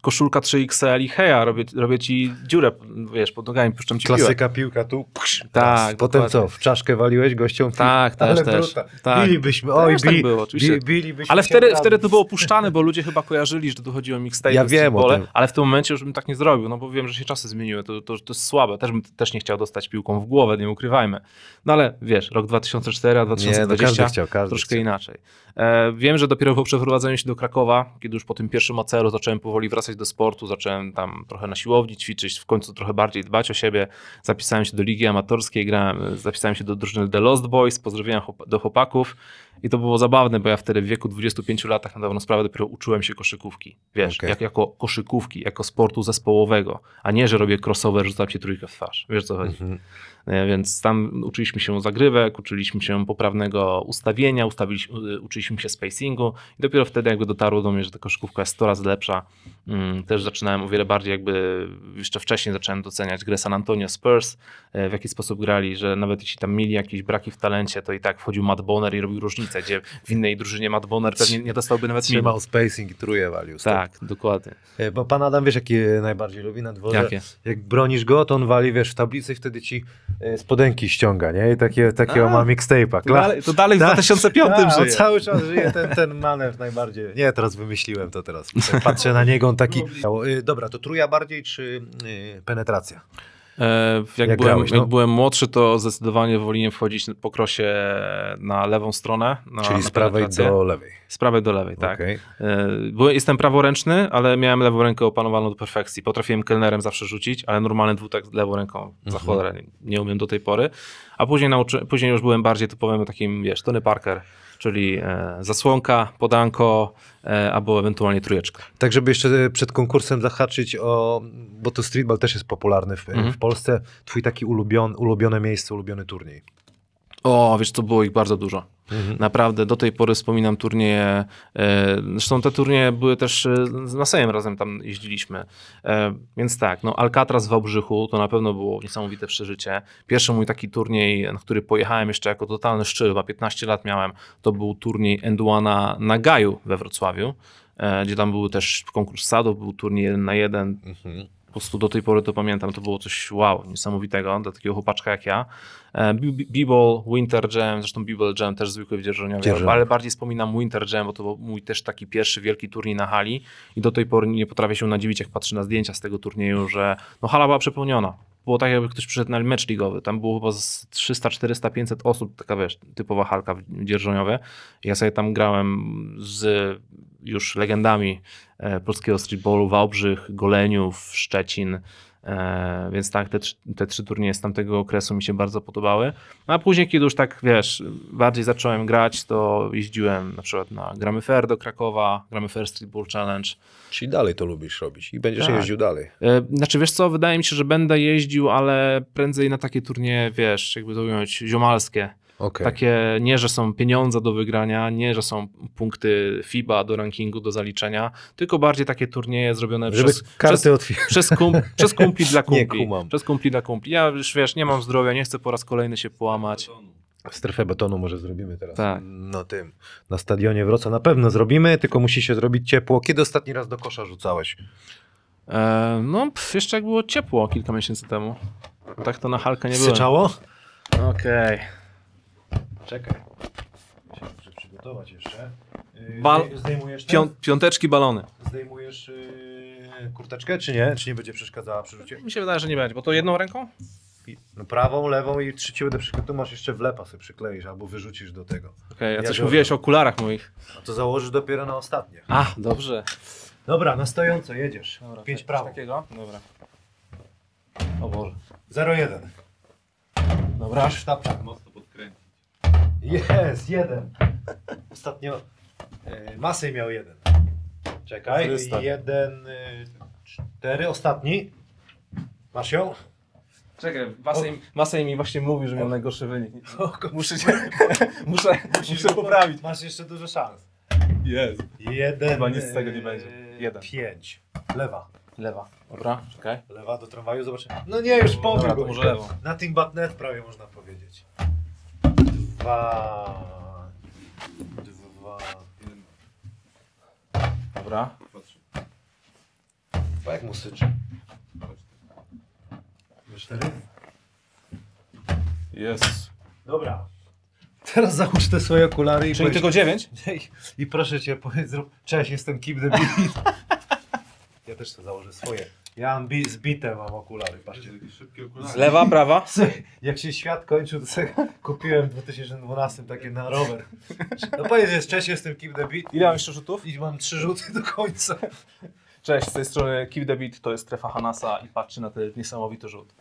koszulka 3XL i heja, robię, robię ci dziurę, wiesz, pod nogami, puszczam ci. Klasyka piłka tu. psz, Tak. Potem dokładnie. co? W czaszkę waliłeś gościom? Tak, też, Ale też. bruta. Tak. Bilibyśmy, oj, Też tak bi, było, oczywiście. bi, bilibyśmy Ale wtedy, wtedy to było puszczane, bo ludzie chyba kojarzyli, że tu chodzi o mixtape, Ja wiem o tym. ale w tym momencie już bym tak nie zrobił, no bo wiem, że się czasy zmieniły, to, to, to jest słabe, też bym też nie chciał dostać piłką w głowę, nie ukrywajmy. No ale wiesz, rok 2004, a Nie, no 2020 każdy chciał, każdy troszkę chciał. inaczej. E, wiem, że dopiero po przeprowadzeniu się do Krakowa, kiedy już po tym pierwszym acelu zacząłem powoli wracać do sportu, zacząłem tam trochę na siłowni ćwiczyć, w końcu trochę bardziej dbać o siebie, zapisałem się do ligi amatorskiej, grałem, zapisałem się do drużyny The Lost Boys, pozdrowienia do chłopaków i to było zabawne, bo ja wtedy w wieku 25 latach na dobrą sprawę dopiero uczyłem się koszykówki. Wiesz, Okej. jak, jako koszykówki, jako sportu zespołowego, a nie, że robię crossover, rzucam ci trójkę w twarz. Wiesz co chodzi? Mhm. E, Więc tam uczyliśmy się zagrywek, uczyliśmy się poprawnego ustawienia, ustawiliśmy, uczyliśmy się spacingu i dopiero wtedy jakby dotarło do mnie, że ta koszykówka jest 100 razy lepsza. Mm, Też zaczynałem o wiele bardziej jakby, jeszcze wcześniej zacząłem doceniać grę San Antonio Spurs, e, w jaki sposób grali, że nawet jeśli tam mieli jakieś braki w talencie, to i tak wchodził Matt Bonner i robił różnicę, gdzie w innej drużynie Matt Bonner pewnie nie dostałby nawet Trzymał minut. spacing i truje walił. Tak, dokładnie. E, Bo pan Adam, wiesz, jaki e, najbardziej lubi na dworze? Jakie? Jak bronisz go, to on wali, wiesz, w tablicy i wtedy ci e, spodenki ściąga, nie? I takie, takiego A, ma mixtape'a. To dalej, to dalej w Tak. 2005 Tak, on żyje. cały czas żyje ten, ten manewr najbardziej. Nie, teraz wymyśliłem to teraz. Patrzę na niego on taki... Y, Dobra, to truja bardziej czy y, penetracja? E, jak, Jak byłem, grałeś, no. jak byłem młodszy, to zdecydowanie woliłem wchodzić po krosie na lewą stronę. Na, Czyli na z prawej do lewej. Z prawej do lewej, tak. Okej. E, Byłem, jestem praworęczny, ale miałem lewą rękę opanowaną do perfekcji. Potrafiłem kelnerem zawsze rzucić, ale normalny dwutak lewą ręką za Mhm. cholerę nie, nie umiem do tej pory. A później, nauczy, później już byłem bardziej typowym takim, wiesz, Tony Parker, czyli e, zasłonka, podanko e, albo ewentualnie trójeczka. Tak, żeby jeszcze przed konkursem zahaczyć o, bo to streetball też jest popularny w, Mhm. w Polsce. Twój taki ulubion, ulubione miejsce, ulubiony turniej. O, wiesz co, było ich bardzo dużo. Mhm. Naprawdę, do tej pory wspominam turnieje. E, zresztą te turnieje były też e, z Masejem razem tam jeździliśmy. E, więc tak, no Alcatraz w Wałbrzychu to na pewno było niesamowite przeżycie. Pierwszy mój taki turniej, na który pojechałem jeszcze jako totalny szczyl, chyba 15 lat miałem, to był turniej Enduana na Gaju we Wrocławiu, gdzie tam był też konkurs sadów, był turniej jeden na jeden. Mhm. Po prostu do tej pory to pamiętam, to było coś wow, niesamowitego dla takiego chłopaczka jak ja. E, B- B- B-Ball, Winter Jam, zresztą B-Ball Jam też zwykły w Dzierżoniowie. ale bardziej wspominam Winter Jam, bo to był mój też taki pierwszy wielki turniej na hali i do tej pory nie potrafię się nadziwić, jak patrzę na zdjęcia z tego turnieju, że no hala była przepełniona. Było tak, jakby ktoś przyszedł na mecz ligowy. Tam było chyba z 300, 400, 500 osób, taka wiesz, typowa halka w Dzierżoniowie. Ja sobie tam grałem z już legendami e, polskiego streetballu, Wałbrzych, Goleniów, Szczecin, więc tak, te, trzy- te trzy turnieje z tamtego okresu mi się bardzo podobały. No, a później, kiedy już tak, wiesz, bardziej zacząłem grać, to jeździłem na przykład na Gramy Fair do Krakowa, Gramy Fair Streetball Challenge. Czyli dalej to lubisz robić i będziesz Tak. jeździł dalej. E, Znaczy, wiesz co, wydaje mi się, że będę jeździł, ale prędzej na takie turnieje, wiesz, jakby to ująć, ziomalskie. Okej. Takie nie, że są pieniądze do wygrania, nie, że są punkty FIBA do rankingu do zaliczenia, tylko bardziej takie turnieje zrobione Żeby przez, karty przez, przez, kum, przez kumpli dla [LAUGHS] Nie kumpli. kumam. Przez kumpli dla kumpli. Ja już wiesz, nie mam zdrowia, nie chcę po raz kolejny się połamać. Strefę betonu może zrobimy teraz. Tak. No tym. Na stadionie Wrocław na pewno zrobimy, tylko musi się zrobić ciepło. Kiedy ostatni raz do kosza rzucałeś? E, no, jeszcze jak było ciepło kilka miesięcy temu. Tak to na halkę nie było. Syczało? Okej. Czekaj. Muszę przygotować jeszcze. Yy, Bal- zdej- Zdejmujesz, ten? Pią, piąteczki balony. Zdejmujesz yy, kurteczkę, czy nie? Czy nie będzie przeszkadzała przy rzucie? Mi się wydaje, że nie będzie, bo to jedną ręką? No prawą, lewą i trzeci będę przykleił. Tu masz jeszcze wlepa sobie przykleisz albo wyrzucisz do tego. Okej, a Ja coś biorę. mówiłeś o okularach moich. A to założysz dopiero na ostatnie. A, dobrze. Dobra, na stojąco jedziesz. Dobra, Pięć prawo. takiego? Dobra. O Boże. 0-1. Dobra. Masz sztabczak. Mocno. Jest, jeden. Ostatnio e, Masej miał jeden. Czekaj, jeden, e, cztery, ostatni. Masz ją? Czekaj, Masej, Masej mi właśnie mówi, że miał najgorszy wynik. [LAUGHS] Muszę cię, [LAUGHS] muszę, muszę poprawić. Masz jeszcze dużo szans. Jest. Jeden. Chyba nic z tego nie będzie. Jeden. Pięć. Lewa. Lewa. Dobra, czekaj. Lewa do tramwaju, zobaczymy. No nie, już Dobra, pobił to może lewą. Nothing but net prawie można powiedzieć. Dwa. Dwa. Dobra. Patrz. Dwa jak mu syczy. Cztery. Jest. Dobra. Teraz załóż te swoje okulary i Czyli powiedz- tylko dziewięć? [LAUGHS] I, proszę cię, powiedz, zrób, cześć, jestem the Beat. [LAUGHS] Ja też to założę swoje. Ja mam bi- zbite mam okulary, patrzcie. Szybkie okulary. Z lewa, prawa? [LAUGHS] Jak się świat kończył, to sobie [LAUGHS] kupiłem w 2012 takie na rower. [LAUGHS] No powiedz, jest, cześć, jestem Keep the Beat. Ile mam jeszcze rzutów? I mam trzy rzuty do końca. Cześć, z tej strony Keep the Beat, to jest strefa Hanasa i patrzy na ten niesamowity rzut.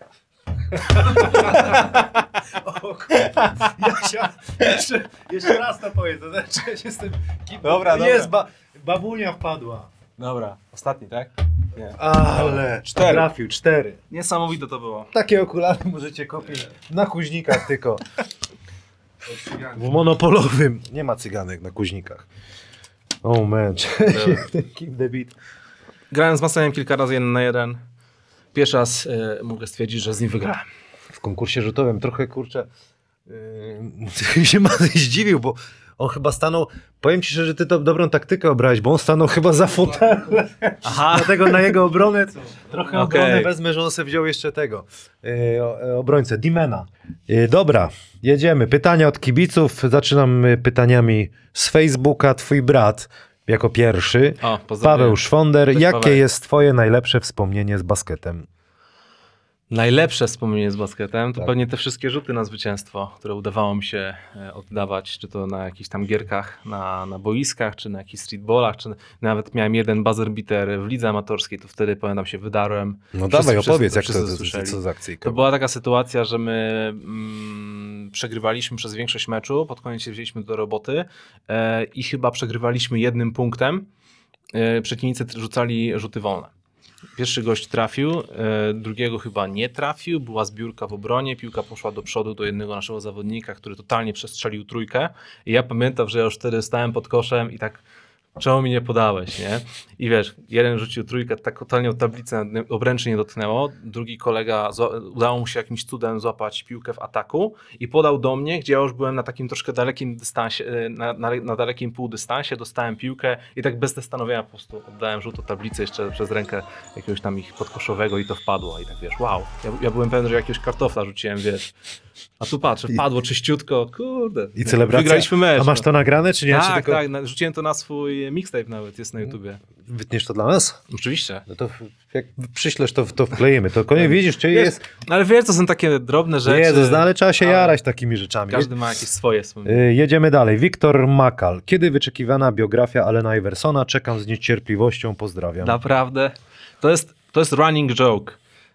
O kurwa. Jasia, jeszcze, jeszcze raz to powiedz, to znaczy, cześć, jestem Keep Dobra, dobra. Jest, ba, babunia wpadła. Dobra, ostatni, tak? Nie. Ale Cztery. trafił, cztery. Niesamowite to było. Takie okulary możecie kupić na kuźnikach tylko. W monopolowym. Nie ma cyganek na kuźnikach. Oh man, [LAUGHS] keep the beat. Grałem z Masejem kilka razy jeden na jeden. Pierwszy raz e, mogę stwierdzić, że z nim wygrałem. W konkursie rzutowym trochę kurczę yy, [LAUGHS] się Mazej zdziwił, bo on chyba stanął, powiem ci szczerze, że ty to dobrą taktykę obrałeś, bo on stanął chyba za fotelem. Aha. Dlatego na jego obronę trochę Okej. obrony wezmę, że on sobie wziął jeszcze tego yy, e, obrońcę, Dimena. Yy, dobra, jedziemy. Pytania od kibiców. Zaczynam pytaniami z Facebooka. Twój brat jako pierwszy. O. Paweł Szwonder, Cześć, jakie Paweł. jest twoje najlepsze wspomnienie z basketem? Najlepsze wspomnienie z basketem to Tak. pewnie te wszystkie rzuty na zwycięstwo, które udawało mi się e, oddawać, czy to na jakichś tam gierkach na, na boiskach, czy na jakichś streetballach, czy nawet miałem jeden buzzer beater w lidze amatorskiej, to wtedy pamiętam się wydarłem. No Wszyscy- dawaj, wszyscy- opowiedz, jak to, wszyscy to, to, co z akcyjką. To była taka sytuacja, że my mm, przegrywaliśmy przez większość meczu, pod koniec się wzięliśmy do roboty e, i chyba przegrywaliśmy jednym punktem. E, przeciwnicy rzucali rzuty wolne. Pierwszy gość trafił, e, drugiego chyba nie trafił, była zbiórka w obronie, piłka poszła do przodu do jednego naszego zawodnika, który totalnie przestrzelił trójkę. I ja pamiętam, że ja już wtedy stałem pod koszem i tak czemu mi nie podałeś, nie? I wiesz, jeden rzucił trójkę, tak totalnie tablicę obręczy nie dotknęło, drugi kolega, udało mu się jakimś cudem złapać piłkę w ataku i podał do mnie, gdzie ja już byłem na takim troszkę dalekim dystansie, e, na, na, na dalekim półdystansie, dostałem piłkę i tak bez zastanowienia po prostu oddałem rzut o tablicę jeszcze przez rękę jakiegoś tam ich podkoszowego i to wpadło i tak wiesz, wow, ja, ja byłem pewien, że jakiegoś kartofla rzuciłem, wiesz, a tu patrzę, wpadło czyściutko, kurde. I celebracja. Wygraliśmy mecz. A masz no. to nagrane, czy nie? tak, tak, na- rzuciłem to na swój mixtape nawet, jest na YouTubie. Wytniesz to dla nas? Oczywiście. No to jak przyślesz, to, to wklejemy. To konie [LAUGHS] widzisz, czy Wiesz, jest... Ale wiesz, to są takie drobne rzeczy. Jezus, no, ale trzeba się ale jarać takimi rzeczami. Każdy ma jakieś swoje wspomnienia. Y, Jedziemy dalej. Wiktor Makal. Kiedy wyczekiwana biografia Alena Iversona? Czekam z niecierpliwością. Pozdrawiam. Naprawdę. To jest, to jest running joke.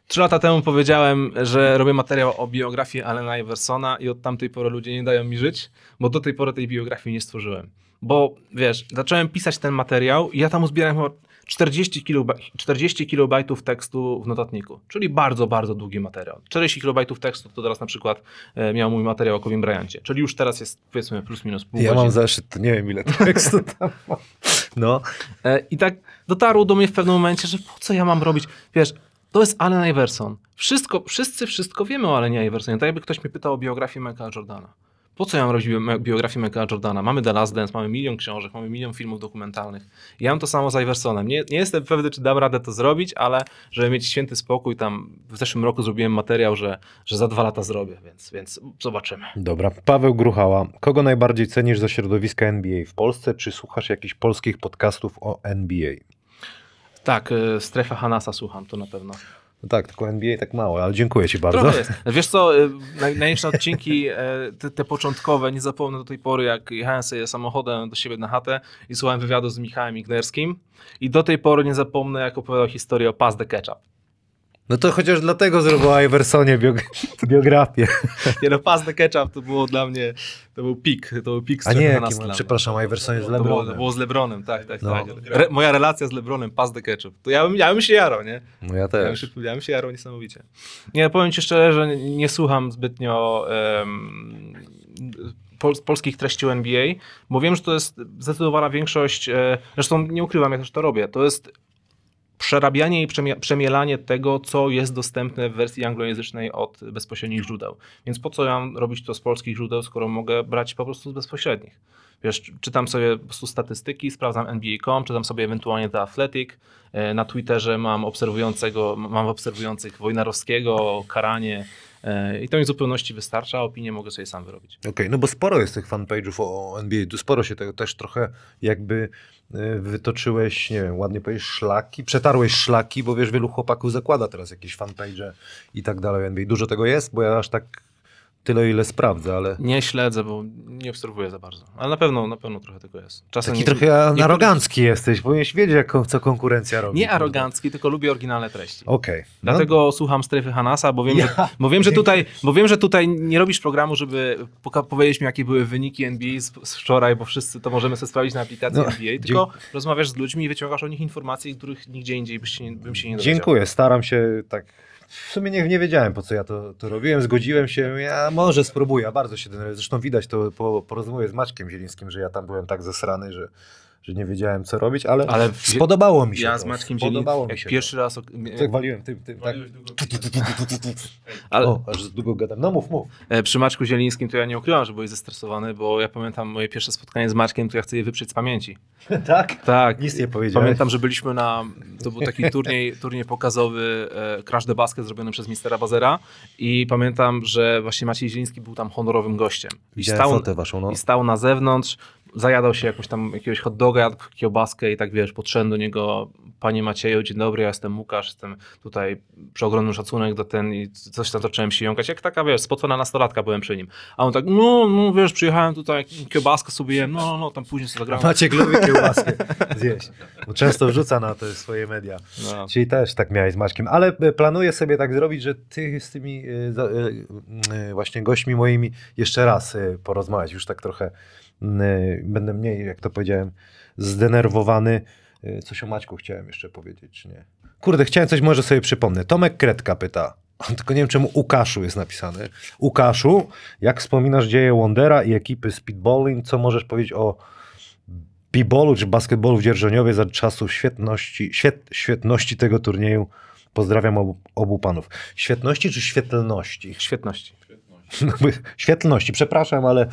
Trzy lata temu powiedziałem, że robię materiał o biografii Alena Iversona i od tamtej pory ludzie nie dają mi żyć, bo do tej pory tej biografii nie stworzyłem. Bo wiesz, zacząłem pisać ten materiał i ja tam uzbierałem chyba 40, kilobaj- 40 kilobajtów tekstu w notatniku, czyli bardzo, bardzo długi materiał. 40 kilobajtów tekstu to teraz na przykład e, miał mój materiał o Kowim Bryancie, czyli już teraz jest powiedzmy plus minus pół Ja godziny. mam zeszyt, to nie wiem ile tekstu tam mam. No. E, I tak dotarło do mnie w pewnym momencie, że po co ja mam robić? Wiesz, to jest Allen Iverson. Wszystko, wszyscy wszystko wiemy o Allenie Iversonie. Tak jakby ktoś mnie pytał o biografię Michaela Jordana. Po co ja mam robić bio- biografię Michaela Jordana? Mamy The Last Dance, mamy milion książek, mamy milion filmów dokumentalnych. Ja mam to samo z Iversonem. Nie, nie jestem pewny, czy dam radę to zrobić, ale żeby mieć święty spokój, tam w zeszłym roku zrobiłem materiał, że, że za dwa lata zrobię, więc, więc zobaczymy. Dobra. Paweł Gruchała. Kogo najbardziej cenisz ze środowiska NBA w Polsce? Czy słuchasz jakichś polskich podcastów o NBA? Tak, y, strefę Hanasa słucham, to na pewno. No tak, tylko NBA tak mało, ale dziękuję ci bardzo. Jest. Wiesz co, y, naj, najlepsze odcinki, e, te, te początkowe, nie zapomnę do tej pory, jak jechałem sobie samochodem do siebie na chatę i słuchałem wywiadu z Michałem Ignerskim i do tej pory nie zapomnę, jak opowiadał historię o Pass the Ketchup. No to chociaż dlatego zrobił Iversonie biog [LAUGHS] biografię. Nie no, the Ketchup to było dla mnie, to był pik, to był pik A nie, jaki, Hanasa. przepraszam, Iverson jest z To było, to LeBronem. było z Lebronem, tak, tak, No. tak. Re, moja relacja z Lebronem, Pass the Ketchup. To ja bym, ja bym się jarał, nie? No ja Ja bym, też. się, ja bym się jarał niesamowicie. Nie, powiem ci szczerze, że nie, słucham zbytnio em, pol, polskich treści NBA, bo wiem, że to jest zdecydowana większość, e, zresztą nie ukrywam, jak też to robię, to jest przerabianie i przemie- przemielanie tego, co jest dostępne w wersji anglojęzycznej od bezpośrednich źródeł. Więc po co ja mam robić to z polskich źródeł, skoro mogę brać po prostu z bezpośrednich? Wiesz, czytam sobie po prostu statystyki, sprawdzam NBA.com, czytam sobie ewentualnie The Athletic, e, na Twitterze mam obserwującego, mam obserwujących Wojnarowskiego, Karanie i to mi w zupełności wystarcza, a opinię mogę sobie sam wyrobić. Okej, no bo sporo jest tych fanpage'ów o NBA, tu sporo się tego też trochę jakby y, wytoczyłeś, nie wiem, ładnie powiedzieć, szlaki, przetarłeś szlaki, bo wiesz, wielu chłopaków zakłada teraz jakieś fanpage'e i tak dalej NBA. Dużo tego jest, bo ja aż tak tyle, ile sprawdzę, ale Nie śledzę, bo nie obserwuję za bardzo, ale na pewno, na pewno trochę tego jest. Czasem taki nie- trochę nie- arogancki jesteś, powinieneś wiedzieć, jak, co konkurencja robi. Nie arogancki, tylko lubię oryginalne treści. Okej. No, Dlatego słucham strefy Hanasa, bo wiem, Ja- że, bo, wiem, że tutaj, bo wiem, że tutaj nie robisz programu, żeby powiedzieć mi, jakie były wyniki NBA z, z wczoraj, bo wszyscy to możemy sobie sprawdzić na aplikacji No, NBA, tylko rozmawiasz z ludźmi i wyciągasz o nich informacje, których nigdzie indziej byś się nie, bym się nie dowiedział. Dziękuję, staram się tak. W sumie nie, nie wiedziałem, po co ja to, to robiłem, zgodziłem się, ja może spróbuję, bardzo się denerwuję. Zresztą widać to po, po rozmowie z Maćkiem Zielińskim, że ja tam byłem tak zesrany, że, że nie wiedziałem, co robić, ale, Ale spodobało mi się Ja to. z Maćkiem spodobało Zielińskim, mi się pierwszy raz... o- to. Tak waliłem tym, tym, tak. Waliłeś długo Ale, O, aż długo gadam. No mów, mów. E, Przy Maćku Zielińskim to ja nie ukrywam, że byłeś zestresowany, bo ja pamiętam moje pierwsze spotkanie z Maćkiem, to ja chcę je wyprzeć z pamięci. [LAUGHS] tak? Tak. Nic nie powiedziałeś. Pamiętam, że byliśmy na, to był taki turniej, [LAUGHS] turniej pokazowy e, Crash the Basket zrobiony przez Mistera Bazera i pamiętam, że właśnie Maciej Zieliński był tam honorowym gościem. I Widziałem stał, fotę waszą, no. I stał na zewnątrz, zajadał się jakąś tam jakiegoś hot doga, kiełbaskę i tak wiesz, podszedłem do niego, panie Macieju, dzień dobry, ja jestem Łukasz, jestem tutaj przeogromny szacunek do ten i coś tam zacząłem się jąkać, jak taka wiesz, spocona nastolatka byłem przy nim. A on tak, no, no wiesz, przyjechałem tutaj, kiełbaskę sobie jem, no, no, tam później sobie zagrałem. Maciek lubi [LAUGHS] kiełbaskę zjeść. Bo często wrzuca na te swoje media. No. Czyli też tak miałeś z Maćkiem. Ale e, planuję sobie tak zrobić, że ty z tymi e, e, właśnie gośćmi moimi jeszcze raz porozmawiać. Już tak trochę będę mniej, jak to powiedziałem, zdenerwowany. E, Coś o Maćku chciałem jeszcze powiedzieć, nie? Kurde, chciałem coś, może sobie przypomnę. Tomek Kretka pyta. Tylko nie wiem, czemu Łukaszu jest napisane. Łukaszu, jak wspominasz dzieje Wondera i ekipy Speedballing, co możesz powiedzieć o b-ballu czy basketballu w Dzierżoniowie za czasów świetności, świet, świetności tego turnieju? Pozdrawiam obu, obu panów. Świetności czy świetlności? Świetności. [LAUGHS] Świetlności, przepraszam, ale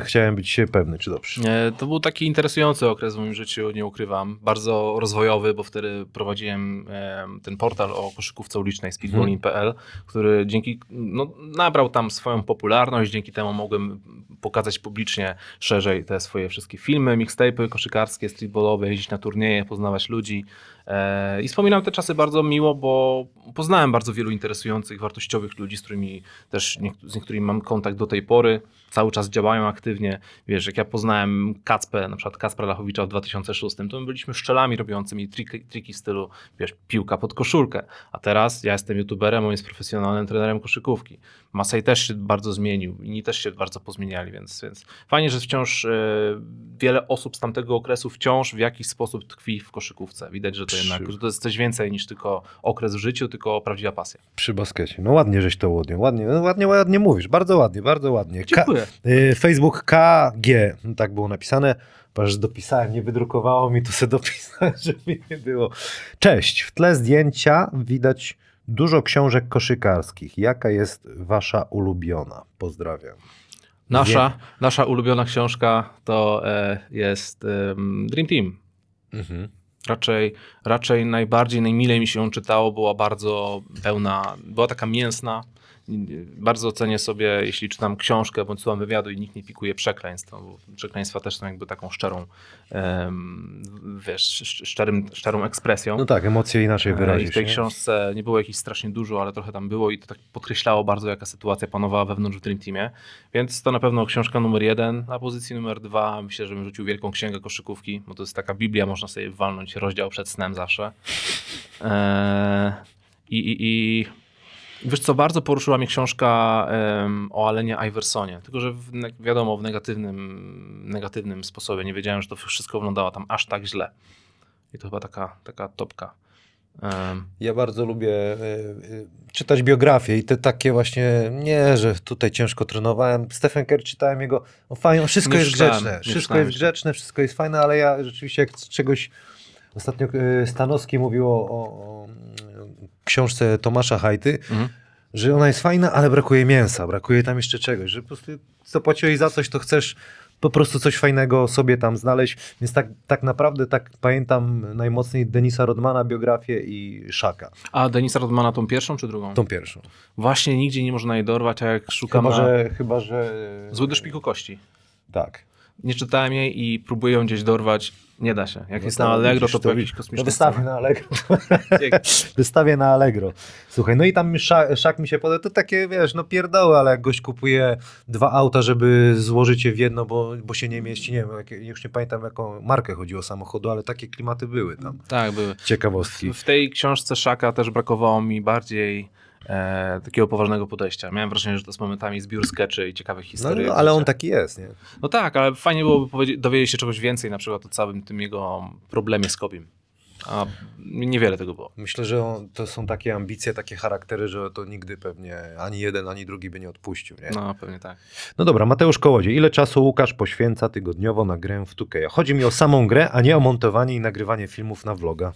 chciałem być pewny, czy dobrze. E, To był taki interesujący okres w moim życiu, nie ukrywam. Bardzo rozwojowy, bo wtedy prowadziłem ten portal o koszykówce ulicznej speedballing.pl, który dzięki, no, nabrał tam swoją popularność, dzięki temu mogłem pokazać publicznie szerzej te swoje wszystkie filmy, mixtape'y koszykarskie, streetballowe, jeździć na turnieje, poznawać ludzi. E, I wspominam te czasy bardzo miło, bo poznałem bardzo wielu interesujących, wartościowych ludzi, z którymi też z niektórymi mam kontakt do tej pory. Cały czas działają aktywnie. Wiesz, jak ja poznałem Kacpę, na przykład Kacpra Lachowicza w 2006, to my byliśmy szczelami robiącymi triki, triki w stylu, wiesz, piłka pod koszulkę. A teraz ja jestem youtuberem, on jest profesjonalnym trenerem koszykówki. Masej też się bardzo zmienił, inni też się bardzo pozmieniali, więc, więc fajnie, że wciąż e, wiele osób z tamtego okresu wciąż w jakiś sposób tkwi w koszykówce. Widać, że to Przy- jednak że to jest coś więcej niż tylko okres w życiu, tylko prawdziwa pasja. Przy baskecie. No ładnie, żeś to ładnie, ładnie, no ładnie, ładnie mówisz. Bardzo ładnie, bardzo ładnie. Dziękuję. Y, Facebook KG, tak było napisane. Patrz, dopisałem, nie wydrukowało mi, to se dopisałem, [LAUGHS] żeby nie było. Cześć, w tle zdjęcia widać dużo książek koszykarskich. Jaka jest wasza ulubiona? Pozdrawiam. Nasza, nasza ulubiona książka to e, jest em, Dream Team. Mhm. Raczej, raczej najbardziej, najmilej mi się ją czytało, była bardzo pełna, była taka mięsna. I Bardzo cenię sobie, jeśli czytam książkę bądź słucham wywiadu i nikt nie pikuje przekleństw. Bo przekleństwa też są jakby taką szczerą, wiesz, sz- szczerym, szczerą ekspresją. No tak, emocje inaczej E, I wyrazisz. w tej nie? książce nie było jakichś strasznie dużo, ale trochę tam było i to tak podkreślało bardzo, jaka sytuacja panowała wewnątrz w Dream Teamie. Więc to na pewno książka numer jeden. Na pozycji numer dwa myślę, że bym rzucił wielką księgę koszykówki, bo to jest taka Biblia, można sobie walnąć rozdział przed snem zawsze. Eee, I, i, I wiesz co, bardzo poruszyła mnie książka em, o Alenie Iversonie, tylko że w, wiadomo, w negatywnym, negatywnym sposobie. Nie wiedziałem, że to wszystko wyglądało tam aż tak źle. I to chyba taka, taka topka. Em, Ja bardzo lubię y, y, czytać biografie i te takie właśnie, nie, że tutaj ciężko trenowałem. Stephen Kerr czytałem jego, no fajnie, wszystko Nie jest czytałem, grzeczne, wszystko jest grzeczne, wszystko jest fajne, ale ja rzeczywiście jak czegoś, ostatnio y, Stanowski mówił o, o, o książce Tomasza Hajty, mhm. że ona jest fajna, ale brakuje mięsa, brakuje tam jeszcze czegoś, że po prostu zapłaciłeś za coś, to chcesz po prostu coś fajnego sobie tam znaleźć, więc tak, tak naprawdę tak pamiętam najmocniej Denisa Rodmana biografię i Szaka, A Denisa Rodmana tą pierwszą czy drugą? tą pierwszą. Właśnie nigdzie nie można jej dorwać, a jak szukam Chyba, że, chyba, że... Zły do szpiku kości. Tak. Nie czytałem jej i próbuję ją gdzieś dorwać. Nie da się. Jak No jest na Allegro, to to widzisz. kosmicznych To wystawię na Allegro. [LAUGHS] Wystawię na Allegro. Słuchaj, no i tam szak, szak mi się podoba. To takie, wiesz, no pierdoły, ale jak gość kupuje dwa auta, żeby złożyć je w jedno, bo, bo się nie mieści, nie wiem, już nie pamiętam jaką markę chodziło samochodu, ale takie klimaty były tam. Tak, były. Ciekawostki. W tej książce Szaka też brakowało mi bardziej e, takiego poważnego podejścia. Miałem wrażenie, że to jest momentami zbiór skeczy i ciekawych No, historii. no, ale on taki jest, nie? No tak, ale fajnie byłoby dowiedzieć się czegoś więcej na przykład o całym tym jego problemie z Kobim. A niewiele tego było. Myślę, że on, to są takie ambicje, takie charaktery, że to nigdy pewnie ani jeden, ani drugi by nie odpuścił, nie? No pewnie tak. No dobra, Mateusz Kołodziej. Ile czasu Łukasz poświęca tygodniowo na grę w 2K? Chodzi mi o samą grę, a nie o montowanie i nagrywanie filmów na vloga.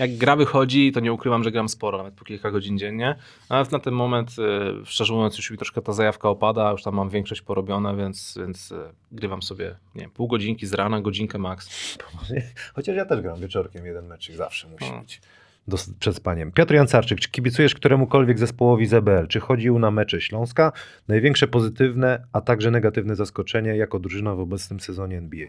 Jak gra wychodzi, to nie ukrywam, że gram sporo, nawet po kilka godzin dziennie. Ale na ten moment, e, szczerze mówiąc, już mi troszkę ta zajawka opada, już tam mam większość porobione, więc, więc e, grywam sobie, nie wiem, pół godzinki z rana, godzinkę max. Chociaż ja też gram wieczorkiem jeden meczek, zawsze musi No. być. do, przed spaniem. Piotr Jancarczyk, czy kibicujesz któremukolwiek zespołowi z EBL? Czy chodził na mecze Śląska? Największe pozytywne, a także negatywne zaskoczenie jako drużyna w obecnym sezonie NBA.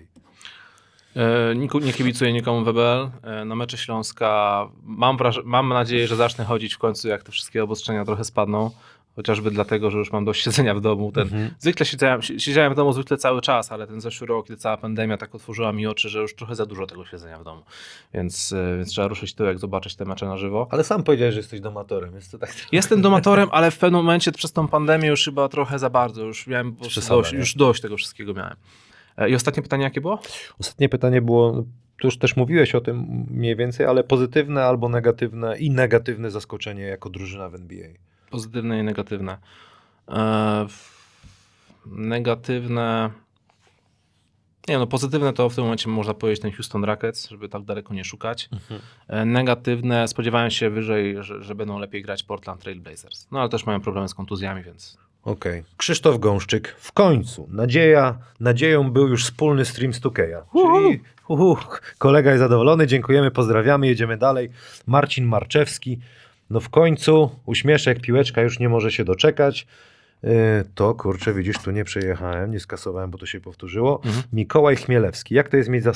E, Nie kibicuję nikomu WBL. E, Na mecze Śląska mam, mam nadzieję, że zacznę chodzić w końcu, jak te wszystkie obostrzenia trochę spadną. Chociażby dlatego, że już mam dość siedzenia w domu. Ten, Mhm. Zwykle siedziałem, si- siedziałem w domu zwykle cały czas, ale ten zeszły rok, kiedy cała pandemia tak otworzyła mi oczy, że już trochę za dużo tego siedzenia w domu. Więc, e, więc trzeba ruszyć tyłek, zobaczyć te mecze na żywo. Ale sam powiedziałeś, że jesteś domatorem, jest to tak... Jestem domatorem, ale w pewnym momencie przez tą pandemię już chyba trochę za bardzo. Już miałem Przesada, dość, już dość tego wszystkiego miałem. E, I ostatnie pytanie jakie było? Ostatnie pytanie było, tu już też mówiłeś o tym mniej więcej, ale pozytywne albo negatywne i negatywne zaskoczenie jako drużyna w NBA. Pozytywne i negatywne. E, negatywne. Nie no, pozytywne to w tym momencie można powiedzieć ten Houston Rockets, żeby tak daleko nie szukać. E, negatywne, spodziewałem się wyżej, że, że będą lepiej grać Portland Trail Blazers. No ale też mają problemy z kontuzjami, więc Okej. Krzysztof Gąszczyk, w końcu. Nadzieja, nadzieją był już wspólny stream z Tukeja. Czyli kolega jest zadowolony, dziękujemy, pozdrawiamy, jedziemy dalej. Marcin Marczewski, no w końcu, uśmieszek, piłeczka już nie może się doczekać. Yy, To kurczę, widzisz, tu nie przejechałem, nie skasowałem, bo to się powtórzyło. Mhm. Mikołaj Chmielewski, jak to jest mieć za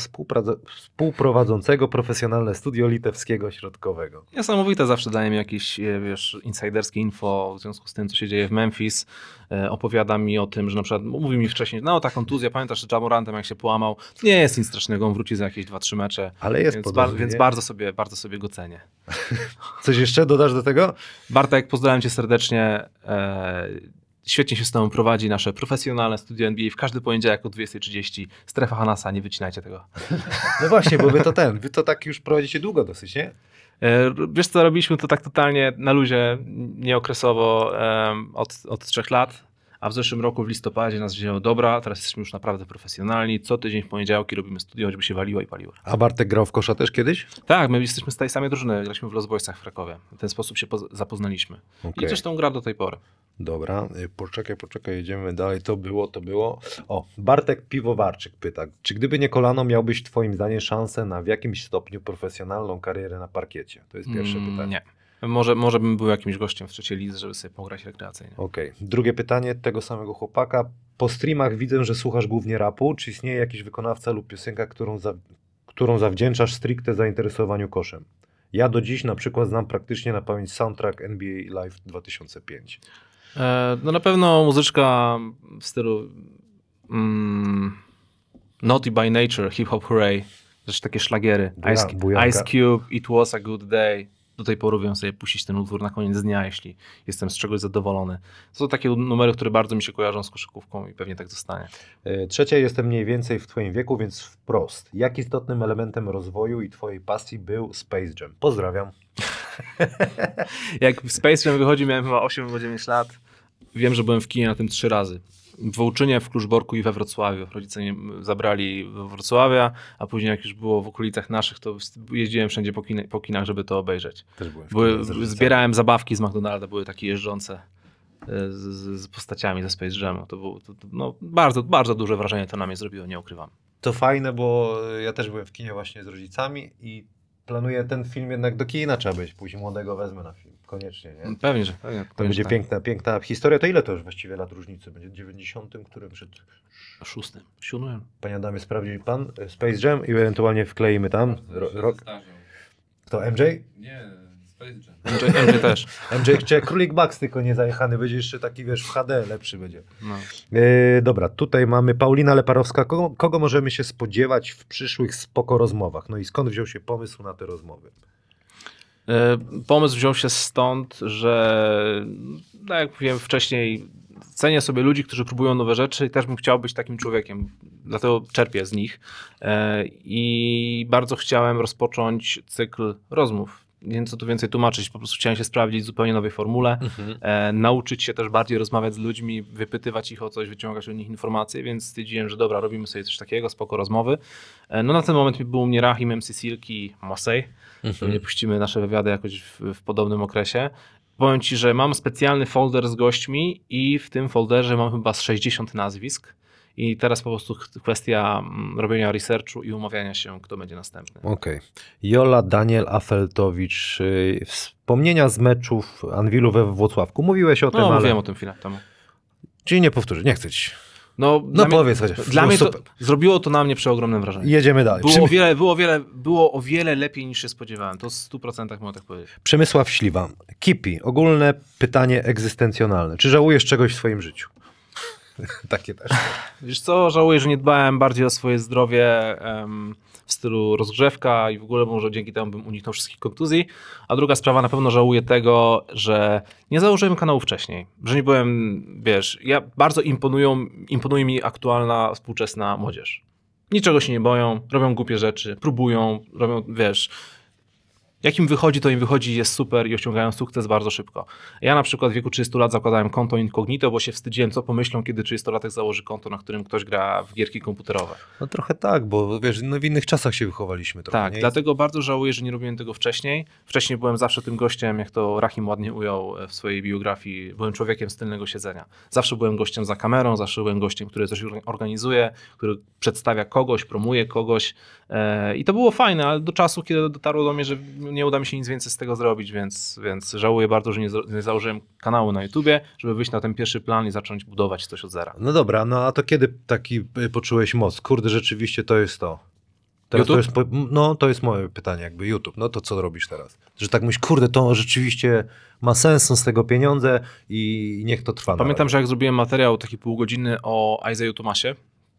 współprowadzącego profesjonalne studio litewskiego środkowego? Niesamowite zawsze daje mi jakieś, e, wiesz, insiderskie info w związku z tym, co się dzieje w Memphis. E, Opowiada mi o tym, że na przykład mówi mi wcześniej, no ta kontuzja, pamiętasz, że Jamorantem jak się połamał, nie jest nic strasznego, on wróci za jakieś 2-3 mecze. Ale jest Więc, podobnie. więc bardzo, sobie, bardzo sobie go cenię. [LAUGHS] Coś jeszcze dodasz do tego? Bartek, pozdrawiam cię serdecznie. Świetnie się z tobą prowadzi nasze profesjonalne studio NBA w każdy poniedziałek o 20.30. Strefa Hanasa, nie wycinajcie tego. [LAUGHS] No właśnie, bo wy to ten, wy to tak już prowadzicie długo dosyć, nie? E, Wiesz co, robiliśmy to tak totalnie na luzie, nieokresowo od, od trzech lat, a w zeszłym roku w listopadzie nas wzięło, dobra, teraz jesteśmy już naprawdę profesjonalni, co tydzień w poniedziałki robimy studio, żeby się waliło i paliło. A Bartek grał w kosza też kiedyś? Tak, my jesteśmy z tej samej drużyny, graliśmy w Los Boysach w Krakowie. W ten sposób się poz- zapoznaliśmy. I Okej. zresztą gra do tej pory. Dobra, y, poczekaj, poczekaj, jedziemy dalej. To było, to było. O, Bartek Piwowarczyk pyta, czy gdyby nie kolano, miałbyś twoim zdaniem szansę na w jakimś stopniu profesjonalną karierę na parkiecie? To jest pierwsze Mm, pytanie. Nie. Może, może bym był jakimś gościem w trzeciej lidze, żeby sobie pograć rekreacyjnie. Okej. Drugie pytanie tego samego chłopaka. Po streamach widzę, że słuchasz głównie rapu. Czy istnieje jakiś wykonawca lub piosenka, którą, za, którą zawdzięczasz stricte zainteresowaniu koszem? Ja do dziś na przykład znam praktycznie na pamięć soundtrack NBA Live 2005. E, no na pewno muzyczka w stylu mm, Naughty by Nature, Hip Hop Hooray, też takie szlagiery. Buja- Ice. Ice Cube, It Was a Good Day. Do tej pory wiem sobie puścić ten utwór na koniec dnia, jeśli jestem z czegoś zadowolony. To są takie numery, które bardzo mi się kojarzą z koszykówką i pewnie tak zostanie. E, Trzecie, jestem mniej więcej w Twoim wieku, więc wprost. Jak istotnym elementem rozwoju i Twojej pasji był Space Jam? Pozdrawiam. [LAUGHS] Jak w Space Jam wychodzi, miałem chyba 8 albo 9 lat. Wiem, że byłem w kinie na tym trzy razy. W Wołczynie, w Kluczborku i we Wrocławiu. Rodzice mnie zabrali do Wrocławia, a później jak już było w okolicach naszych, to jeździłem wszędzie po, kin po kinach, żeby to obejrzeć. Też byłem w Były, zbierałem zabawki z McDonalda, były takie jeżdżące e, z, z, z postaciami ze Space Jamu. To było to, to, no, bardzo, bardzo duże wrażenie to na mnie zrobiło, nie ukrywam. To fajne, bo ja też byłem w kinie właśnie z rodzicami i planuję ten film jednak do kina trzeba być. Później młodego wezmę na film. Koniecznie, nie? Pewnie, że pewnie. To będzie piękna, piękna historia. To ile to już właściwie lat różnicy? Będzie w 90, którym przed... Szóstym, siódmym. Panie Adamie, sprawdzi pan Space Jam i ewentualnie wkleimy tam. Ro, rok. Kto, MJ? Nie, Space Jam. MJ, MJ też. MJ chce Królik Max, tylko nie zajechany. Będzie jeszcze taki, wiesz, w HD lepszy będzie. No. E, dobra, tutaj mamy Paulina Leparowska. Kogo, kogo możemy się spodziewać w przyszłych spoko rozmowach? No i skąd wziął się pomysł na te rozmowy? E, Pomysł wziął się stąd, że tak jak mówiłem wcześniej, cenię sobie ludzi, którzy próbują nowe rzeczy i też bym chciał być takim człowiekiem. Dlatego czerpię z nich. E, I bardzo chciałem rozpocząć cykl rozmów. Nie wiem, co tu więcej tłumaczyć. Po prostu chciałem się sprawdzić w zupełnie nowej formule. E, nauczyć się też bardziej rozmawiać z ludźmi, wypytywać ich o coś, wyciągać od nich informacje, więc stwierdziłem, że dobra, robimy sobie coś takiego, spoko rozmowy. E, no na ten moment był u mnie Rahim, MC Silki, Mosej. Pewnie puścimy nasze wywiady jakoś w, w podobnym okresie. Powiem Ci, że mam specjalny folder z gośćmi i w tym folderze mam chyba z 60 nazwisk I teraz po prostu kwestia mm, robienia researchu i umawiania się, kto będzie następny. Okej. Jola Daniel Afeltowicz. y, Wspomnienia z meczów Anwilu we Włocławku. Mówiłeś o tym, No, ale... mówiłem o tym chwilę temu. Czyli nie powtórzę, nie chcę ci. No, No dla mnie- powiedz chociaż. Dla No mnie to zrobiło to na mnie przeogromne wrażenie. Jedziemy dalej. Było o, Przemy- wiele, było, wiele, było o wiele lepiej niż się spodziewałem. To w 100% mogę tak powiedzieć. Przemysław Śliwa. Kipi. Ogólne pytanie egzystencjonalne. Czy żałujesz czegoś w swoim życiu? [LAUGHS] Takie też. Wiesz co, żałuję, że nie dbałem bardziej o swoje zdrowie w stylu rozgrzewka i w ogóle może dzięki temu bym uniknął wszystkich kontuzji. A druga sprawa, na pewno żałuję tego, że nie założyłem kanału wcześniej. Że nie byłem, wiesz, ja bardzo imponują, imponuje mi aktualna, współczesna młodzież. Niczego się nie boją, robią głupie rzeczy, próbują, robią, wiesz, jak im wychodzi, to im wychodzi, jest super i osiągają sukces bardzo szybko. Ja na przykład w wieku 30 lat zakładałem konto incognito, bo się wstydziłem, co pomyślą, kiedy 30-latek założy konto, na którym ktoś gra w gierki komputerowe. No trochę tak, bo wiesz, no w innych czasach się wychowaliśmy trochę. tak, nie? dlatego bardzo żałuję, że nie robiłem tego wcześniej. Wcześniej byłem zawsze tym gościem, jak to Rahim ładnie ujął e, w swojej biografii, byłem człowiekiem z tylnego siedzenia. Zawsze byłem gościem za kamerą, zawsze byłem gościem, który coś organizuje, który przedstawia kogoś, promuje kogoś e, i to było fajne, ale do czasu, kiedy dotarło do mnie, że nie uda mi się nic więcej z tego zrobić, więc, więc żałuję bardzo, że nie, nie założyłem kanału na YouTubie, żeby wyjść na ten pierwszy plan i zacząć budować coś od zera. No dobra, no a to kiedy taki y, poczułeś moc? Kurde, rzeczywiście to jest to. Teraz to YouTube? jest, po- no to jest moje pytanie, jakby YouTube. No to co robisz teraz? Że tak myślisz, kurde, to rzeczywiście ma sens, są z tego pieniądze i niech to trwa. Pamiętam, że jak zrobiłem materiał taki półgodzinny o Isaiah Tomasie,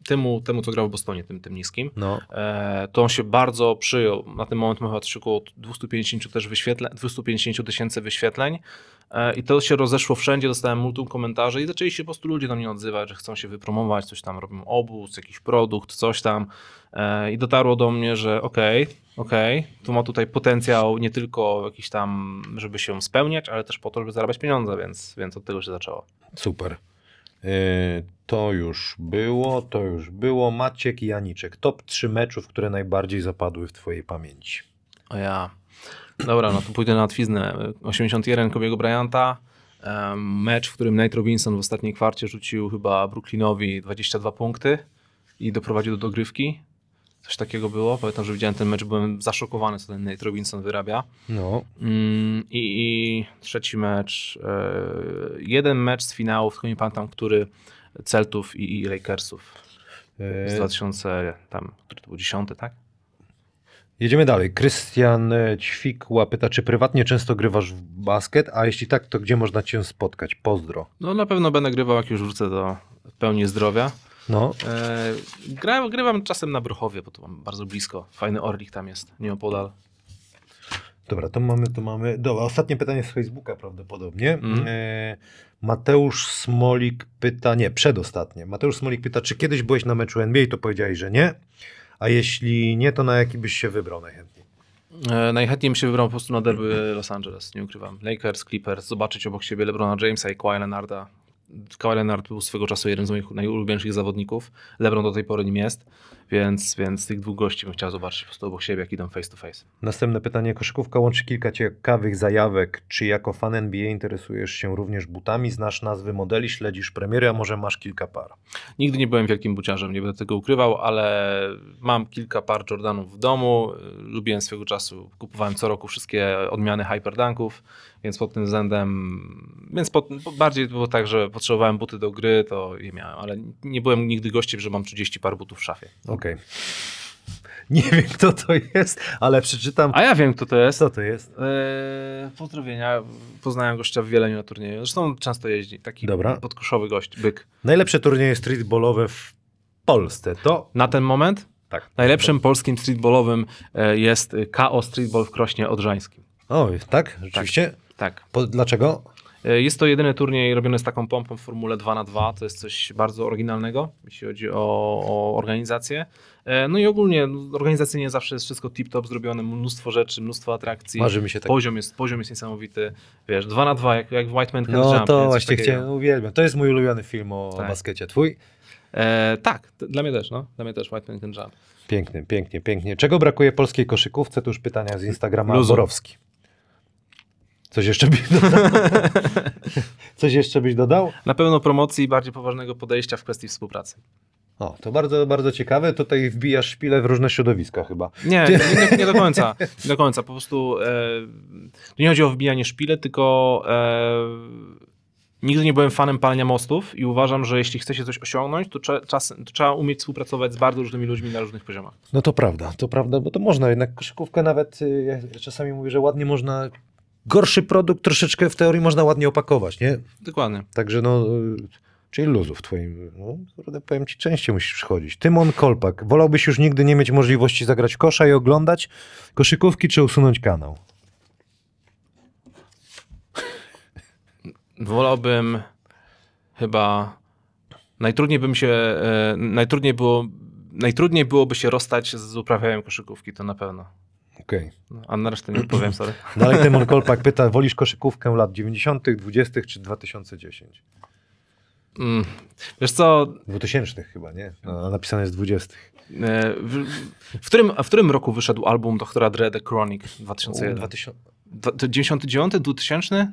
temu, temu co grał w Bostonie, tym, tym niskim, No, e, to on się bardzo przyjął. Na ten moment ma chyba coś około 250 też wyświetleń, 250 tysięcy wyświetleń e, i to się rozeszło wszędzie, dostałem multum komentarzy i zaczęli się po prostu ludzie do mnie odzywać, że chcą się wypromować, coś tam robią obóz, jakiś produkt, coś tam e, i dotarło do mnie, że okej, okej, tu ma tutaj potencjał nie tylko jakiś tam, żeby się spełniać, ale też po to, żeby zarabiać pieniądze, więc, więc od tego się zaczęło. super. Y, to już było, to już było. Maciek i Janiczek. Top 3 meczów, które najbardziej zapadły w twojej pamięci. O ja. Dobra, no to pójdę na łatwiznę. 81 Kobiego Bryanta. em, Mecz, w którym Nate Robinson w ostatniej kwarcie rzucił chyba Brooklynowi 22 punkty i doprowadził do dogrywki. Coś takiego było. Pamiętam, że widziałem ten mecz, byłem zaszokowany, co ten Nate Robinson wyrabia. No, Mm, I, i trzeci mecz. e, jeden mecz z finałów, tylko nie pamiętam, który Celtów i, i Lakersów. Z y, 2000, tam, który to był 10, tak? Jedziemy dalej. Krystian e, Ćwikła pyta, czy prywatnie często grywasz w basket, a jeśli tak, to gdzie można cię spotkać? Pozdro. No na pewno będę grywał, jak już wrócę do pełni zdrowia. No, E, gra, grywam czasem na Bruchowie, bo to mam bardzo blisko. Fajny Orlik tam jest, nieopodal. dobra, to mamy, to mamy. Dobra, ostatnie pytanie z Facebooka prawdopodobnie. Mhm. E, Mateusz Smolik pyta, nie, przedostatnie. Mateusz Smolik pyta, czy kiedyś byłeś na meczu NBA, to powiedziałeś, że nie. A jeśli nie, to na jaki byś się wybrał najchętniej? E, najchętniej bym się wybrał po prostu na derby Los Angeles, nie ukrywam. Lakers, Clippers, zobaczyć obok siebie LeBrona Jamesa i Kawhi Leonarda. Kawhi Leonard był swego czasu jeden z moich najulubieńszych zawodników. LeBron do tej pory nim jest, więc, więc tych dwóch gości bym chciał zobaczyć po prostu obok siebie, jak idą face to face. Następne pytanie. Koszykówka łączy kilka ciekawych zajawek. Czy jako fan NBA interesujesz się również butami? Znasz nazwy modeli, śledzisz premiery, a może masz kilka par? Nigdy nie byłem wielkim buciarzem, nie będę tego ukrywał, ale mam kilka par Jordanów w domu. Lubiłem swego czasu, kupowałem co roku wszystkie odmiany Hyperdunków, więc pod tym względem, więc pod, bardziej było tak, że potrzebowałem buty do gry, to je miałem, ale nie byłem nigdy gościem, że mam 30 par butów w szafie. Okej. Nie [LAUGHS] wiem, kto to jest, ale przeczytam. A ja wiem, kto to jest. Co to jest? Eee, pozdrowienia. Poznałem gościa w Wieleniu na turnieju. Zresztą często jeździ. Taki Dobra. podkoszowy gość, byk. Najlepsze turnieje streetballowe w Polsce to. Na ten moment Tak. najlepszym polskim streetballowym e, jest KO Streetball w Krośnie Odrzańskim. Oj, tak? Rzeczywiście? Tak. Po, dlaczego? E, Jest to jedyny turniej robiony z taką pompą w Formule 2 na 2 To jest coś bardzo oryginalnego, jeśli chodzi o, o organizację. E, No i ogólnie no, organizacyjnie zawsze jest wszystko tip-top zrobione, mnóstwo rzeczy, mnóstwo atrakcji. Marzy mi się tak. Poziom jest, poziom jest niesamowity. Wiesz, 2 na 2 jak, jak White Man Can No Jump. to właśnie chciałem, uwielbiam. To jest mój ulubiony film o Tak. baskecie. Twój? E, tak, dla mnie też, no. Dla mnie też White Man Can Jump. Piękny, pięknie, pięknie. Czego brakuje polskiej koszykówce? To już pytania z Instagrama. Luzu. Borowski. Coś jeszcze byś dodał? [LAUGHS] Coś jeszcze byś dodał? Na pewno promocji i bardziej poważnego podejścia w kwestii współpracy. O, to bardzo, bardzo ciekawe. Tutaj wbijasz szpilę w różne środowiska chyba. Nie, nie, nie, do końca. [LAUGHS] Nie do końca. Po prostu e, nie chodzi o wbijanie szpile, tylko e, nigdy nie byłem fanem palenia mostów i uważam, że jeśli chce się coś osiągnąć, to, trze, czas, to trzeba umieć współpracować z bardzo różnymi ludźmi na różnych poziomach. No to prawda, to prawda, bo to można jednak koszykówkę nawet, y, ja czasami mówię, że ładnie można, gorszy produkt troszeczkę w teorii można ładnie opakować, nie? Dokładnie. Także no, y, czyli luzów twoim, no, kurde, powiem ci, częściej musisz przychodzić. Tymon Kolpak, wolałbyś już nigdy nie mieć możliwości zagrać w kosza i oglądać koszykówki, czy usunąć kanał? Wolałbym chyba. Najtrudniej bym się. E, najtrudniej, było, najtrudniej byłoby się rozstać z uprawianiem koszykówki, to na pewno. Okej. No, A na resztę nie odpowiem, sorry. [CLEARS THROAT] Dalej Tymon Kolpak pyta, wolisz koszykówkę lat 90., 20. czy 2010? Mm. Wiesz co, 2000 chyba, nie? No, a napisane jest 20. e, w, w, którym, w którym roku wyszedł album Doktora Dre The Chronic? U, 2001? 2000. Dwa- to 99? 2000?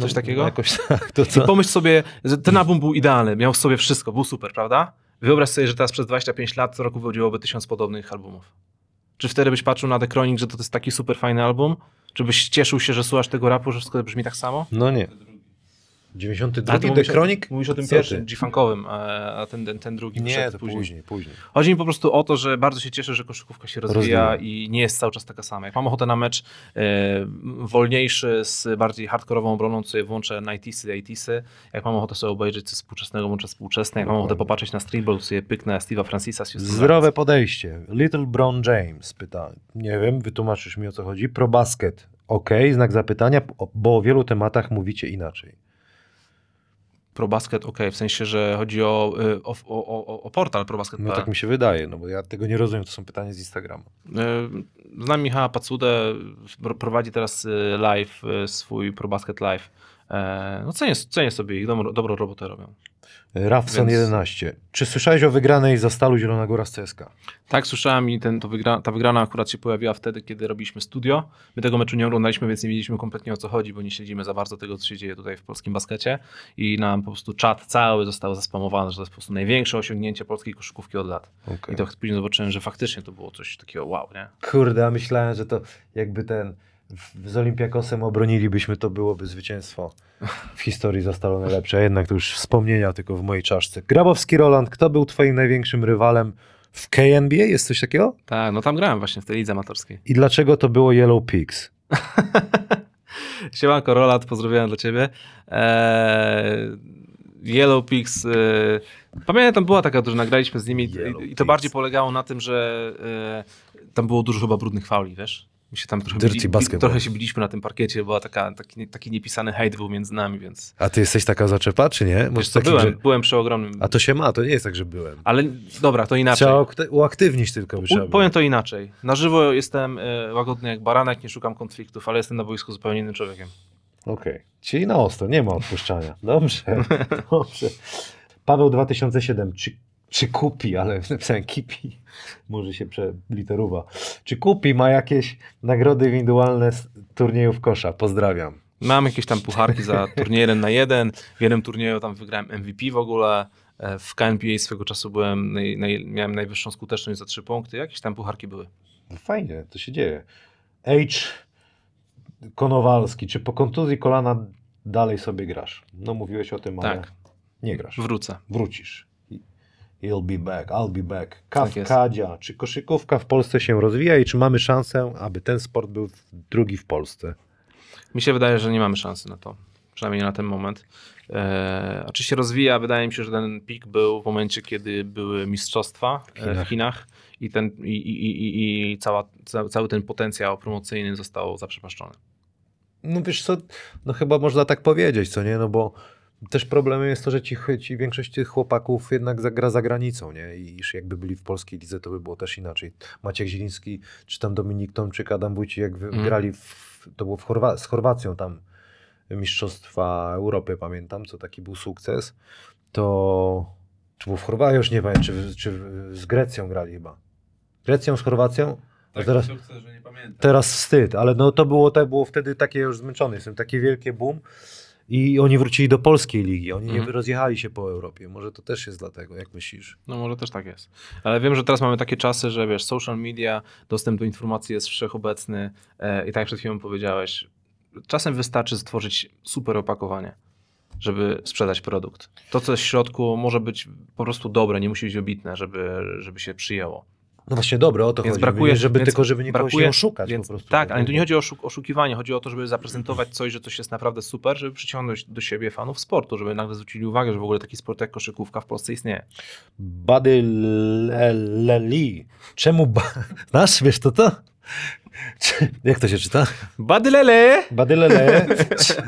Coś takiego? No, jakoś tak, to I co? pomyśl sobie, że ten album był idealny, miał w sobie wszystko, był super, prawda? Wyobraź sobie, że teraz przez 25 lat co roku wychodziłoby tysiąc podobnych albumów. Czy wtedy byś patrzył na The Chronic, że to jest taki super fajny album? Czy byś cieszył się, że słuchasz tego rapu, że wszystko brzmi tak samo? No nie. 92 A ty The mówisz o- Chronic? Mówisz o tym Co pierwszym? G-Funkowym, a ten, ten, ten drugi Nie, to później. później, później. Chodzi mi po prostu o to, że bardzo się cieszę, że koszykówka się rozwija, Rozwija. i nie jest cały czas taka sama. Jak mam ochotę na mecz e, wolniejszy z bardziej hardkorową obroną, to sobie włączę 90sy, 80sy. Jak mam ochotę sobie obejrzeć coś współczesnego, włączę współczesne. Jak mam ochotę Dokładnie. popatrzeć na streetball, to sobie pyknę Steve'a Francisa. Zdrowe podejście. Little Brown James pyta. Nie wiem, wytłumaczysz mi o co chodzi. Pro basket. Ok, znak zapytania, bo o wielu tematach mówicie inaczej. Pro Basket, ok, w sensie, że chodzi o, y, o, o, o, o portal Pro Basket. No tak mi się wydaje, no bo ja tego nie rozumiem, to są pytania z Instagrama. Y, Znam Michała Pacudę, pro- prowadzi teraz y, live, swój Pro Basket Live. E, No cenię, cenię sobie ich, dobrą, dobrą robotę robią. Rafson Więc- 11. Czy słyszałeś o wygranej za Stalu Zielona Góra z CSKA? Tak, słyszałem i ten, to wygra, ta wygrana akurat się pojawiła wtedy, kiedy robiliśmy studio. My tego meczu nie oglądaliśmy, więc nie wiedzieliśmy kompletnie o co chodzi, bo nie śledzimy za bardzo tego, co się dzieje tutaj w polskim baskecie. I nam po prostu czat cały został zaspamowany, że to jest po prostu największe osiągnięcie polskiej koszykówki od lat. Okej. I to później zobaczyłem, że faktycznie to było coś takiego wow, nie? Kurde, a myślałem, że to jakby ten z Olimpiakosem obronilibyśmy, to byłoby zwycięstwo w historii zostało najlepsze. A jednak to już wspomnienia tylko w mojej czaszce. Grabowski Roland, kto był twoim największym rywalem w KNBA? Jest coś takiego? Tak, no tam grałem właśnie w tej lidze amatorskiej. I dlaczego to było Yellow Pigs? [LAUGHS] Siemanko, Roland, pozdrawiam dla ciebie. Eee, Yellow Pigs. E, pamiętam, była taka drużyna, graliśmy z nimi i- Yellow i, to bardziej polegało na tym, że e, tam było dużo chyba brudnych fauli, wiesz? My się tam trochę, Dirty bili, basketball. trochę się biliśmy na tym parkiecie, była taka, taki, taki niepisany hejt był między nami, więc... A ty jesteś taka zaczepa, czy nie? Wiesz co, byłem, że... byłem przy ogromnym... A to się ma, to nie jest tak, że byłem. Ale dobra, to inaczej. Trzeba akty- uaktywnić tylko U, było. powiem to inaczej. Na żywo jestem e, łagodny jak baranek, nie szukam konfliktów, ale jestem na boisku zupełnie innym człowiekiem. Okej. Czyli na ostro, nie ma odpuszczania. Dobrze, [LAUGHS] dobrze. Paweł 2007, czy, czy kupi, ale [LAUGHS] napisałem kipi, może się przeliterowa. Czy kupi ma jakieś nagrody indywidualne z turniejów kosza? Pozdrawiam. Mam jakieś tam pucharki za turniej 1 na 1. W jednym turnieju tam wygrałem MVP w ogóle. E, W KNPA swego czasu byłem, naj, naj, miałem najwyższą skuteczność za 3 punkty. Jakieś tam pucharki były. No Fajnie, to się dzieje. H. Konowalski, czy po kontuzji kolana dalej sobie grasz? No mówiłeś o tym, ale Tak. nie grasz. Wrócę. Wrócisz. He'll be back, I'll be back. Tak. Kawkadzia. Czy koszykówka w Polsce się rozwija i czy mamy szansę, aby ten sport był drugi w Polsce? Mi się wydaje, że nie mamy szansy na to. Przynajmniej nie na ten moment. E, a czy się rozwija? Wydaje mi się, że ten pik był w momencie, kiedy były mistrzostwa w Chinach. W Chinach i, ten, i, i, i, i- cała, ca, cały ten potencjał promocyjny został zaprzepaszczony. No wiesz co, no chyba można tak powiedzieć, co nie? No bo też problemem jest to, że ci, ci większość tych chłopaków jednak zagra za granicą, nie? I iż jakby byli w polskiej lidze, to by było też inaczej. Maciek Zieliński, czy tam Dominik Tomczyk, Adam Wójcik, jak Mhm. grali, w, to było w Chorwa- z Chorwacją tam Mistrzostwa Europy, pamiętam, co taki był sukces, to czy był w Chorwacji, już nie pamiętam, czy, czy z Grecją grali chyba. Grecją, z Chorwacją? Tak, teraz- sukces, że nie pamiętam. Teraz wstyd, ale no to było, to było wtedy takie już zmęczony jestem, takie wielkie boom i oni wrócili do polskiej ligi. Oni Mhm. nie rozjechali się po Europie. Może to też jest dlatego, jak myślisz? No może też tak jest. Ale wiem, że teraz mamy takie czasy, że wiesz, social media, dostęp do informacji jest wszechobecny e, i tak jak przed chwilą powiedziałeś, czasem wystarczy stworzyć super opakowanie, żeby sprzedać produkt. To, co jest w środku, może być po prostu dobre, nie musi być obitne, żeby, żeby się przyjęło. No właśnie, dobre, o to Więc chodzi. brakuje, żeby więc tylko, żeby nikogo brakuje, nie oszukać więc, po prostu. Tak, ale tu nie chodzi o oszuk- oszukiwanie, chodzi o to, żeby zaprezentować coś, że coś jest naprawdę super, żeby przyciągnąć do siebie fanów sportu, żeby nagle zwrócili uwagę, że w ogóle taki sport jak koszykówka w Polsce istnieje. Buddy Leli. Czemu... Ba... [LAUGHS] Znasz, wiesz to to? Jak to się czyta? Badylele! Buddy Lele.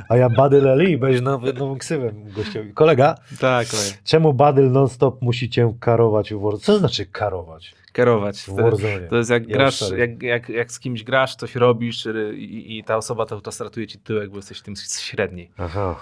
A ja Buddy Leli, będziesz nowy, nową ksywę gościowi. Kolega, Tak, kolej. czemu Badyl non-stop musi cię karować w Warzone? Co znaczy karować Kierować. To, Warzone? to jest jak Ja grasz, jak, jak, jak z kimś grasz, coś robisz y, i, i ta osoba to, to stratuje ci tyłek, bo jesteś tym średni. Aha.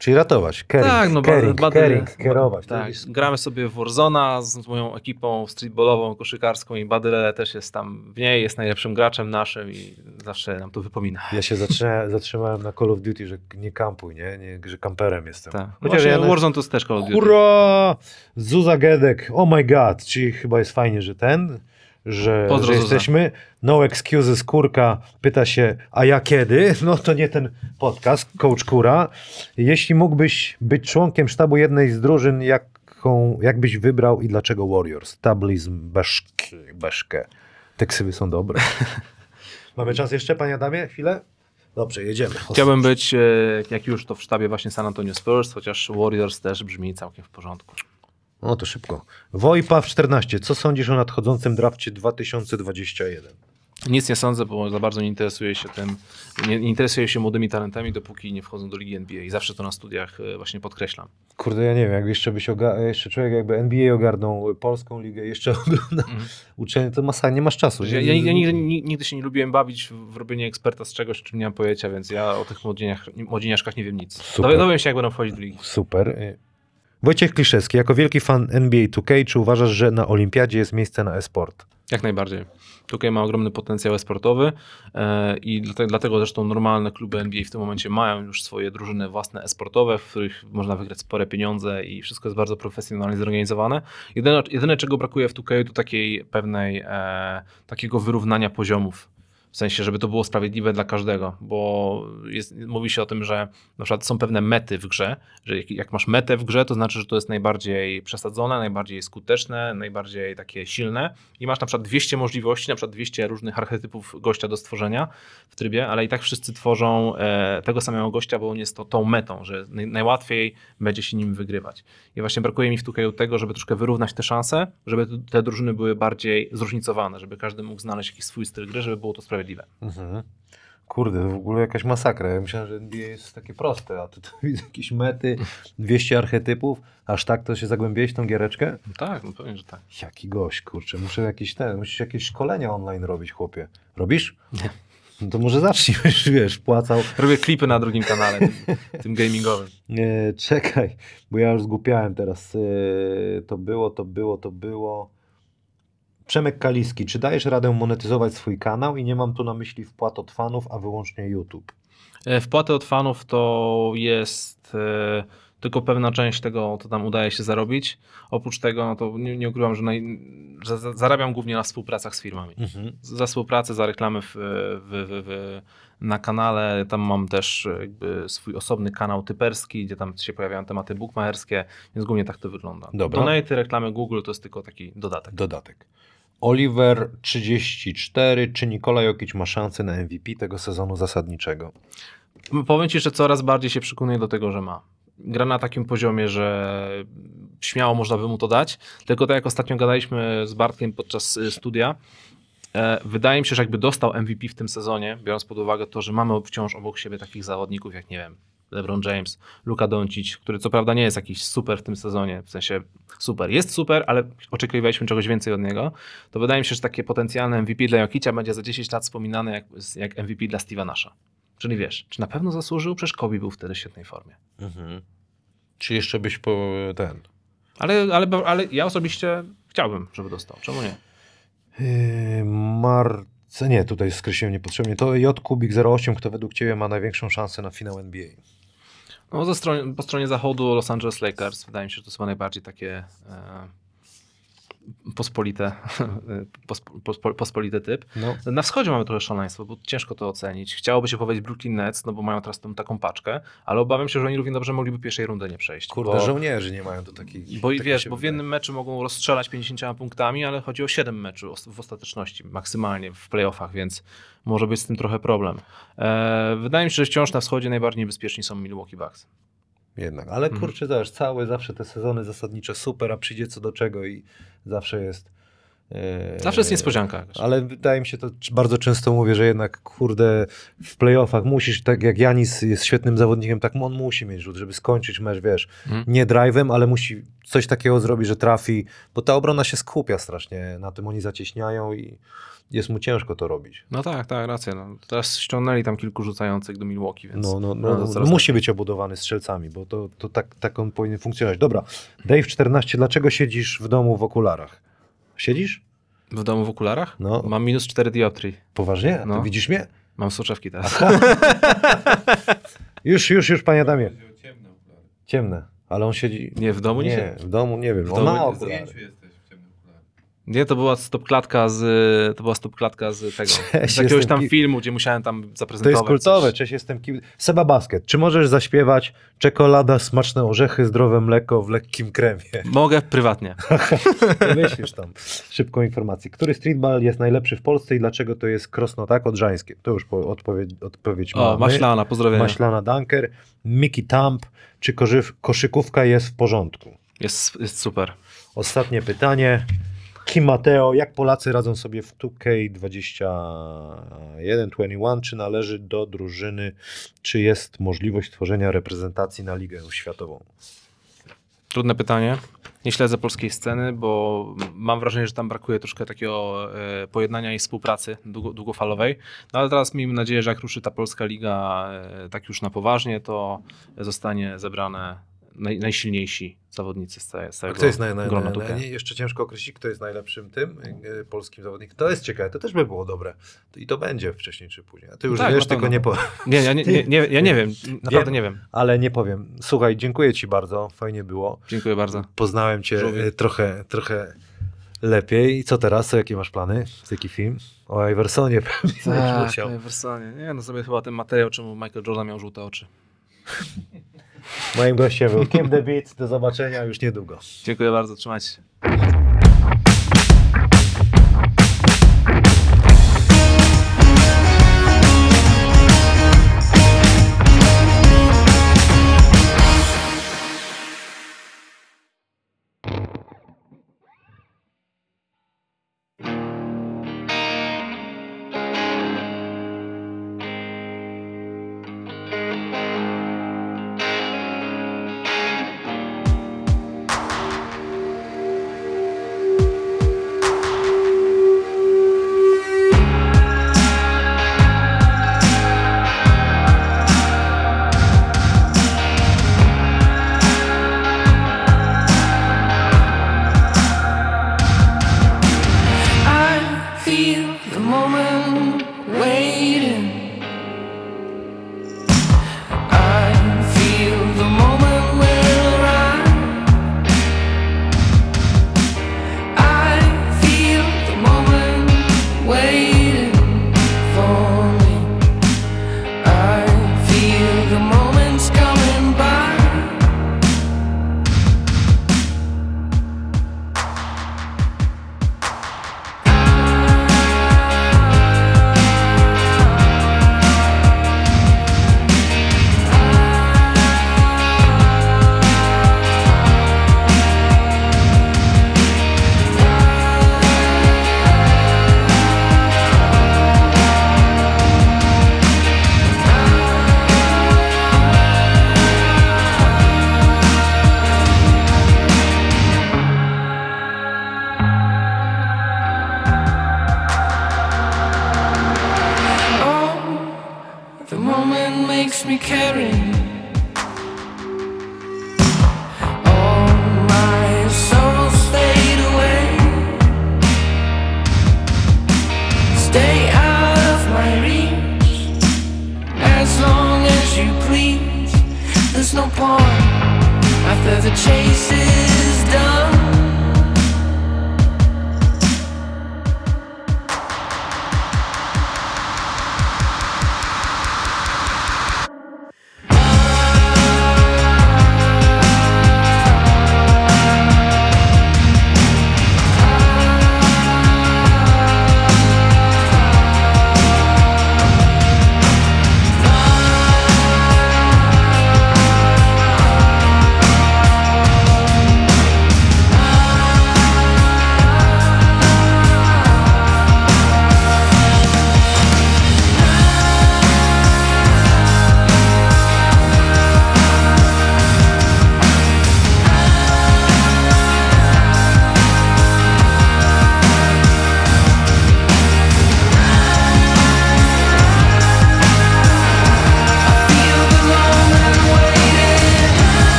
Czyli ratować, caring, tak, no caring, kierować. Tak, jest- gramy sobie w Warzona z moją ekipą streetballową, koszykarską i Badylele też jest tam w niej, jest najlepszym graczem naszym i zawsze nam to wypomina. Ja się zatrzymałem, zatrzymałem na Call of Duty, że nie kampuj, nie? nie że kamperem jestem. Tak. Chociaż ja Warzone to jest też Call of Duty. Hurra! Zuza Gedek, oh my god, czyli chyba jest fajnie, że ten, że, Pozdro, że jesteśmy. No excuses, Kurka pyta się, a ja kiedy? [LAUGHS] No to nie ten podcast, Coach Kura. Jeśli mógłbyś być członkiem sztabu jednej z drużyn, jaką, jak byś wybrał i dlaczego Warriors? Tablizm, beszki, beszkę. Te ksywy są dobre. [LAUGHS] Mamy czas jeszcze, panie Adamie? Chwilę? Dobrze, jedziemy. Chciałbym być, e, jak już, to w sztabie właśnie San Antonio Spurs, chociaż Warriors też brzmi całkiem w porządku. No to szybko. Wojpa w 14. Co sądzisz o nadchodzącym drafcie 2021? Nic nie sądzę, bo za bardzo nie interesuję się tym, nie, nie interesuję się młodymi talentami, dopóki nie wchodzą do ligi NBA i zawsze to na studiach e, właśnie podkreślam. Kurde, ja nie wiem, jak jeszcze byś jeszcze człowiek jakby NBA ogarnął polską ligę, jeszcze [LAUGHS] ogląda Mhm. uczenie, to masa, nie masz czasu. Ja, ja, ja nigdy, ni- nigdy się nie lubiłem bawić w, robienie eksperta z czegoś, czym nie mam pojęcia, więc ja o tych młodzieniach, młodzieniaszkach nie wiem nic. Super. Dowi- Dowiem się, jak będą wchodzić do ligi. Super. Wojciech Kliszewski, jako wielki fan NBA 2K, czy uważasz, że na olimpiadzie jest miejsce na e-sport? Jak najbardziej. Tutaj ma ogromny potencjał sportowy e, i dlatego, dlatego zresztą normalne kluby NBA w tym momencie mają już swoje drużyny własne esportowe, w których można wygrać spore pieniądze i wszystko jest bardzo profesjonalnie zorganizowane. Jedyne, jedyne czego brakuje w 2K to takiej pewnej, e, takiego wyrównania poziomów. W sensie, żeby to było sprawiedliwe dla każdego, bo jest, mówi się o tym, że na przykład są pewne mety w grze, że jak, jak masz metę w grze, to znaczy, że to jest najbardziej przesadzone, najbardziej skuteczne, najbardziej takie silne i masz na przykład 200 możliwości, na przykład 200 różnych archetypów gościa do stworzenia w trybie, ale i tak wszyscy tworzą e, tego samego gościa, bo on jest to, tą metą, że naj, najłatwiej będzie się nim wygrywać. I właśnie brakuje mi w Tukeju tego, żeby troszkę wyrównać te szanse, żeby te drużyny były bardziej zróżnicowane, żeby każdy mógł znaleźć jakiś swój styl gry, żeby było to sprawiedliwe. Mhm. Kurde, to w ogóle jakaś masakra. Ja myślałem, że NBA jest takie proste, a tu [LAUGHS] widzę jakieś mety, 200 archetypów. Aż tak to się zagłębiłeś w tą giereczkę? No tak, no pewnie, że tak. Jaki gość, kurczę. Muszę jakieś ten, musisz jakieś szkolenia online robić, chłopie. Robisz? Nie. No to może zacznij, wiesz, [LAUGHS] wiesz płacał. Robię klipy na drugim kanale, tym, [LAUGHS] tym gamingowym. Nie, czekaj, bo ja już zgłupiałem teraz. Yy, to było, to było, to było. Przemek Kaliski, czy dajesz radę monetyzować swój kanał? I nie mam tu na myśli wpłat od fanów, a wyłącznie YouTube. E, Wpłaty od fanów to jest e, tylko pewna część tego, co tam udaje się zarobić. Oprócz tego, no to nie, nie ukrywam, że, naj, że za- zarabiam głównie na współpracach z firmami. Za współpracę, za reklamy w, w, w, w, na kanale. Tam mam też jakby swój osobny kanał typerski, gdzie tam się pojawiają tematy bookmacherskie, więc głównie tak to wygląda. Dobra. Donaty, reklamy Google to jest tylko taki dodatek. Dodatek. Oliver 34, czy Nikola Jokic ma szansę na MVP tego sezonu zasadniczego? Powiem Ci, że coraz bardziej się przekonuję do tego, że ma. Gra na takim poziomie, że śmiało można by mu to dać. Tylko tak jak ostatnio gadaliśmy z Bartkiem podczas y, studia, e, wydaje mi się, że jakby dostał MVP w tym sezonie, biorąc pod uwagę to, że mamy wciąż obok siebie takich zawodników jak, nie wiem, LeBron James, Luka Doncic, który co prawda nie jest jakiś super w tym sezonie, w sensie super, jest super, ale oczekiwaliśmy czegoś więcej od niego, to wydaje mi się, że takie potencjalne MVP dla Jokicia będzie za 10 lat wspominane jak, jak MVP dla Steve'a Nasha. Czyli wiesz, czy na pewno zasłużył? Przecież Kobe był wtedy w świetnej formie. Czy jeszcze byś po ten. Ale, ale, ale ja osobiście chciałbym, żeby dostał. Czemu nie? Yy, Marce, nie, tutaj skreśliłem niepotrzebnie. To J Kubik 08, kto według Ciebie ma największą szansę na finał NBA? No, ze stronie, po stronie zachodu Los Angeles Lakers wydaje mi się, że to są najbardziej takie e, pospolite, [LAUGHS] pospo, pospo, pospolity typ. No. Na wschodzie mamy trochę szaleństwo, bo ciężko to ocenić. Chciałoby się powiedzieć Brooklyn Nets, no bo mają teraz tą taką paczkę, ale obawiam się, że oni równie dobrze mogliby pierwszej rundy nie przejść. Kurde, bo, żołnierzy nie mają do takich. bo i takie wiesz, bo w jednym meczu mogą rozstrzelać 50 punktami, ale chodzi o 7 meczów w ostateczności, maksymalnie w playoffach, więc może być z tym trochę problem. E, wydaje mi się, że wciąż na wschodzie najbardziej niebezpieczni są Milwaukee Bucks. Jednak, ale Mhm. kurczę też, całe zawsze te sezony zasadnicze super, a przyjdzie co do czego i zawsze jest. e, Zawsze jest niespodzianka. Ale wydaje mi się to, bardzo często mówię, że jednak kurde w playoffach musisz, tak jak Janis jest świetnym zawodnikiem, tak on musi mieć rzut, żeby skończyć mecz, wiesz, Mhm. nie drive'em, ale musi coś takiego zrobić, że trafi, bo ta obrona się skupia strasznie, na tym oni zacieśniają i jest mu ciężko to robić. No tak, tak, racja. No. Teraz ściągnęli tam kilku rzucających do Milwaukee, więc No, no, no, coraz musi być obudowany strzelcami, bo to, to tak, tak on powinien funkcjonować. Dobra, Dave 14, dlaczego siedzisz w domu w okularach? Siedzisz? W domu w okularach? No. Mam minus 4 dioptrii. Poważnie? No. Widzisz mnie? Mam soczewki teraz. Już, już, już, panie Adamie. Ciemne okulary. Ciemne, ale on siedzi... Nie, w domu nie, nie, się. w domu nie wiem. W on domu- ma W okulary. zdjęciu jesteś w ciemnych okularach. Nie, to była stop klatka z. To była stop klatka z tego. Cześć, z jakiegoś tam filmu, gdzie musiałem tam To zaprezentować. jest kultowe, coś. cześć, jestem kim... Seba Basket, czy możesz zaśpiewać czekolada, smaczne orzechy, zdrowe mleko w lekkim kremie? Mogę prywatnie. [LAUGHS] Myślisz tam szybką informację. Który streetball jest najlepszy w Polsce i dlaczego to jest Krosno tak odrzańskie? To już po, odpowiedź, odpowiedź O, mamy. maślana, pozdrowienia. Maślana Dunker, Mickey Tamp, czy koszykówka jest w porządku? Jest, jest super. Ostatnie pytanie. Kim Mateo, jak Polacy radzą sobie w 2K21-21? Czy należy do drużyny, czy jest możliwość tworzenia reprezentacji na Ligę Światową? Trudne pytanie. Nie śledzę polskiej sceny, bo mam wrażenie, że tam brakuje troszkę takiego e, pojednania i współpracy długo, długofalowej. No ale teraz miejmy nadzieję, że jak ruszy ta polska liga e, tak już na poważnie, to zostanie zebrane naj, najsilniejsi zawodnicy z, całe, z całego Kto jest naj, naj, grona naj, 2K. naj, jeszcze ciężko określić, kto jest najlepszym tym y, polskim zawodnikiem. To jest ciekawe, to też by było dobre. I to będzie wcześniej czy później. A ty już Tak, wiesz, tylko nie po... Nie, ja nie, nie, nie, ja nie [LAUGHS] wiem, naprawdę nie wiem. Ale nie powiem. Słuchaj, dziękuję ci bardzo, fajnie było. Dziękuję bardzo. Poznałem cię Żółwie. y, trochę, trochę lepiej. I co teraz? Co, jakie masz plany? Jaki film? O Iversonie [LAUGHS] pewnie Tak, musiał. Wersanie. Nie, no sobie chyba ten materiał, czemu Michael Jordan miał żółte oczy. [LAUGHS] Moim gościem był Kim The Beat. Do zobaczenia już niedługo. Dziękuję bardzo, trzymajcie się.